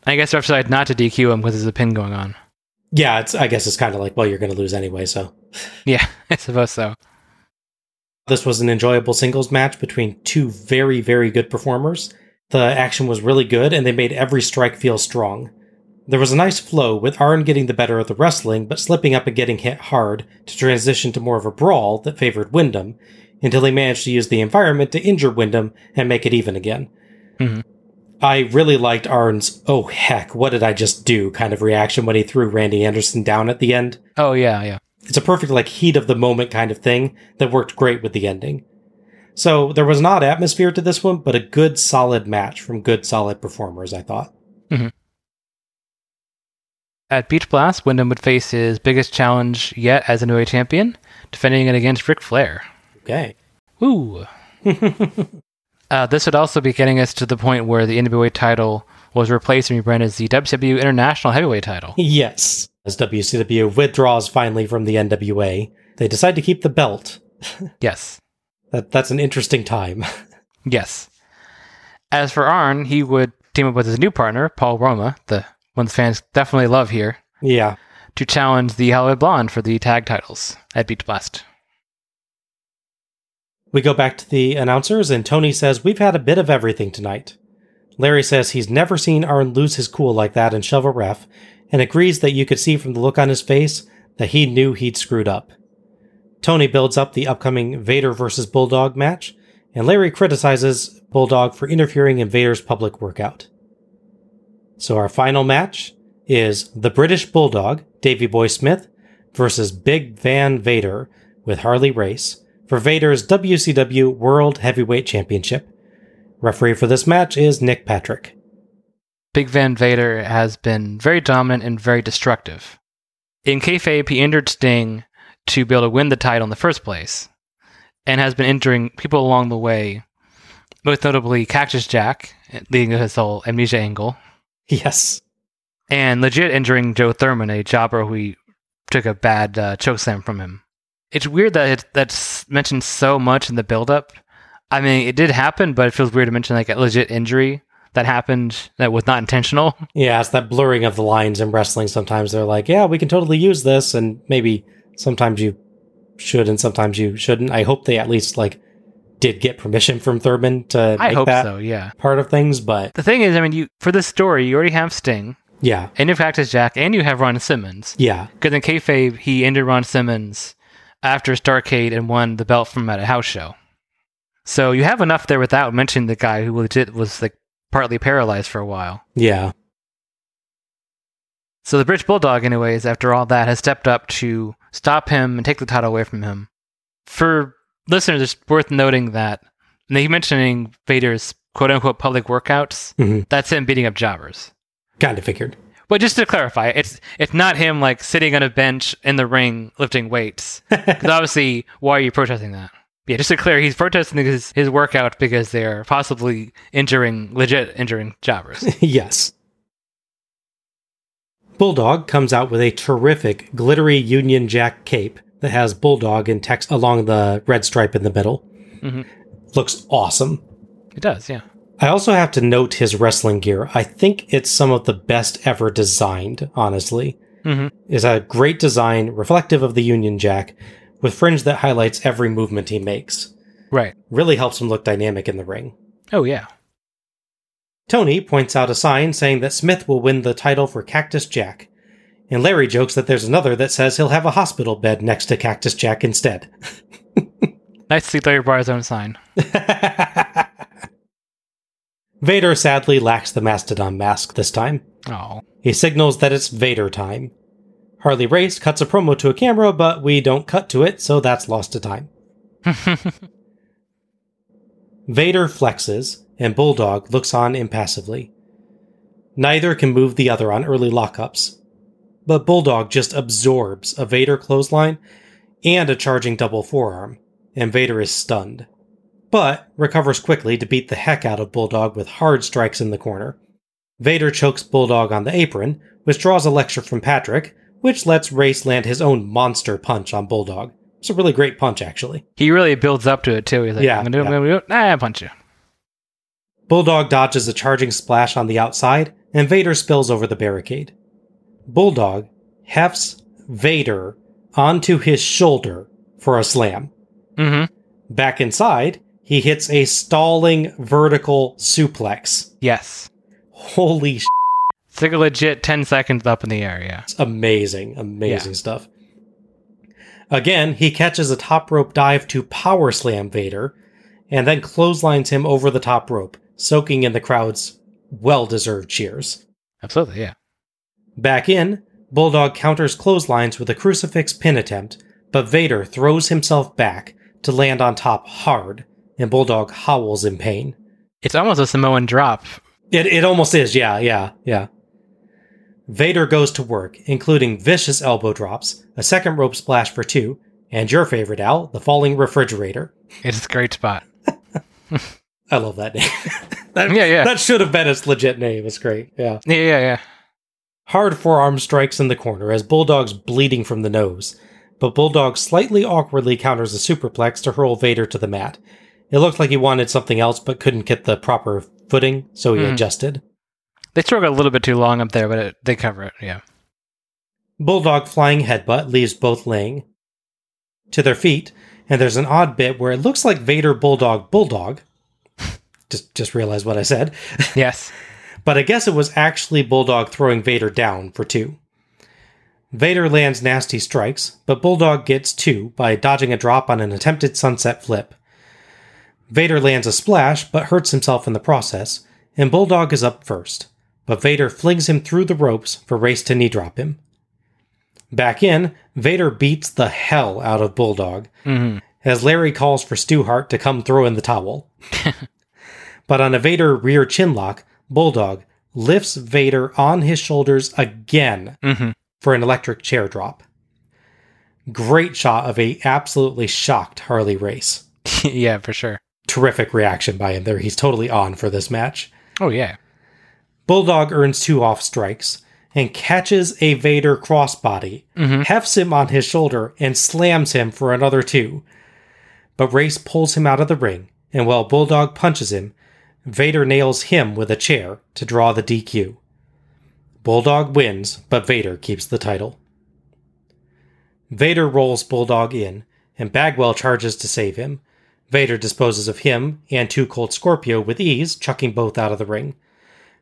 I guess ref decided not to DQ him because there's a pin going on. Yeah, it's I guess it's kind of like, well, you're going to lose anyway, so Yeah, I suppose so. This was an enjoyable singles match between two very, very good performers. The action was really good, and they made every strike feel strong. There was a nice flow, with Arn getting the better of the wrestling, but slipping up and getting hit hard to transition to more of a brawl that favored Windham, until he managed to use the environment to injure Windham and make it even again. Mhm. I really liked Arn's, oh heck, what did I just do kind of reaction when he threw Randy Anderson down at the end. Oh, yeah, yeah. It's a perfect like heat of the moment kind of thing that worked great with the ending. So there was an odd atmosphere to this one, but a good solid match from good solid performers, I thought. At Beach Blast, Windham would face his biggest challenge yet as a NWA champion, defending it against Ric Flair. Okay. Woo! uh, this would also be getting us to the point where the NWA title was replaced and rebranded as the WCW International Heavyweight title. Yes. As WCW withdraws finally from the NWA, they decide to keep the belt. Yes. That that's an interesting time. Yes. As for Arn, he would team up with his new partner, Paul Roma, the one the fans definitely love here, yeah. to challenge the Hollywood Blonde for the tag titles at Beach Blast. We go back to the announcers, and Tony says, We've had a bit of everything tonight. Larry says he's never seen Arn lose his cool like that and shove a ref, and agrees that you could see from the look on his face that he knew he'd screwed up. Tony builds up the upcoming Vader versus Bulldog match, and Larry criticizes Bulldog for interfering in Vader's public workout. So our final match is the British Bulldog, Davy Boy Smith, versus Big Van Vader with Harley Race for Vader's WCW World Heavyweight Championship. Referee for this match is Nick Patrick. Big Van Vader has been very dominant and very destructive. In kayfabe, he injured Sting to be able to win the title in the first place, and has been injuring people along the way, most notably Cactus Jack, leading to his whole amnesia angle, Yes. and legit injuring Joe Thurman, a jobber who took a bad uh, choke slam from him. It's weird that it, that's mentioned so much in the build-up. I mean, it did happen, but it feels weird to mention like a legit injury that happened that was not intentional. Yeah, it's that blurring of the lines in wrestling. Sometimes they're like, yeah, we can totally use this, and maybe sometimes you should and sometimes you shouldn't. I hope they at least like did get permission from Thurman to I make hope that so, yeah. part of things, but The thing is, I mean, you for this story, you already have Sting, yeah, and you have Cactus Jack, and you have Ron Simmons. yeah, Because in kayfabe, he ended Ron Simmons after Starcade and won the belt from at a house show. So you have enough there without mentioning the guy who legit was like partly paralyzed for a while. yeah, So the British Bulldog, anyways, after all that, has stepped up to stop him and take the title away from him. For listeners, it's worth noting that and they mentioning Vader's quote unquote public workouts. Mhm. That's him beating up jobbers. kind of figured. But just to clarify, it's it's not him like sitting on a bench in the ring lifting weights. Because obviously, why are you protesting that? Yeah, just to clear, he's protesting his, his workout because they're possibly injuring, legit injuring jobbers. yes. Bulldog comes out with a terrific glittery Union Jack cape that has Bulldog in text along the red stripe in the middle. Mhm. Looks awesome. it does, yeah. I also have to note his wrestling gear. I think it's some of the best ever designed, honestly. Mhm. Is a great design, reflective of the Union Jack, with fringe that highlights every movement he makes. Right. Really helps him look dynamic in the ring. Oh, yeah. Tony points out a sign saying that Smith will win the title for Cactus Jack. And Larry jokes that there's another that says he'll have a hospital bed next to Cactus Jack instead. Nice to see Larry Barr's own sign. Vader sadly lacks the Mastodon mask this time. Oh. He signals that it's Vader time. Harley Race cuts a promo to a camera, but we don't cut to it, so that's lost to time. Vader flexes, and Bulldog looks on impassively. Neither can move the other on early lockups, but Bulldog just absorbs a Vader clothesline and a charging double forearm, and Vader is stunned, but recovers quickly to beat the heck out of Bulldog with hard strikes in the corner. Vader chokes Bulldog on the apron, which draws a lecture from Patrick, which lets Race land his own monster punch on Bulldog. It's a really great punch, actually. He really builds up to it too. He's like, Yeah, I'm gonna do it, I'm gonna do it. Nah, I punch you. Bulldog dodges a charging splash on the outside, and Vader spills over the barricade. Bulldog hefts Vader onto his shoulder for a slam. Mm-hmm. Back inside, he hits a stalling vertical suplex. Yes. Holy sh! It's like a legit 10 seconds up in the air, yeah. It's Amazing, amazing Yeah. stuff. Again, he catches a top rope dive to power slam Vader, and then clotheslines him over the top rope, soaking in the crowd's well deserved cheers. Absolutely, yeah. Back in, Bulldog counters clotheslines with a crucifix pin attempt, but Vader throws himself back to land on top hard, and Bulldog howls in pain. It's almost a Samoan drop. It, it almost is, yeah, yeah, yeah. Vader goes to work, including vicious elbow drops, a second rope splash for two, and your favorite, Al, the falling refrigerator. It's a great spot. I love that name. that, Yeah, yeah. That should have been its legit name. It's great, yeah. Yeah, yeah, yeah. Hard forearm strikes in the corner as Bulldog's bleeding from the nose, but Bulldog slightly awkwardly counters a superplex to hurl Vader to the mat. It looked like he wanted something else but couldn't get the proper footing, so he Mhm. adjusted. They struggle a little bit too long up there, but it, they cover it, yeah. Bulldog flying headbutt leaves both laying to their feet, and there's an odd bit where it looks like Vader Bulldog Bulldog. just just realize what I said. Yes. but I guess it was actually Bulldog throwing Vader down for two. Vader lands nasty strikes, but Bulldog gets two by dodging a drop on an attempted sunset flip. Vader lands a splash, but hurts himself in the process, and Bulldog is up first, but Vader flings him through the ropes for Race to knee drop him. Back in, Vader beats the hell out of Bulldog, mm-hmm. as Larry calls for Stu Hart to come throw in the towel. But on a Vader rear chinlock, Bulldog lifts Vader on his shoulders again Mhm. for an electric chair drop. Great shot of a absolutely shocked Harley Race. yeah, for sure. Terrific reaction by him there. He's totally on for this match. Oh, yeah. Bulldog earns two off strikes and catches a Vader crossbody, hefts him on his shoulder, and slams him for another two. But Race pulls him out of the ring, and while Bulldog punches him, Vader nails him with a chair to draw the DQ. Bulldog wins, but Vader keeps the title. Vader rolls Bulldog in, and Bagwell charges to save him. Vader disposes of him and Two Cold Scorpio with ease, chucking both out of the ring.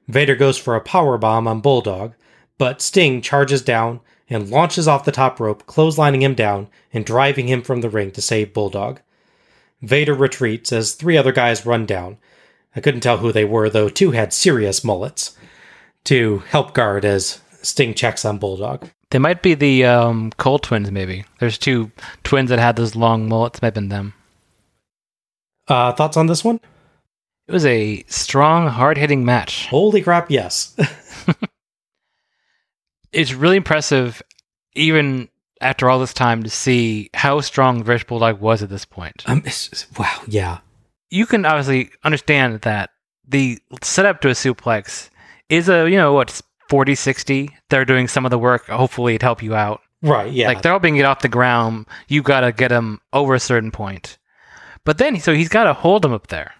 Vader goes for a power bomb on Bulldog, but Sting charges down and launches off the top rope, clotheslining him down and driving him from the ring to save Bulldog. Vader retreats as three other guys run down. I couldn't tell who they were, though two had serious mullets. To help guard as Sting checks on Bulldog. They might be the um, Cole twins, maybe. There's two twins that had those long mullets. Might have been them. Uh, thoughts on this one? It was a strong, hard hitting match. Holy crap, yes. It's really impressive, even after all this time, to see how strong British Bulldog was at this point. um, it's- wow, yeah. You can obviously understand that the setup to a suplex is a, you know, what, 40 60. They're doing some of the work, hopefully, to help you out. Right, yeah. Like, they're helping get off the ground. You got to get him over a certain point. But then, so he's got to hold him up there.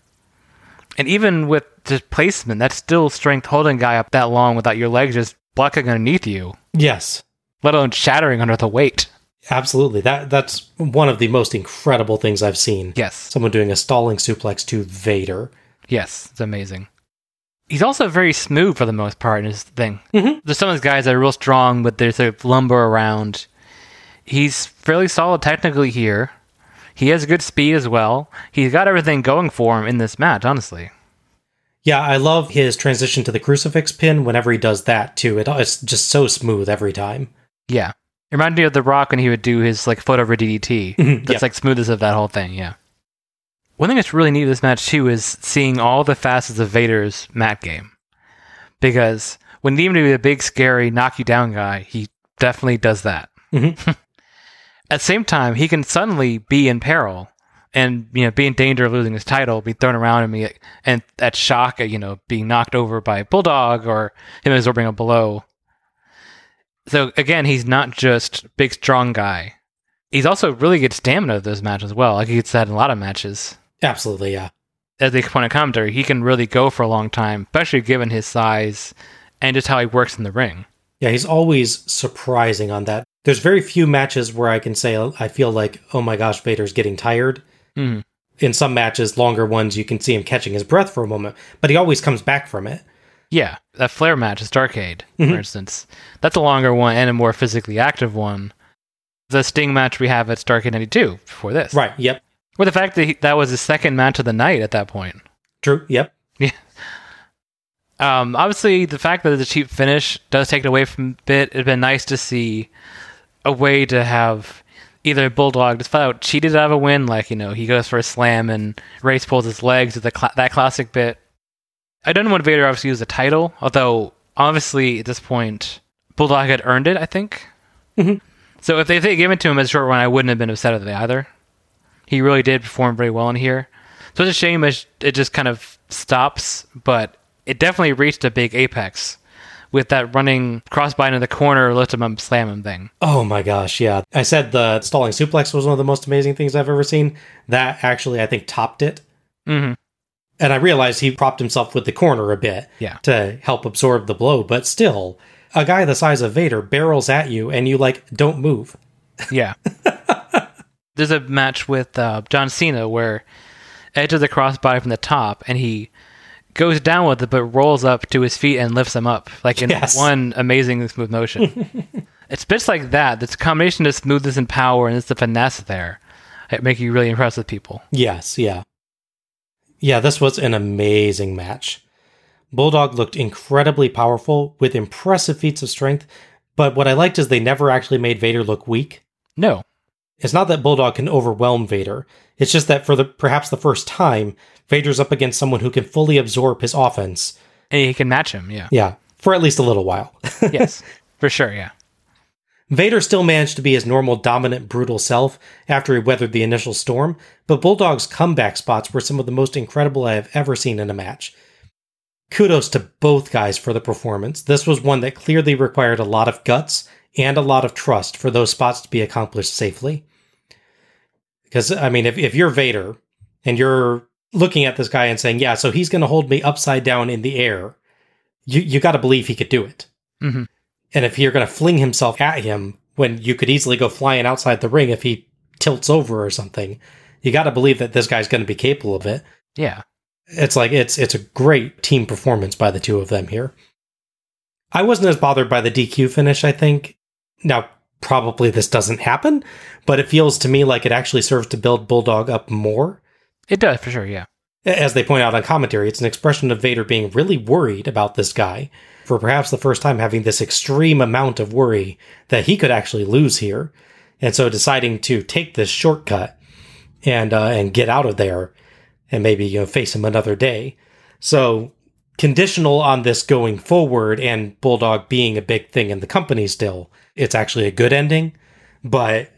And even with just placement, that's still strength holding guy up that long without your legs just blocking underneath you, yes. let alone shattering under the weight. Absolutely. That that's one of the most incredible things I've seen. Yes. Someone doing a stalling suplex to Vader. Yes, it's amazing. He's also very smooth for the most part in his thing. Mm-hmm. There's some of these guys that are real strong, but there's a lumber around. He's fairly solid technically here. He has good speed as well. He's got everything going for him in this match, honestly. Yeah, I love his transition to the crucifix pin whenever he does that too. It, it's just so smooth every time. Yeah. It reminded me of The Rock when he would do his like foot over DDT. That's like smoothest of that whole thing, yeah. One thing that's really neat this match too is seeing all the facets of Vader's mat game. Because when needing to be a big, scary, knock you down guy, he definitely does that. Mhm. At the same time, he can suddenly be in peril and you know, be in danger of losing his title, be thrown around and be and that shock, you know, being knocked over by Bulldog or him absorbing a blow. So again, he's not just big strong guy. He's also really good stamina of those matches as well. Like he's had in a lot of matches. Absolutely, yeah. As the point of commentary, he can really go for a long time, especially given his size and just how he works in the ring. Yeah, he's always surprising on that. There's very few matches where I can say I feel like, oh my gosh, Vader's getting tired. Mhm. In some matches, longer ones, you can see him catching his breath for a moment, but he always comes back from it. Yeah, that Flair match is Starcade, Mhm. for instance. That's a longer one and a more physically active one. The Sting match we have at Starcade 92 before this. Right, yep. With the fact that he, that was his second match of the night at that point. True, yep. Yeah. Um, obviously, the fact that it's a cheap finish does take it away from a bit. It'd been nice to see a way to have either Bulldog just out cheated out of a win, like, you know, he goes for a slam and Race pulls his legs with the cla- that classic bit. I don't want Vader obviously used the title, although obviously at this point, Bulldog had earned it, I think. Mhm. So if they, if they gave it to him as a short run, I wouldn't have been upset with it either. He really did perform very well in here. So it's a shame it it just kind of stops, but it definitely reached a big apex with that running crossbody in the corner, lift him up, slam him thing. Oh my gosh, yeah. I said the stalling suplex was one of the most amazing things I've ever seen. That actually, I think, topped it. Mhm. And I realized he propped himself with the corner a bit Yeah. to help absorb the blow, but still, a guy the size of Vader barrels at you and you, like, don't move. Yeah. There's a match with uh, John Cena where Edge of the crossbody from the top, and he goes down with it, but rolls up to his feet and lifts him up, like in Yes. one amazing smooth motion. it's bits like that. That's a combination of smoothness and power, and it's the finesse there. It make you really impress with people. Yes, yeah. Yeah, this was an amazing match. Bulldog looked incredibly powerful with impressive feats of strength, but what I liked is they never actually made Vader look weak. No, It's not that Bulldog can overwhelm Vader. It's just that for the perhaps the first time, Vader's up against someone who can fully absorb his offense. and he can match him. Yeah. Yeah, for at least a little while. yes, for sure. Yeah. Vader still managed to be his normal dominant, brutal self after he weathered the initial storm, but Bulldog's comeback spots were some of the most incredible I have ever seen in a match. Kudos to both guys for the performance. This was one that clearly required a lot of guts and a lot of trust for those spots to be accomplished safely. Because, I mean, if, if you're Vader and you're looking at this guy and saying, yeah, so he's going to hold me upside down in the air, you, you got to believe he could do it. Mhm. And if you're going to fling himself at him when you could easily go flying outside the ring if he tilts over or something, you got to believe that this guy's going to be capable of it. Yeah. It's like it's it's a great team performance by the two of them here. I wasn't as bothered by the DQ finish, I think. Now, probably this doesn't happen, but it feels to me like it actually serves to build Bulldog up more. It does for sure. Yeah. As they point out on commentary, it's an expression of Vader being really worried about this guy for perhaps the first time having this extreme amount of worry that he could actually lose here. And so deciding to take this shortcut and uh, and get out of there and maybe you know face him another day. So conditional on this going forward and Bulldog being a big thing in the company still, it's actually a good ending. But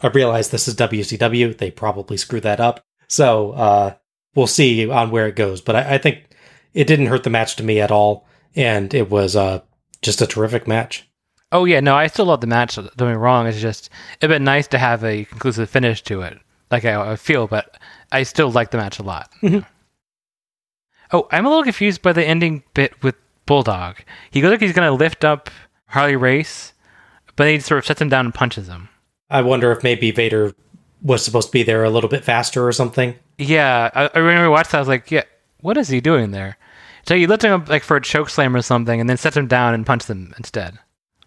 I realize this is WCW; they probably screwed that up. So uh, we'll see on where it goes. But I, I think it didn't hurt the match to me at all, and it was uh, just a terrific match. Oh yeah, no, I still love the match. Don't get me wrong. It's just it'd been nice to have a conclusive finish to it, like I, I feel, but I still like the match a lot. Oh, I'm a little confused by the ending bit with Bulldog. He goes like he's gonna lift up Harley Race, but then he sort of sets him down and punches him. I wonder if maybe Vader was supposed to be there a little bit faster or something. Yeah, I, I remember watching that. I was like, yeah, what is he doing there? So you lifts him up like for a choke slam or something, and then sets him down and punches him instead.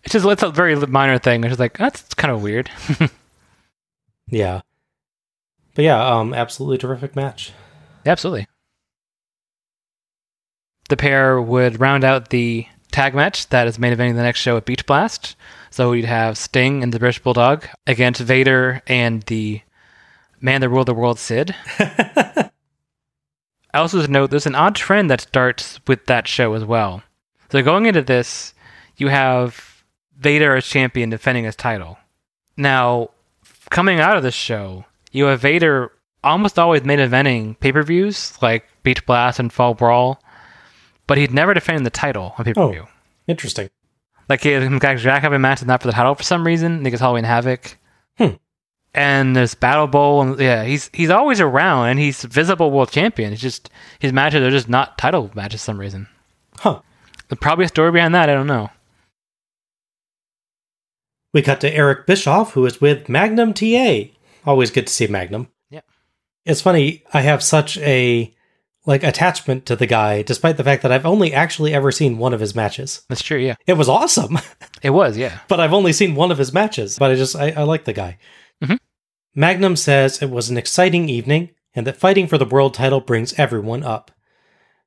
It's just it's a very minor thing. It's just like that's kind of weird. Yeah. But yeah, um, absolutely terrific match. Absolutely. The pair would round out the tag match that is main eventing the next show at Beach Blast. So we'd have Sting and the British Bulldog against Vader and the man that ruled the world, Sid. I also should note there's an odd trend that starts with that show as well. So going into this, you have Vader as champion defending his title. Now, coming out of this show, you have Vader almost always main eventing pay per views like Beach Blast and Fall Brawl, but he'd never defended the title on pay per view. Oh, Interesting. Like he had Jack having matches not for the title for some reason. I Halloween Havoc. Hmm. And there's Battle Bowl, and yeah, he's he's always around, and he's visible world champion. It's just his matches are just not title matches for some reason. Huh. There's probably a story behind that. I don't know. We cut to Eric Bischoff, who is with Magnum TA. Always good to see Magnum. Yeah. It's funny, I have such a like attachment to the guy, despite the fact that I've only actually ever seen one of his matches. That's true. Yeah, It was awesome, it was. Yeah. but I've only seen one of his matches. But I just I, I like the guy. Magnum says it was an exciting evening and that fighting for the world title brings everyone up.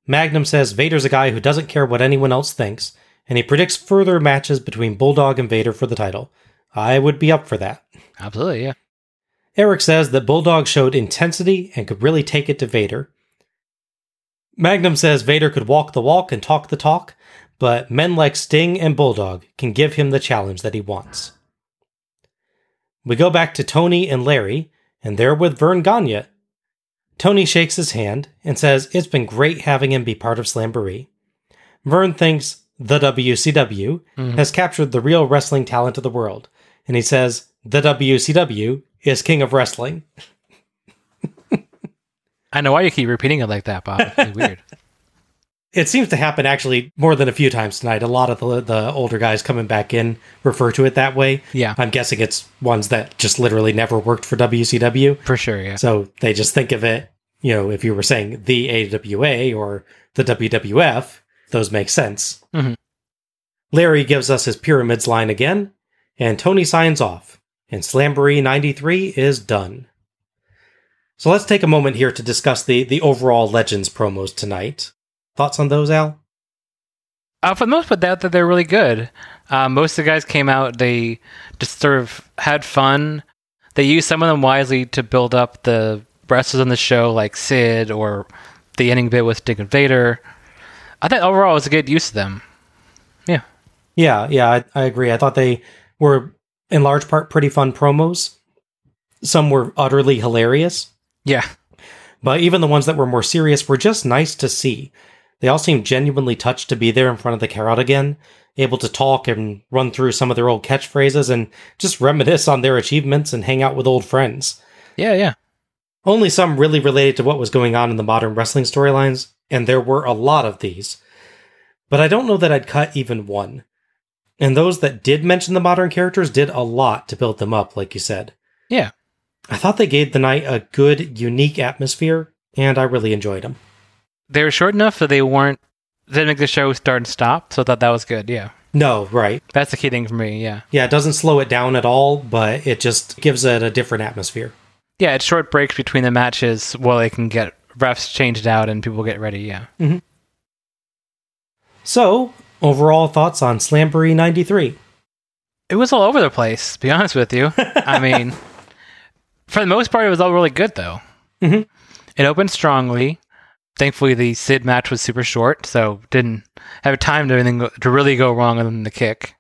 Magnum says Vader's a guy who doesn't care what anyone else thinks, and he predicts further matches between Bulldog and Vader for the title. I would be up for that. Absolutely. Yeah. Eric says that Bulldog showed intensity and could really take it to Vader. Magnum says Vader could walk the walk and talk the talk, but men like Sting and Bulldog can give him the challenge that he wants. We go back to Tony and Larry, and they're with Verne Gagne. Tony shakes his hand and says it's been great having him be part of Slamboree. Vern thinks the WCW mm-hmm. has captured the real wrestling talent of the world, and he says the WCW is king of wrestling. I know why you keep repeating it like that, Bob. It's really weird. It seems to happen actually more than a few times tonight. A lot of the, the older guys coming back in refer to it that way. Yeah. I'm guessing it's ones that just literally never worked for WCW. For sure. Yeah. So they just think of it, you know, if you were saying the AWA or the WWF, those make sense. Mhm. Larry gives us his pyramids line again, and Tony signs off, and Slamboree 93 is done. So let's take a moment here to discuss the, the overall Legends promos tonight. Thoughts on those, Al? Uh, for the most part, that that they're really good. Uh, most of the guys came out. They just sort of had fun. They used some of them wisely to build up the wrestlers on the show, like Sid or the ending bit with Dick and Vader. I think overall it was a good use of them. Yeah, Yeah, yeah, I, I agree. I thought they were, in large part, pretty fun promos. Some were utterly hilarious. yeah, But even the ones that were more serious were just nice to see. They all seemed genuinely touched to be there in front of the crowd again, able to talk and run through some of their old catchphrases and just reminisce on their achievements and hang out with old friends. yeah, yeah. Only some really related to what was going on in the modern wrestling storylines, and there were a lot of these. But I don't know that I'd cut even one. And those that did mention the modern characters did a lot to build them up, like you said. Yeah. I thought they gave the night a good, unique atmosphere, and I really enjoyed them. They were short enough so they weren't. They didn't make the show start and stop. So I thought that was good. Yeah, No, right. that's the key thing for me. Yeah, Yeah, it doesn't slow it down at all, but it just gives it a different atmosphere. yeah. It's short breaks between the matches while they can get refs changed out and people get ready. Yeah. So, overall thoughts on Slamboree 93? It was all over the place, to be honest with you. I mean, for the most part, it was all really good, though. Mhm. It opened strongly. Thankfully, the Sid match was super short, so didn't have time to anything to really go wrong other than the kick.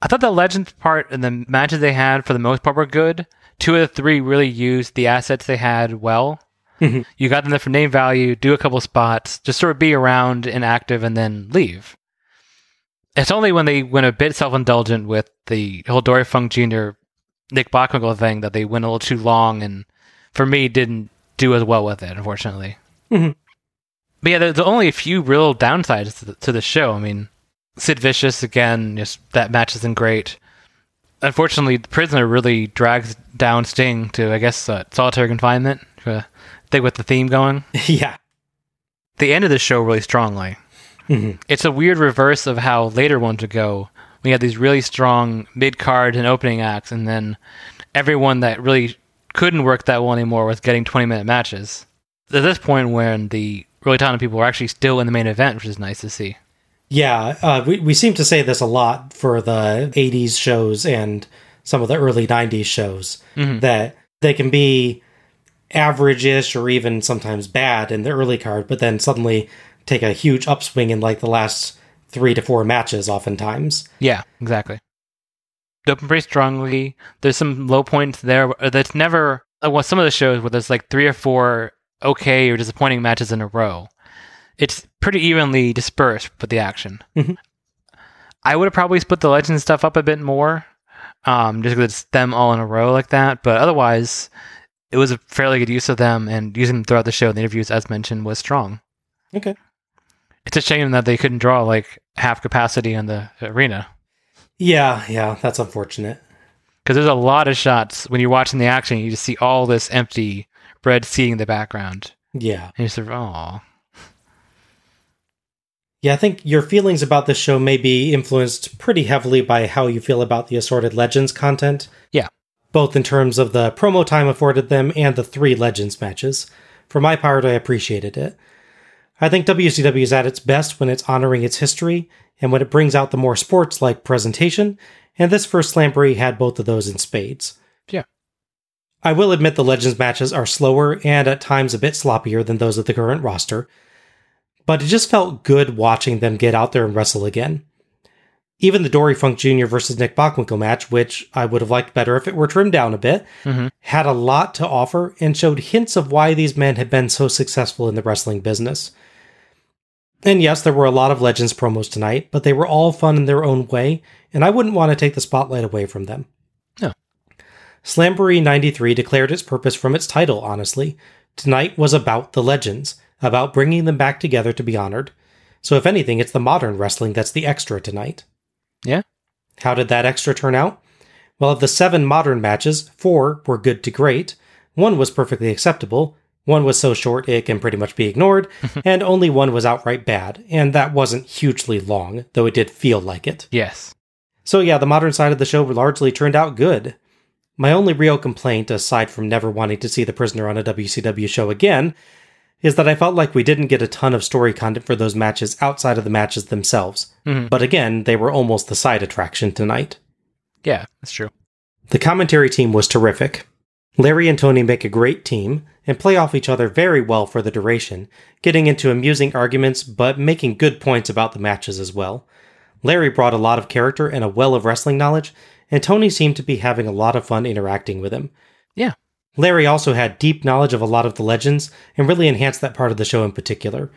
I thought the Legends part and the matches they had, for the most part, were good. Two of the three really used the assets they had well. Mhm. You got them there for name value, do a couple spots, just sort of be around and active, and then leave. It's only when they went a bit self indulgent with the whole Dory Funk Jr. Nick Bockwinkel thing that they went a little too long and for me didn't do as well with it, unfortunately. Mhm. But yeah, there's only a few real downsides to the, to the show. I mean, Sid Vicious again, just that match isn't great. Unfortunately, the prisoner really drags down Sting to, I guess, uh, solitary confinement. Uh, thing with the theme going. yeah. The end of the show really strongly. Mhm. It's a weird reverse of how later ones would go. We had these really strong mid card and opening acts, and then everyone that really couldn't work that well anymore was getting 20 minute matches. At this point, when the really talented people are actually still in the main event, which is nice to see. Yeah, uh, we, we seem to say this a lot for the 80s shows and some of the early 90s shows that they can be average ish or even sometimes bad in the early card, but then suddenly take a huge upswing in like the last three to four matches, oftentimes. Yeah, exactly. They open pretty strongly. There's some low points there. That's never uh, well, some of the shows where there's like three or four okay or disappointing matches in a row, it's pretty evenly dispersed with the action. Mhm. I would have probably split the legend stuff up a bit more, um, just because it's them all in a row like that. But otherwise, it was a fairly good use of them, and using them throughout the show. And the interviews, as mentioned, was strong. Okay. It's a shame that they couldn't draw like half capacity in the arena Yeah, yeah, that's unfortunate. because there's a lot of shots when you're watching the action. You just see all this empty red seeing in the background, Yeah. and sort of, oh, Yeah, I think your feelings about this show may be influenced pretty heavily by how you feel about the assorted Legends content. Yeah. Both in terms of the promo time afforded them and the three Legends matches. For my part, I appreciated it. I think WCW is at its best when it's honoring its history and when it brings out the more sports like presentation, and this first Slamboree had both of those in spades. I will admit the Legends matches are slower and at times a bit sloppier than those of the current roster, but it just felt good watching them get out there and wrestle again. Even the Dory Funk Jr. versus Nick Bockwinkel match, which I would have liked better if it were trimmed down a bit, Mhm. had a lot to offer and showed hints of why these men had been so successful in the wrestling business. And yes, there were a lot of Legends promos tonight, but they were all fun in their own way, and I wouldn't want to take the spotlight away from them. Slamboree 93 declared its purpose from its title, honestly. Tonight was about the Legends, about bringing them back together to be honored. So, if anything, it's the modern wrestling that's the extra tonight. Yeah. How did that extra turn out? Well, of the seven modern matches, four were good to great, one was perfectly acceptable, one was so short it can pretty much be ignored, and only one was outright bad, and that wasn't hugely long, though it did feel like it. yes, So, yeah, the modern side of the show largely turned out good. My only real complaint, aside from never wanting to see the prisoner on a WCW show again, is that I felt like we didn't get a ton of story content for those matches outside of the matches themselves. Mhm. But again, they were almost the side attraction tonight. yeah, that's true. The commentary team was terrific. Larry and Tony make a great team and play off each other very well for the duration, getting into amusing arguments but making good points about the matches as well. Larry brought a lot of character and a well of wrestling knowledge, and Tony seemed to be having a lot of fun interacting with him. Yeah. Larry also had deep knowledge of a lot of the legends and really enhanced that part of the show in particular.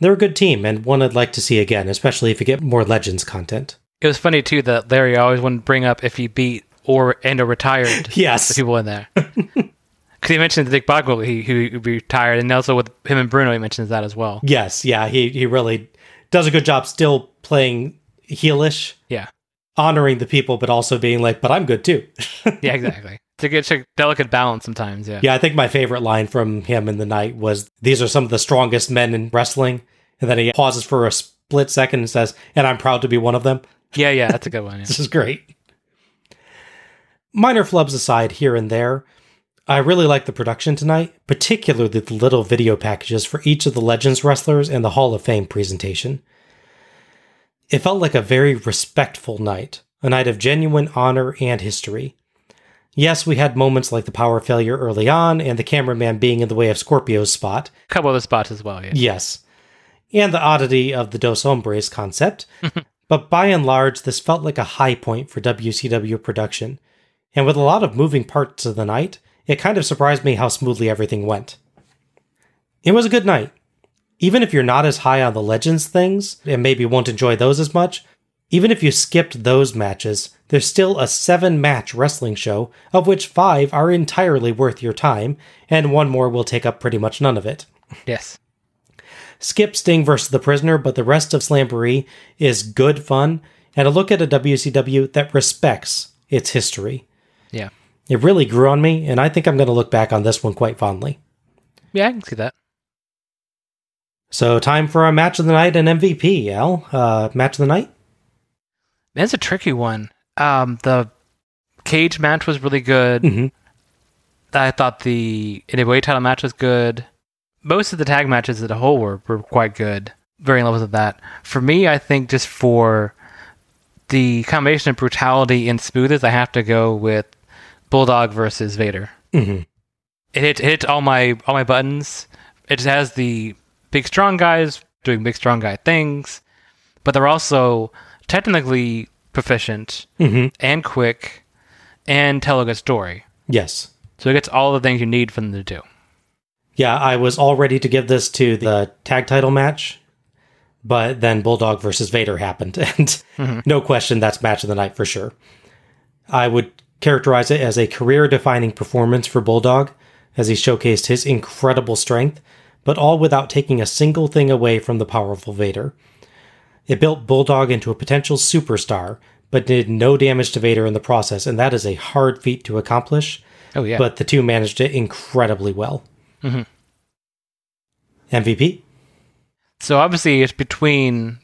They're a good team and one I'd like to see again, especially if you get more legends content. It was funny too that Larry always wanted to bring up if he beat or and or retired the Yes. people in there. Because he mentioned Dick Bogwell, he he retired, and also with him and Bruno, he mentions that as well. Yes, yeah, he, he really does a good job still playing heelish, honoring the people, but also being like, but I'm good too. yeah, exactly. It's a good, it's a delicate balance sometimes. Yeah, yeah, I think my favorite line from him in the night was, These are some of the strongest men in wrestling. And then he pauses for a split second and says, And I'm proud to be one of them. yeah, yeah. That's a good one. Yeah. This is great. Minor flubs aside here and there, I really like the production tonight, particularly the little video packages for each of the Legends wrestlers and the Hall of Fame presentation. It felt like a very respectful night, a night of genuine honor and history. Yes, we had moments like the power failure early on and the cameraman being in the way of Scorpio's spot, A couple other spots as well. Yeah, Yes. And the oddity of the Dos Hombres concept. but by and large, this felt like a high point for WCW production. And with a lot of moving parts of the night, it kind of surprised me how smoothly everything went. It was a good night. Even if you're not as high on the Legends things, and maybe won't enjoy those as much, even if you skipped those matches, there's still a seven match wrestling show, of which five are entirely worth your time, and one more will take up pretty much none of it. yes, Skip Sting versus the Prisoner, but the rest of Slamboree is good fun and a look at a WCW that respects its history. yeah, It really grew on me, and I think I'm going to look back on this one quite fondly. yeah. I can see that. So, time for our match of the night and MVP, Al. Uh, match of the night? That's a tricky one. Um, the cage match was really good. Mm-hmm. I thought the NWA title match was good. Most of the tag matches as a whole were, were quite good. Varying levels of that. For me, I think just for the combination of brutality and smoothness, I have to go with Bulldog versus Vader. Mhm. It hit, it hit all my all my buttons. It has the big strong guys doing big strong guy things, but they're also technically proficient Mm-hmm. and quick and tell a good story. Yes. So it gets all the things you need for them to do. Yeah, I was all ready to give this to the tag title match, but then Bulldog versus Vader happened, and no question that's match of the night for sure. I would characterize it as a career defining performance for Bulldog, as he showcased his incredible strength, but all without taking a single thing away from the powerful Vader. It built Bulldog into a potential superstar, but did no damage to Vader in the process, and that is a hard feat to accomplish. Oh yeah. But the two managed it incredibly well. MVP? So obviously it's between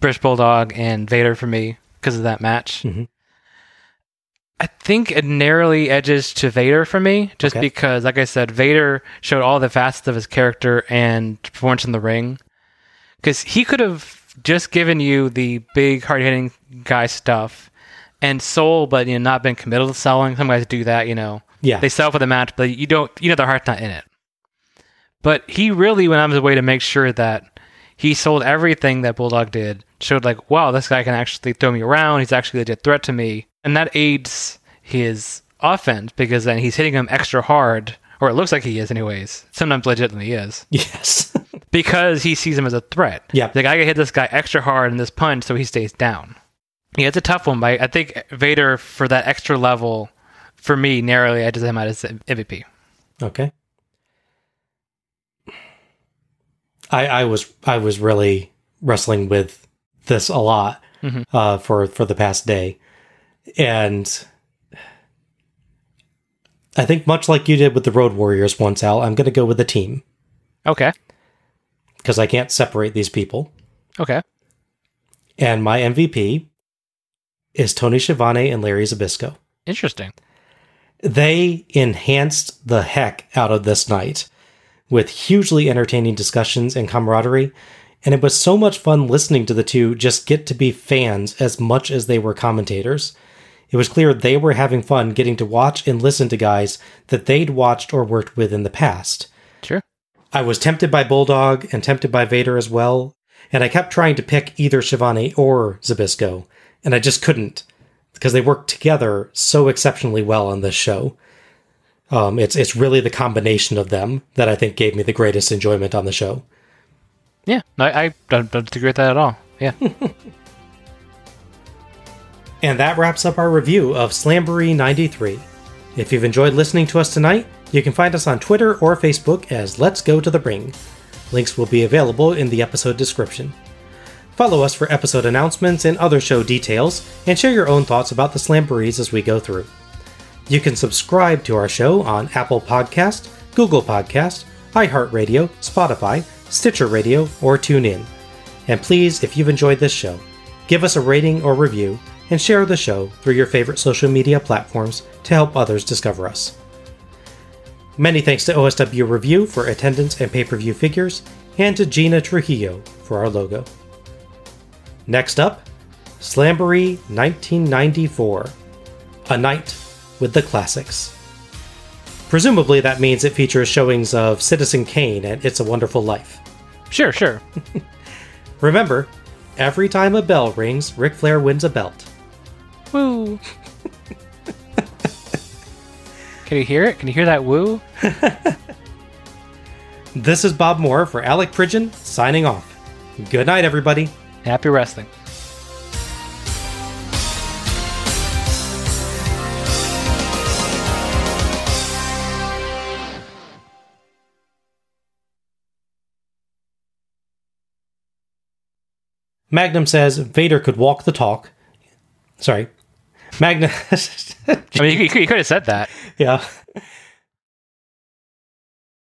British Bulldog and Vader for me because of that match. Mhm. I think it narrowly edges to Vader for me, just Okay. because, like I said, Vader showed all the facets of his character and performance in the ring. Because he could have just given you the big, hard hitting guy stuff and soul, but you know, not been committed to selling. Some guys do that, you know. Yeah. They sell for the match, but you don't, you know, their heart's not in it. But he really went out of his way to make sure that he sold everything that Bulldog did. Showed like, wow, this guy can actually throw me around. He's actually a legit threat to me, and that aids his offense because then he's hitting him extra hard, or it looks like he is, anyways. Sometimes legitimately is Yes. because he sees him as a threat. Yeah. like I can hit this guy extra hard in this punch, so he stays down. Yeah, it's a tough one, but I think Vader for that extra level, for me, narrowly edges him out as MVP. Okay. I I was I was really wrestling with this a lot uh, for for the past day, and I think much like you did with the Road Warriors once, Al, I'm going to go with the team Okay, because I can't separate these people. okay, And my MVP is Tony Schiavone and Larry Zbyszko. interesting. they enhanced the heck out of this night with hugely entertaining discussions and camaraderie. And it was so much fun listening to the two just get to be fans as much as they were commentators. It was clear they were having fun getting to watch and listen to guys that they'd watched or worked with in the past. Sure. I was tempted by Bulldog and tempted by Vader as well, and I kept trying to pick either Schiavone or Zbyszko, and I just couldn't because they work together so exceptionally well on this show. Um, it's it's really the combination of them that I think gave me the greatest enjoyment on the show. Yeah, I, I don't, don't disagree with that at all. Yeah. And that wraps up our review of Slamboree 93. If you've enjoyed listening to us tonight, you can find us on Twitter or Facebook as Let's Go to the Ring. Links will be available in the episode description. Follow us for episode announcements and other show details, and share your own thoughts about the Slamborees as we go through. You can subscribe to our show on Apple Podcast, Google Podcast, iHeartRadio, Spotify, Stitcher Radio, or TuneIn. And please, if you've enjoyed this show, give us a rating or review and share the show through your favorite social media platforms to help others discover us. Many thanks to OSW Review for attendance and pay per view figures, and to Gina Trujillo for our logo. Next up, Slamboree 1994 A Night with the Classics. Presumably, that means it features showings of Citizen Kane and It's a Wonderful Life. Sure, sure. Remember, every time a bell rings, Ric Flair wins a belt. Woo. Can you hear it? Can you hear that woo? This is Bob Moore for Alec Pridgeon, signing off. Good night, everybody. Happy wrestling. Magnum says Vader could walk the talk. Sorry. Magnum. I mean, you could have said that. yeah.